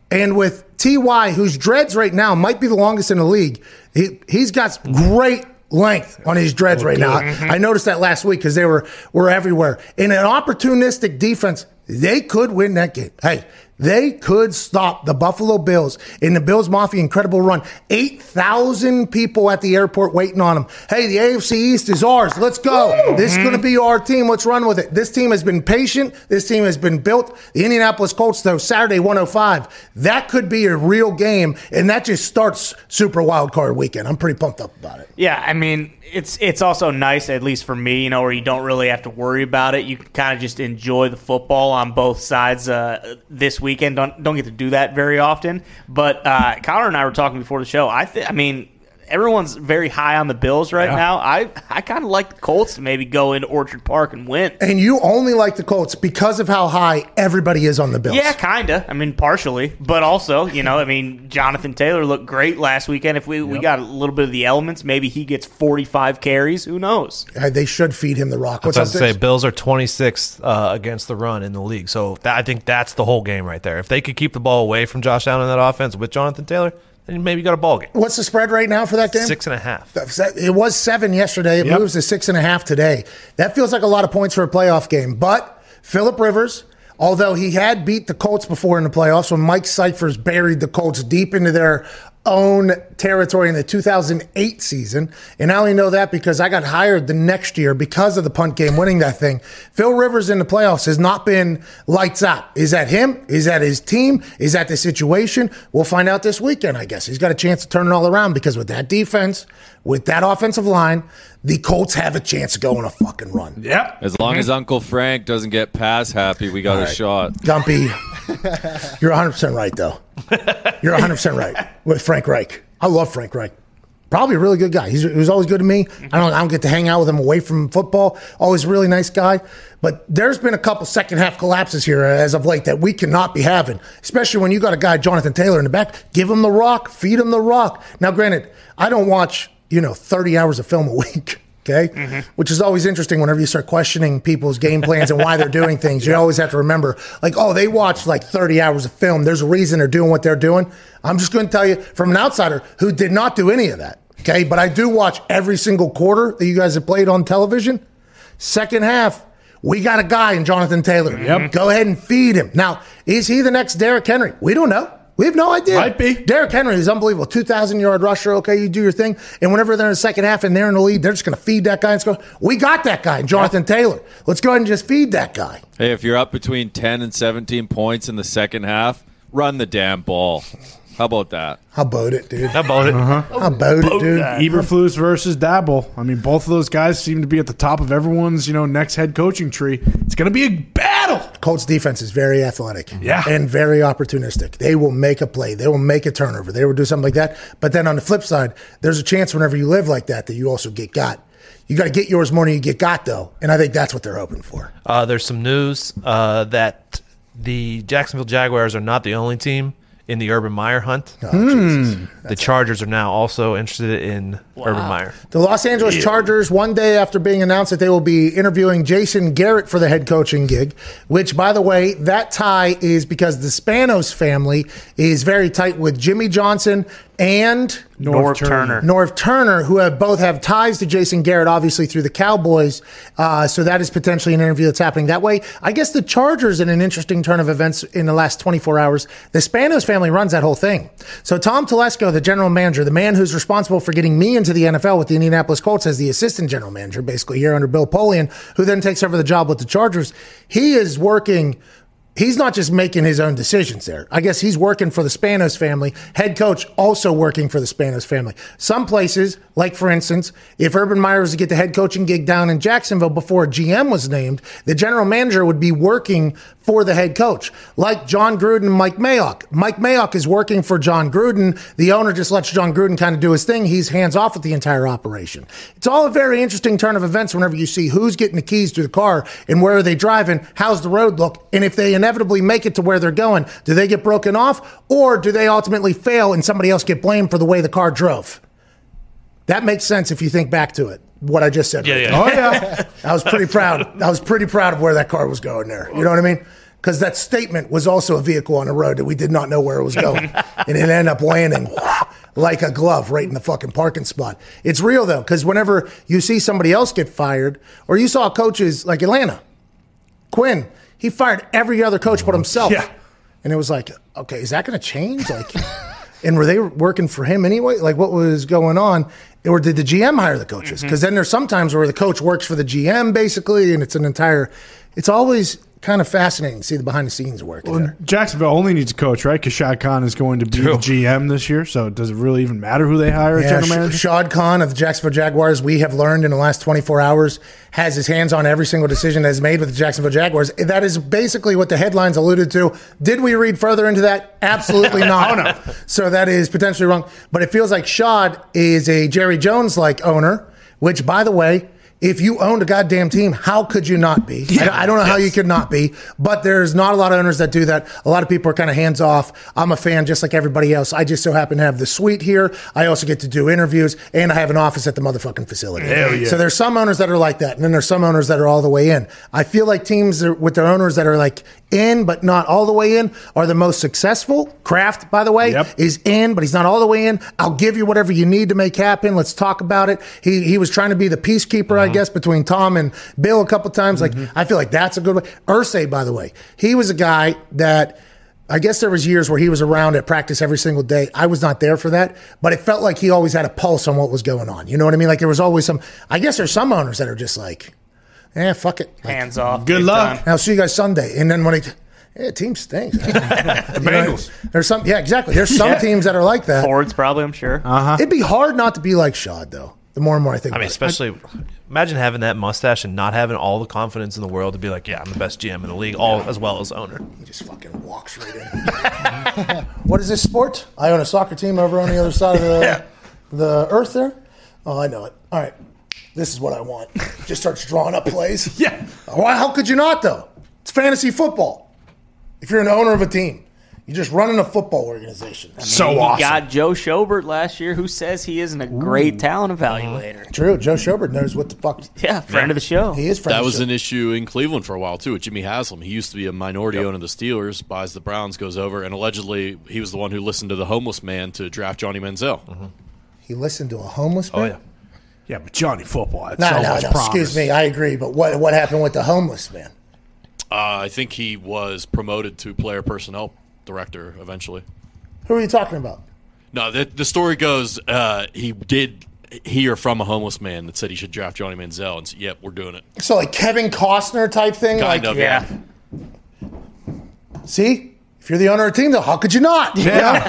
and with Ty, whose dreads right now might be the longest in the league, he he's got great length on his dreads right now. I, mm-hmm. I noticed that last week because they were were everywhere. In an opportunistic defense, they could win that game. Hey, they could stop the Buffalo Bills in the Bills Mafia incredible run. 8,000 people at the airport waiting on them. Hey, the AFC East is ours. Let's go. This is going to be mm-hmm. our team. Let's run with it. This team has been patient. This team has been built. The Indianapolis Colts, though, Saturday 105, that could be a real game, and that just starts Super Wild Card weekend. I'm pretty pumped up about it. Yeah, I mean, it's it's also nice, at least for me, you know, where you don't really have to worry about it. You can kind of just enjoy the football on both sides uh, this weekend. Don't don't get to do that very often. But uh, Connor and I were talking before the show. I th- I mean. Everyone's very high on the Bills right now. I, I kind of like the Colts to maybe go into Orchard Park and win. And you only like the Colts because of how high everybody is on the Bills. Yeah, kind of. I mean, partially, but also, you know, I mean, Jonathan Taylor looked great last weekend. If we, we got a little bit of the elements, maybe he gets 45 carries. Who knows? Uh, They should feed him the rock. What's I up, was gonna say Bills are 26th uh, against the run in the league. So that, I think that's the whole game right there. If they could keep the ball away from Josh Allen in that offense with Jonathan Taylor, then maybe you got a ball game. What's the spread right now for that game? Six and a half. It was seven yesterday. It Yep. moves to six and a half today. That feels like a lot of points for a playoff game. But Philip Rivers, although he had beat the Colts before in the playoffs, when Mike Scifres buried the Colts deep into their own territory in the 2008 season, and I only know that because I got hired the next year because of the punt game winning that thing. Phil Rivers in the playoffs has not been lights out. Is that him? Is that his team? Is that the situation? We'll find out this weekend, I guess. He's got a chance to turn it all around because with that defense, with that offensive line, the Colts have a chance to go on a fucking run. Yep. As long as mm-hmm. Uncle Frank doesn't get pass happy, we got a shot. Gumpy, you're 100% right, though. You're 100% right with Frank Reich. I love Frank Reich. Probably a really good guy. He's, he was always good to me. Mm-hmm. I don't, I don't get to hang out with him away from football. Always a really nice guy. But there's been a couple second half collapses here as of late that we cannot be having, especially when you got a guy, Jonathan Taylor, in the back. Give him the rock, feed him the rock. Now, granted, I don't watch, you know, 30 hours of film a week. Okay. Which is always interesting whenever you start questioning people's game plans and why they're doing things. You always have to remember, like, oh, they watched like 30 hours of film. There's a reason they're doing what they're doing. I'm just going to tell you from an outsider who did not do any of that. Okay. But I do watch every single quarter that you guys have played on television. Second half, we got a guy in Jonathan Taylor. Yep. Go ahead and feed him. Now, is he the next Derrick Henry? We don't know. We have no idea. Might be. Derrick Henry is unbelievable. 2,000 yard rusher. Okay, you do your thing. And whenever they're in the second half and they're in the lead, they're just going to feed that guy and score. We got that guy, Jonathan Taylor. Let's go ahead and just feed that guy. Hey, if you're up between 10 and 17 points in the second half, run the damn ball. How about that? How about it, dude? How about it? How about it, dude? Eberflus versus Daboll. I mean, both of those guys seem to be at the top of everyone's, you know, next head coaching tree. It's going to be a battle. Colts defense is very athletic Yeah. and very opportunistic. They will make a play. They will make a turnover. They will do something like that. But then on the flip side, there's a chance whenever you live like that that you also get got. You got to get yours more than you get got, though. And I think that's what they're hoping for. Uh, there's some news uh, that the Jacksonville Jaguars are not the only team in the Urban Meyer hunt. Oh, the Chargers are now also interested in Urban Meyer. The Los Angeles Chargers, one day after being announced that they will be interviewing Jason Garrett for the head coaching gig, which, by the way, that tie is because the Spanos family is very tight with Jimmy Johnson and Norv Turner. Norv Turner, who have both have ties to Jason Garrett, obviously through the Cowboys. Uh, so that is potentially an interview that's happening that way. I guess the Chargers, in an interesting turn of events in the last 24 hours, the Spanos family runs that whole thing. So Tom Telesco, the general manager, the man who's responsible for getting me into the NFL with the Indianapolis Colts as the assistant general manager, basically here under Bill Polian, who then takes over the job with the Chargers, he is working he's not just making his own decisions there. I guess he's working for the Spanos family, head coach also working for the Spanos family. Some places, like for instance, if Urban Meyer was to get the head coaching gig down in Jacksonville before GM was named, the general manager would be working for the head coach, like Jon Gruden and Mike Mayock. Mike Mayock is working for Jon Gruden. The owner just lets Jon Gruden kind of do his thing. He's hands off with the entire operation. It's all a very interesting turn of events whenever you see who's getting the keys to the car and where are they driving, how's the road look, and if they inevitably make it to where they're going, do they get broken off or do they ultimately fail and somebody else get blamed for the way the car drove? That makes sense if you think back to it. What I just said. Yeah, right yeah. Oh, yeah. I was pretty proud. I was pretty proud of where that car was going there. You know what I mean? Because that statement was also a vehicle on a road that we did not know where it was going, and it ended up landing like a glove right in the fucking parking spot. It's real though, because whenever you see somebody else get fired, or you saw coaches like Atlanta, Quinn, he fired every other coach but himself. Yeah. And it was like, okay, is that going to change? Like, and were they working for him anyway? Like, what was going on? Or did the GM hire the coaches? Mm-hmm. Because then there's sometimes where the coach works for the GM basically, and it's an entire. It's always kind of fascinating to see the behind the scenes work. there. Jacksonville only needs a coach, right? Because Shad Khan is going to be the GM this year. So does it really even matter who they hire as Yeah, general Sh- manager? Shad Khan of the Jacksonville Jaguars, we have learned in the last 24 hours, has his hands on every single decision that is made with the Jacksonville Jaguars. That is basically what the headlines alluded to. Did we read further into that? Absolutely not. oh, no. So that is potentially wrong. But it feels like Shad is a Jerry Jones like owner, which, by the way, if you owned a goddamn team, how could you not be? I, don't- I don't know how you could not be, but there's not a lot of owners that do that. A lot of people are kind of hands off. I'm a fan just like everybody else. I just so happen to have the suite here. I also get to do interviews and I have an office at the motherfucking facility. Hell yeah. So there's some owners that are like that. And then there's some owners that are all the way in. I feel like teams are, with their owners that are like in, but not all the way in are the most successful. Kraft, by the way, Yep. is in, but he's not all the way in. I'll give you whatever you need to make happen. Let's talk about it. He he was trying to be the peacekeeper, I mm-hmm. guess, between Tom and Bill a couple times. Like mm-hmm. I feel like that's a good way. Irsay, by the way, he was a guy that. I guess there was years where he was around at practice every single day. I was not there for that, but it felt like he always had a pulse on what was going on. You know what I mean? Like there was always some. I guess there's some owners that are just like, eh, fuck it. Like, Hands off. Good luck. time. I'll see you guys Sunday. And then when he, yeah, team stinks. the Bengals. There's some, yeah, exactly. There's some teams that are like that. Forwards, probably, I'm sure. It'd be hard not to be like Shad, though. The more and more I think, I mean, about it. especially imagine having that mustache and not having all the confidence in the world to be like, yeah, I'm the best GM in the league, all as well as owner. he just fucking walks right in. what is this sport? I own a soccer team over on the other side of the the earth. There. Oh, I know it. All right, this is what I want. Just starts drawing up plays. Yeah. Why? How could you not though? It's fantasy football. If you're an owner of a team, you're just running a football organization. So he awesome. got Joe Schobert last year, who says he isn't a great talent uh-huh. evaluator. True. Joe Schobert knows what the fuck. Yeah, friend of the show. He is. friend That of was the an issue in Cleveland for a while too with Jimmy Haslam. He used to be a minority owner of the Steelers, buys the Browns, goes over, and allegedly he was the one who listened to the homeless man to draft Johnny Manziel. Mm-hmm. He listened to a homeless oh, man. Oh yeah. Yeah, but Johnny football had No, so no, much no. promise. Excuse me. I agree. But what what happened with the homeless man? Uh, I think he was promoted to player personnel director eventually. Who are you talking about? No, the, the story goes uh, he did hear from a homeless man that said he should draft Johnny Manziel, and said, "Yep, we're doing it." So like Kevin Costner type thing. Kind like, of, yeah. See, if you're the owner of a team, though, how could you not? You know?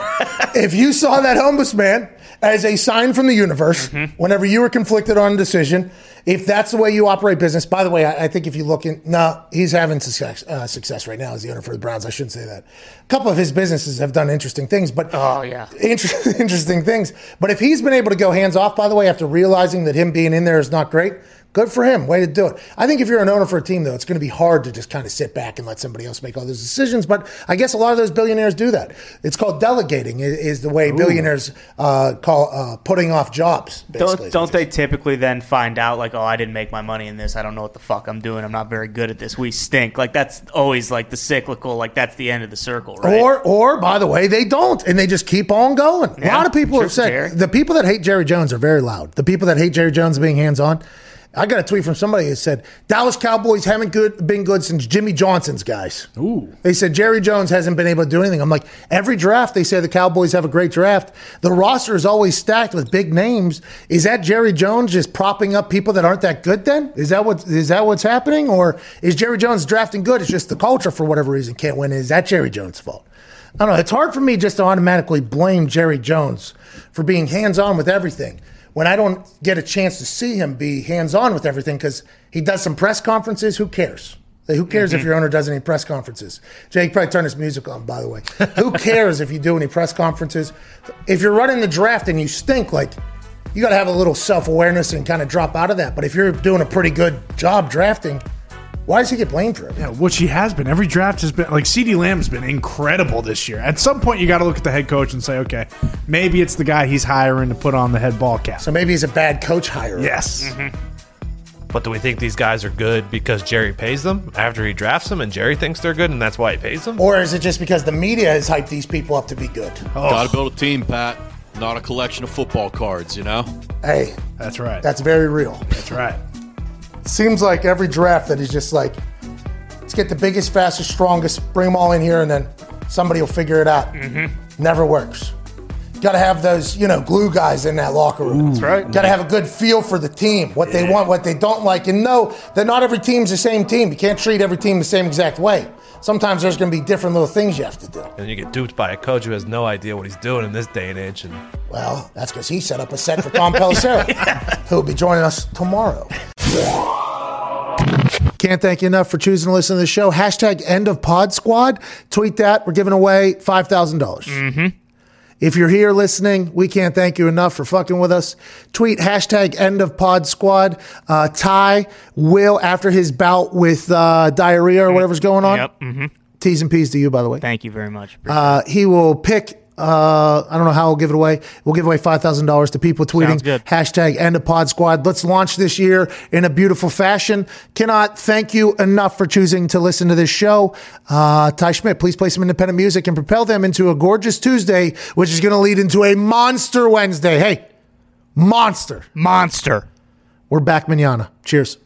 if you saw that homeless man as a sign from the universe, whenever you were conflicted on a decision, if that's the way you operate business, by the way, I, I think if you look in, no, he's having success, uh, success right now as the owner for the Browns. I shouldn't say that. A couple of his businesses have done interesting things, but Oh, yeah. inter- interesting things. But if he's been able to go hands off, by the way, after realizing that him being in there is not great, good for him. Way to do it. I think if you're an owner for a team, though, it's going to be hard to just kind of sit back and let somebody else make all those decisions. But I guess a lot of those billionaires do that. It's called delegating. Is the way billionaires uh, call uh, putting off jobs. Basically, Don't don't they typically then find out like, oh, I didn't make my money in this. I don't know what the fuck I'm doing. I'm not very good at this. We stink. Like that's always like the cyclical. Like that's the end of the circle, right? Or, or by the way, they don't, and they just keep on going. a lot of people true have said the people that hate Jerry Jones are very loud. The people that hate Jerry Jones being hands on. I got a tweet from somebody that said Dallas Cowboys haven't good been good since Jimmy Johnson's guys. Ooh. They said Jerry Jones hasn't been able to do anything. I'm like, every draft they say the Cowboys have a great draft. The roster is always stacked with big names. Is that Jerry Jones just propping up people that aren't that good then? Is that what is that what's happening? Or is Jerry Jones drafting good? It's just the culture for whatever reason can't win. Is that Jerry Jones' fault? I don't know. It's hard for me just to automatically blame Jerry Jones for being hands on with everything when I don't get a chance to see him be hands on with everything because he does some press conferences. Who cares? Like, Who cares if mm-hmm. your owner does any press conferences? Jake probably turn his music on, by the way. Who cares if you do any press conferences? If you're running the draft and you stink, like you got to have a little self awareness and kind of drop out of that. But if you're doing a pretty good job drafting, why does he get blamed for it? Yeah, which he has been. Every draft has been like CeeDee Lamb's been incredible this year. At some point, you got to look at the head coach and say, okay, maybe it's the guy he's hiring to put on the head ball cap. So maybe he's a bad coach hire. yes, mm-hmm. But do we think these guys are good because Jerry pays them after he drafts them and Jerry thinks they're good and that's why he pays them? Or is it just because the media has hyped these people up to be good? Oh. Got to build a team, Pat. Not a collection of football cards, you know. Hey, that's right. that's very real. that's right. Seems like every draft that is just like, let's get the biggest, fastest, strongest, bring them all in here, and then somebody will figure it out. Mm-hmm. Never works. Got to have those, you know, glue guys in that locker room. That's right. Got to have a good feel for the team, what they want, what they don't like, and know that not every team's the same team. You can't treat every team the same exact way. Sometimes there's going to be different little things you have to do. And you get duped by a coach who has no idea what he's doing in this day and age. And Well, that's because he set up a set for Tom Pelissero, who will be joining us tomorrow. Can't thank you enough for choosing to listen to the show. Hashtag end of pod squad. Tweet that. We're giving away $5,000. dollars mm-hmm. If you're here listening, we can't thank you enough for fucking with us. Tweet hashtag end of pod squad. Uh, Ty will, after his bout with uh, diarrhea or whatever's going on, Yep. Mm-hmm. T's and P's to you, by the way. Thank you very much. Uh, he will pick. Uh, I don't know how we'll give it away. We'll give away five thousand dollars to people tweeting hashtag end of pod squad. Let's launch this year in a beautiful fashion. Cannot thank you enough for choosing to listen to this show. Uh, Ty Schmidt, please play some independent music and propel them into a gorgeous Tuesday, which is going to lead into a monster Wednesday. Hey, monster! Monster. We're back, manana. Cheers.